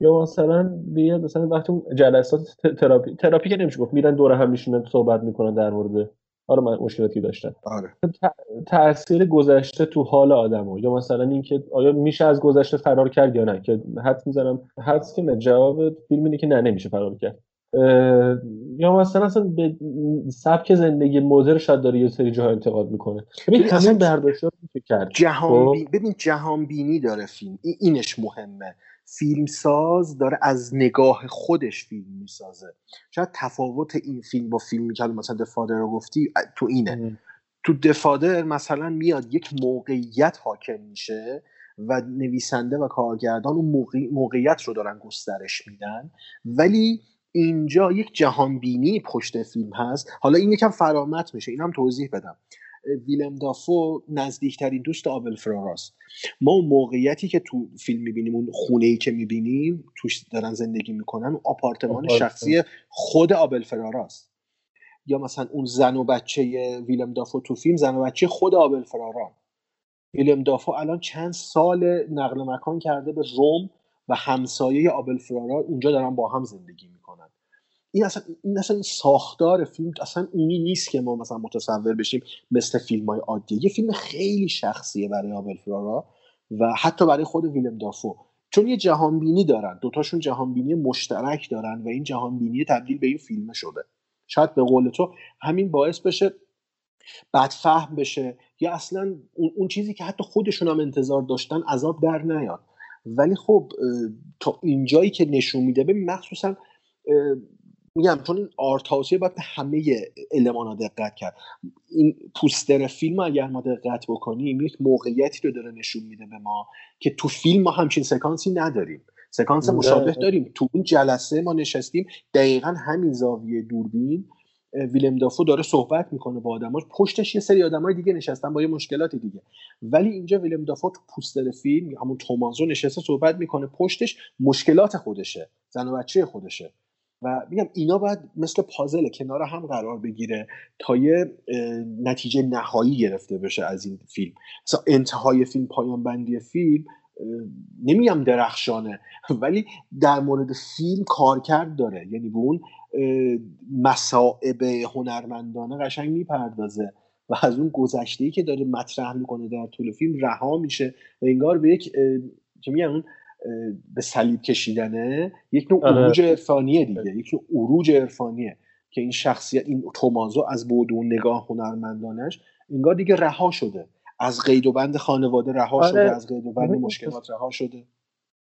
یا مثلا بیاد مثلا وقتی اون جلسات تراپی تراپی که نمیشه گفت میرن دور هم میشینن صحبت می‌کنن در مورد آره من مشکلاتی داشتن آره. تاثیر گذشته تو حال آدمو یا مثلا اینکه آیا میشه از گذشته فرار کرد یا نه؟ که حد می‌زنم حدس که جواب فیلم اینه که نه نمیشه فرار کرد. یا مثلا اصلا به سبک زندگی مدر شاید داره یه سری جاها انتقاد می‌کنه. ببین همین برداشت رو کرد. جهان خب؟ بی... ببین جهان بینی داره فیلم. اینش مهمه. فیلمساز داره از نگاه خودش فیلم می‌سازه. شاید تفاوت این فیلم با فیلمی که مثلا دفادر رو گفتی تو اینه. تو دفادر مثلا میاد یک موقعیت حاکم میشه و نویسنده و کارگردان اون موقعیت رو دارن گسترش میدن. ولی اینجا یک جهانبینی پشت فیلم هست. حالا این یکم فرامت میشه. این هم توضیح بدم. ویلم دافو نزدیکترین دوست آبل فراراست ما اون موقعیتی که تو فیلم می‌بینیم اون خونه ای که می‌بینیم توش دارن زندگی می‌کنن آپارتمان شخصی خود آبل فراراست یا مثلا اون زن و بچه ویلم دافو تو فیلم زن و بچه خود آبل فرارا ویلم دافو الان چند سال نقل مکان کرده به روم. و همسایه آبل فرارا اونجا دارن با هم زندگی می‌کنن. این اصلا این اصلا ساختار فیلم اصلا اونی نیست که ما مثلا متصور بشیم مثل فیلم های عادیه یه فیلم خیلی شخصیه برای آبل فرارا و حتی برای خود ویلم دافو. چون یه جهانبینی دارن. دوتاشون جهانبینی مشترک دارن و این جهانبینی تبدیل به این فیلم شده. شاید به قول تو همین باعث بشه بدفهم بشه یا اصلا اون چیزی که حتی خودشون هم انتظار داشتن عذاب در نیاد. ولی خب تا اینجایی که نشون میده به مخصوصا میگم چون این آرت هاوسیه باید به همه المانا دقت کرد. این پوستر فیلم اگر ما دقت بکنیم یک موقعیتی رو داره نشون میده به ما که تو فیلم ما همچین سکانسی نداریم. سکانس. مشابه داریم. تو اون جلسه ما نشستیم. دقیقا همین زاویه دوربین. ویلم دافو داره صحبت می‌کنه با آدماش. پشتش یه سری آدمای دیگه نشستن با یه مشکلات دیگه. ولی اینجا ویلم دافو تو پوستر فیلم همون تومازو نشسته صحبت می‌کنه. پشتش مشکلات خودشه زن و بچه خودشه. و میگم اینا باید مثل پازل کنار هم قرار بگیره تا یه نتیجه نهایی گرفته بشه از این فیلم. مثلا انتهای فیلم پایان بندی فیلم نمیگم درخشانه ولی در مورد فیلم کارکرد داره. یعنی به اون اه، مصائب هنرمندانه قشنگ می‌پردازه و از اون گذشته که داره مطرح می‌کنه در طول فیلم رها میشه و انگار به یک چه میگن اون به صلیب کشیدنه یک نوع آره. عروج عرفانیه دیگه یک نوع عروج عرفانیه که این شخصیت این تومازو از بعد اون نگاه هنرمندانش انگار دیگه رها شده از قید و بند خانواده رها آره. شده از قید و بند ببین، مشکلات رها شده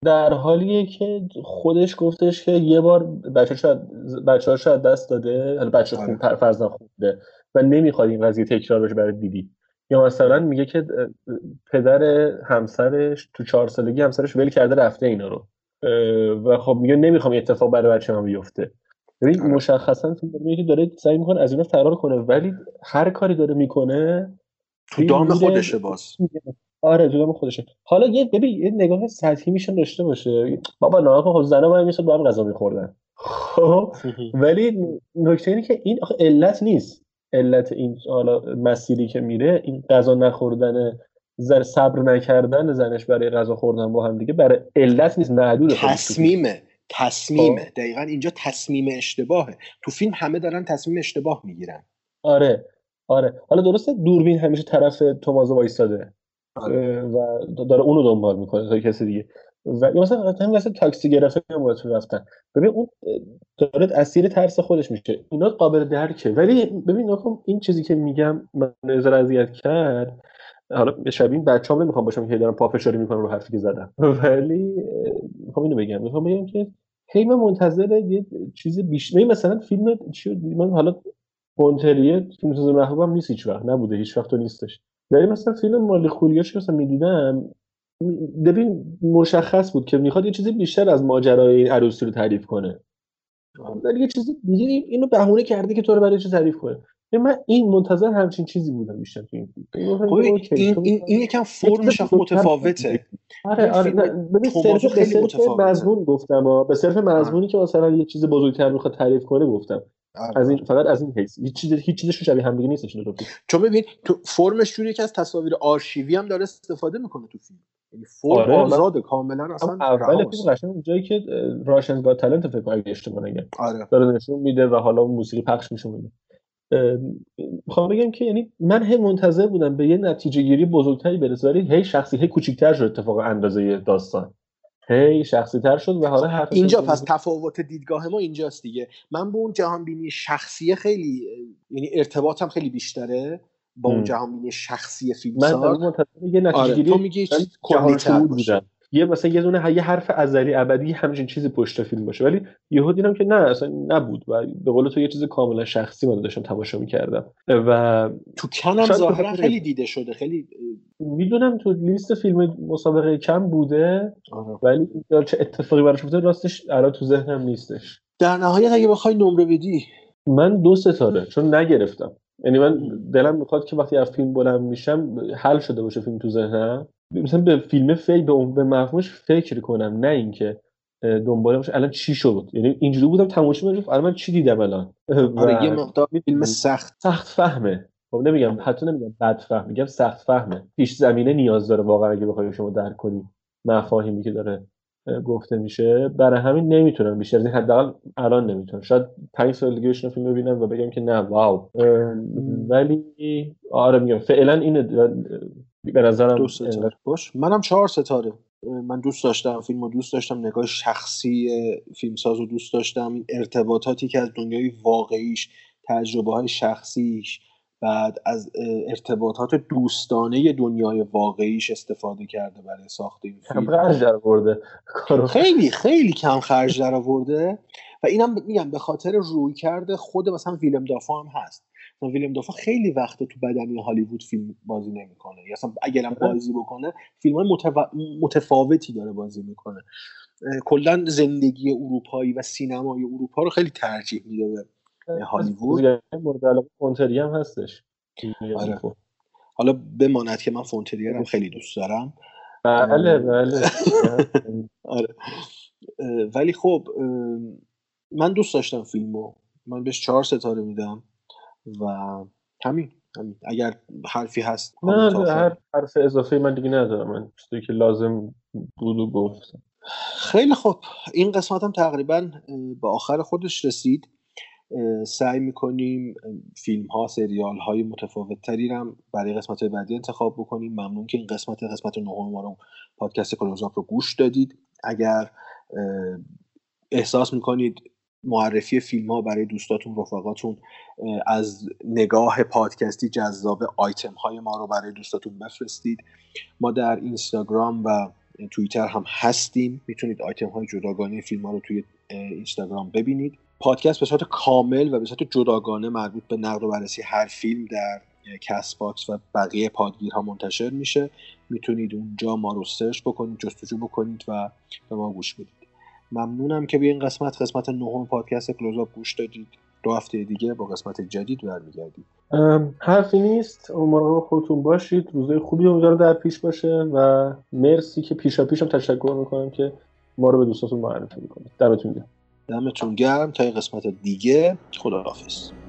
در حالیه که خودش گفتش که یه بار بچه شاید بچه شاید دست داده حالا بچه آره. خون پر- فرزند خونده و نمی‌خواد این قضیه تکرار بشه برای دیدی یا مثلا میگه که پدر همسرش تو چهار سالگی همسرش ول کرده رفته اینا رو و خب میگه نمی‌خوام این اتفاق برای بچه من بیفته ببین آره. مشخصا فیلم میگه که داره سعی می‌کنه از اینا فرار کنه ولی هر کاری داره می‌کنه تو دام خودشه باز آره دام خودشه. حالا یه ببین یه نگاه سطحی میشه داشته باشه. بابا نه خب زنا با هم می‌شد با هم غذا میخوردن. خب؟ ولی نکته اینه که این آخه علت نیست. علت این حالا مسیری که میره این غذا نخوردن زن صبر نکردن زنش برای غذا خوردن با هم دیگه برای علت نیست معدود. تصمیمه تصمیمه. دقیقا اینجا تصمیم اشتباهه. تو فیلم همه دارن تصمیم اشتباه می‌گیرن. آره آره. حالا درسته دوربین همیشه طرف تومازو وایستاده. و داره اونو دنبال می‌کنه تا کسی دیگه. و یا مثلا همین مثلا تاکسی گرفته باهاتون رفتن. ببین اون داره اسیر ترس خودش میشه. اینا قابل درکه. ولی ببین نکن این چیزی که میگم من نظر اذیت کرد حالا شبیه این بچه‌ام نمی‌خوام باشم که دارم پافشاری می‌کنم رو حرفی که زدم ولی می‌خوام اینو بگم. می‌خوام بگم که هی من منتظر یه چیز بیشتر مثلا فیلم چی من حالا مونتریه فیلم ساز محبوبم نیست هیچ وقت نبوده. هیچ وقت و نیستش. ولی مثلا فیلم مالی خولیاش که مثلا می‌دیدم ببین مشخص بود که می‌خواد یه چیزی بیشتر از ماجرای این عروسی رو تعریف کنه ولی یه چیزی دیگه اینو بهونه کرده که تو رو برای چی تعریف کنه ببین من این منتظر همچین چیزی بودم بیشتر تو این فیلم این این این, این یکم فرمش متفاوته آره آره ببین صرف به صرف. مضمون گفتم. به صرف مضمونی که مثلا یه چیز بزرگتر می‌خواد تعریف کنه گفتم. از این فقط از این حیث. هیچ چیز هیچ چیزشون شبیه هم دیگه نیستش دو. چون ببین تو فرمش جوریه که از تصاویر آرشیوی هم داره استفاده می‌کنه تو فیلم. یعنی فرم آره، آزاده کاملا اصلا اول. فیلم قشنگ اونجایی که راشنز گات تالنت فکر کنم اگه اشتباه نگم. آره. داره نشون میده و حالا اون موسیقی پخش میشه میده می‌خوام بگم که یعنی من هی منتظر بودم به یه نتیجه گیری بزرگتری برسه ولی هی شخصی هی کوچیکتر شد اتفاق اندازه داستان. هی شخصی تر شد و حالا حرف اینجا پس تفاوت دیدگاه ما اینجاست دیگه من به اون جهان بینی شخصی خیلی یعنی ارتباطم خیلی بیشتره با اون. جهان بینی شخصی من فیلمساز منتظر یه نتیجه آره تو میگی من چیز باشه. بودم یه مثلا یه دونه یه حرف ازلی ابدی همچین چیزی پشت فیلم باشه. ولی یهو دیدم که نه اصلا نبود و به قول تو یه چیز کاملا شخصی من داشتم تماشا می‌کردم. و تو کنم ظاهرا خیلی دیده شده خیلی می‌دونم تو لیست فیلم مسابقه کم بوده. ولی چه اتفاقی براش افتاد راستش الان تو ذهنم نیستش. در نهایت اگه بخوای نمره بدی؟ من دو ستاره چون نگرفتم. یعنی من دلم می‌خواد که وقتی از فیلم بلند میشم حل شده باشه فیلم تو ذهنم. مثلا به فیلم فکر به به مفهومش فکر کنم نه اینکه دنبال باشه الان چی شد؟ یعنی اینجوری بودم تماشا می‌کردم الان من چی دیدم الان؟ آره یه مقدار فیلم سخت. سخت فهمه. خب نمیگم حتی نمیگم بد فهم میگم سخت فهمه. پیش زمینه نیاز داره واقعا اگه بخوای شما درک کنی مفاهیمی که داره گفته میشه. برای همین نمی‌تونم بیشتر از این حداقل الان نمی‌تونم. شاید پنج سال دیگه بشینم فیلم ببینم و بگم که نه واو. ولی آره میگم فعلا اینه به نظرم دو ستاره باش. منم چهار ستاره. من دوست داشتم فیلم رو دوست داشتم نگاه شخصی فیلمساز رو دوست داشتم ارتباطاتی که از دنیای واقعیش تجربه های شخصیش بعد از ارتباطات دوستانه دنیای واقعیش استفاده کرده برای ساخت این فیلم. خرج در خیلی خیلی کم خرج در آورده. و اینم میگم به خاطر روی کرده خود مثلا ویلم دافا هم هست. مثلا ویلم دافا خیلی وقت تو بدنی هالیوود فیلم بازی نمی‌کنه. یا اصلا اگرم بازی بکنه فیلم های متفاوتی داره بازی می‌کنه. کلا زندگی اروپایی و سینمای اروپا رو خیلی ترجیح میده به هالیوود. مورد علاقه فونتری هم هستش. آره. حالا بماند که من فونتری هم خیلی دوست دارم. بله بله. آره. ولی خب من دوست داشتم فیلمو. من بهش چهار ستاره میدم. و همین همین. اگر حرفی هست نه هر حرف اضافه من دیگه ندارم. من چیزی که لازم بود و گفتم. خیلی خوب. این قسمت هم تقریبا به آخر خودش رسید. سعی می‌کنیم فیلم ها سریال های متفاوت تری هم برای قسمت بعدی انتخاب بکنیم. ممنون که این قسمت قسمت نهم ما رو پادکست کلوزاپ رو گوش دادید. اگر احساس می‌کنید معرفی فیلم ها برای دوستاتون رفقاتون از نگاه پادکستی جذاب آیتم های ما رو برای دوستاتون بفرستید. ما در اینستاگرام و توییتر هم هستیم. می‌تونید آیتم های جداگانه فیلم ها رو توی اینستاگرام ببینید. پادکست به صورت کامل و به صورت جداگانه مربوط به نقد و بررسی هر فیلم در Castbox و بقیه پادگیرها منتشر میشه. می‌تونید اونجا ما رو سرچ بکنید جستجو بکنید و به ما گوش بدید. ممنونم که به این قسمت قسمت نهم پادکست کلوزآپ گوش دادید. دو هفته دیگه با قسمت جدید برمیگردیم. حرفی نیست. مراقب خودتون باشید. روزای خوبی امیدوارم در پیش باشه و مرسی که پیشا پیشم تشکر می‌کنم که ما رو به دوستاتون معرفی می‌کنید. دمتون گرم. دمتون گرم. تا قسمت دیگه خداحافظ.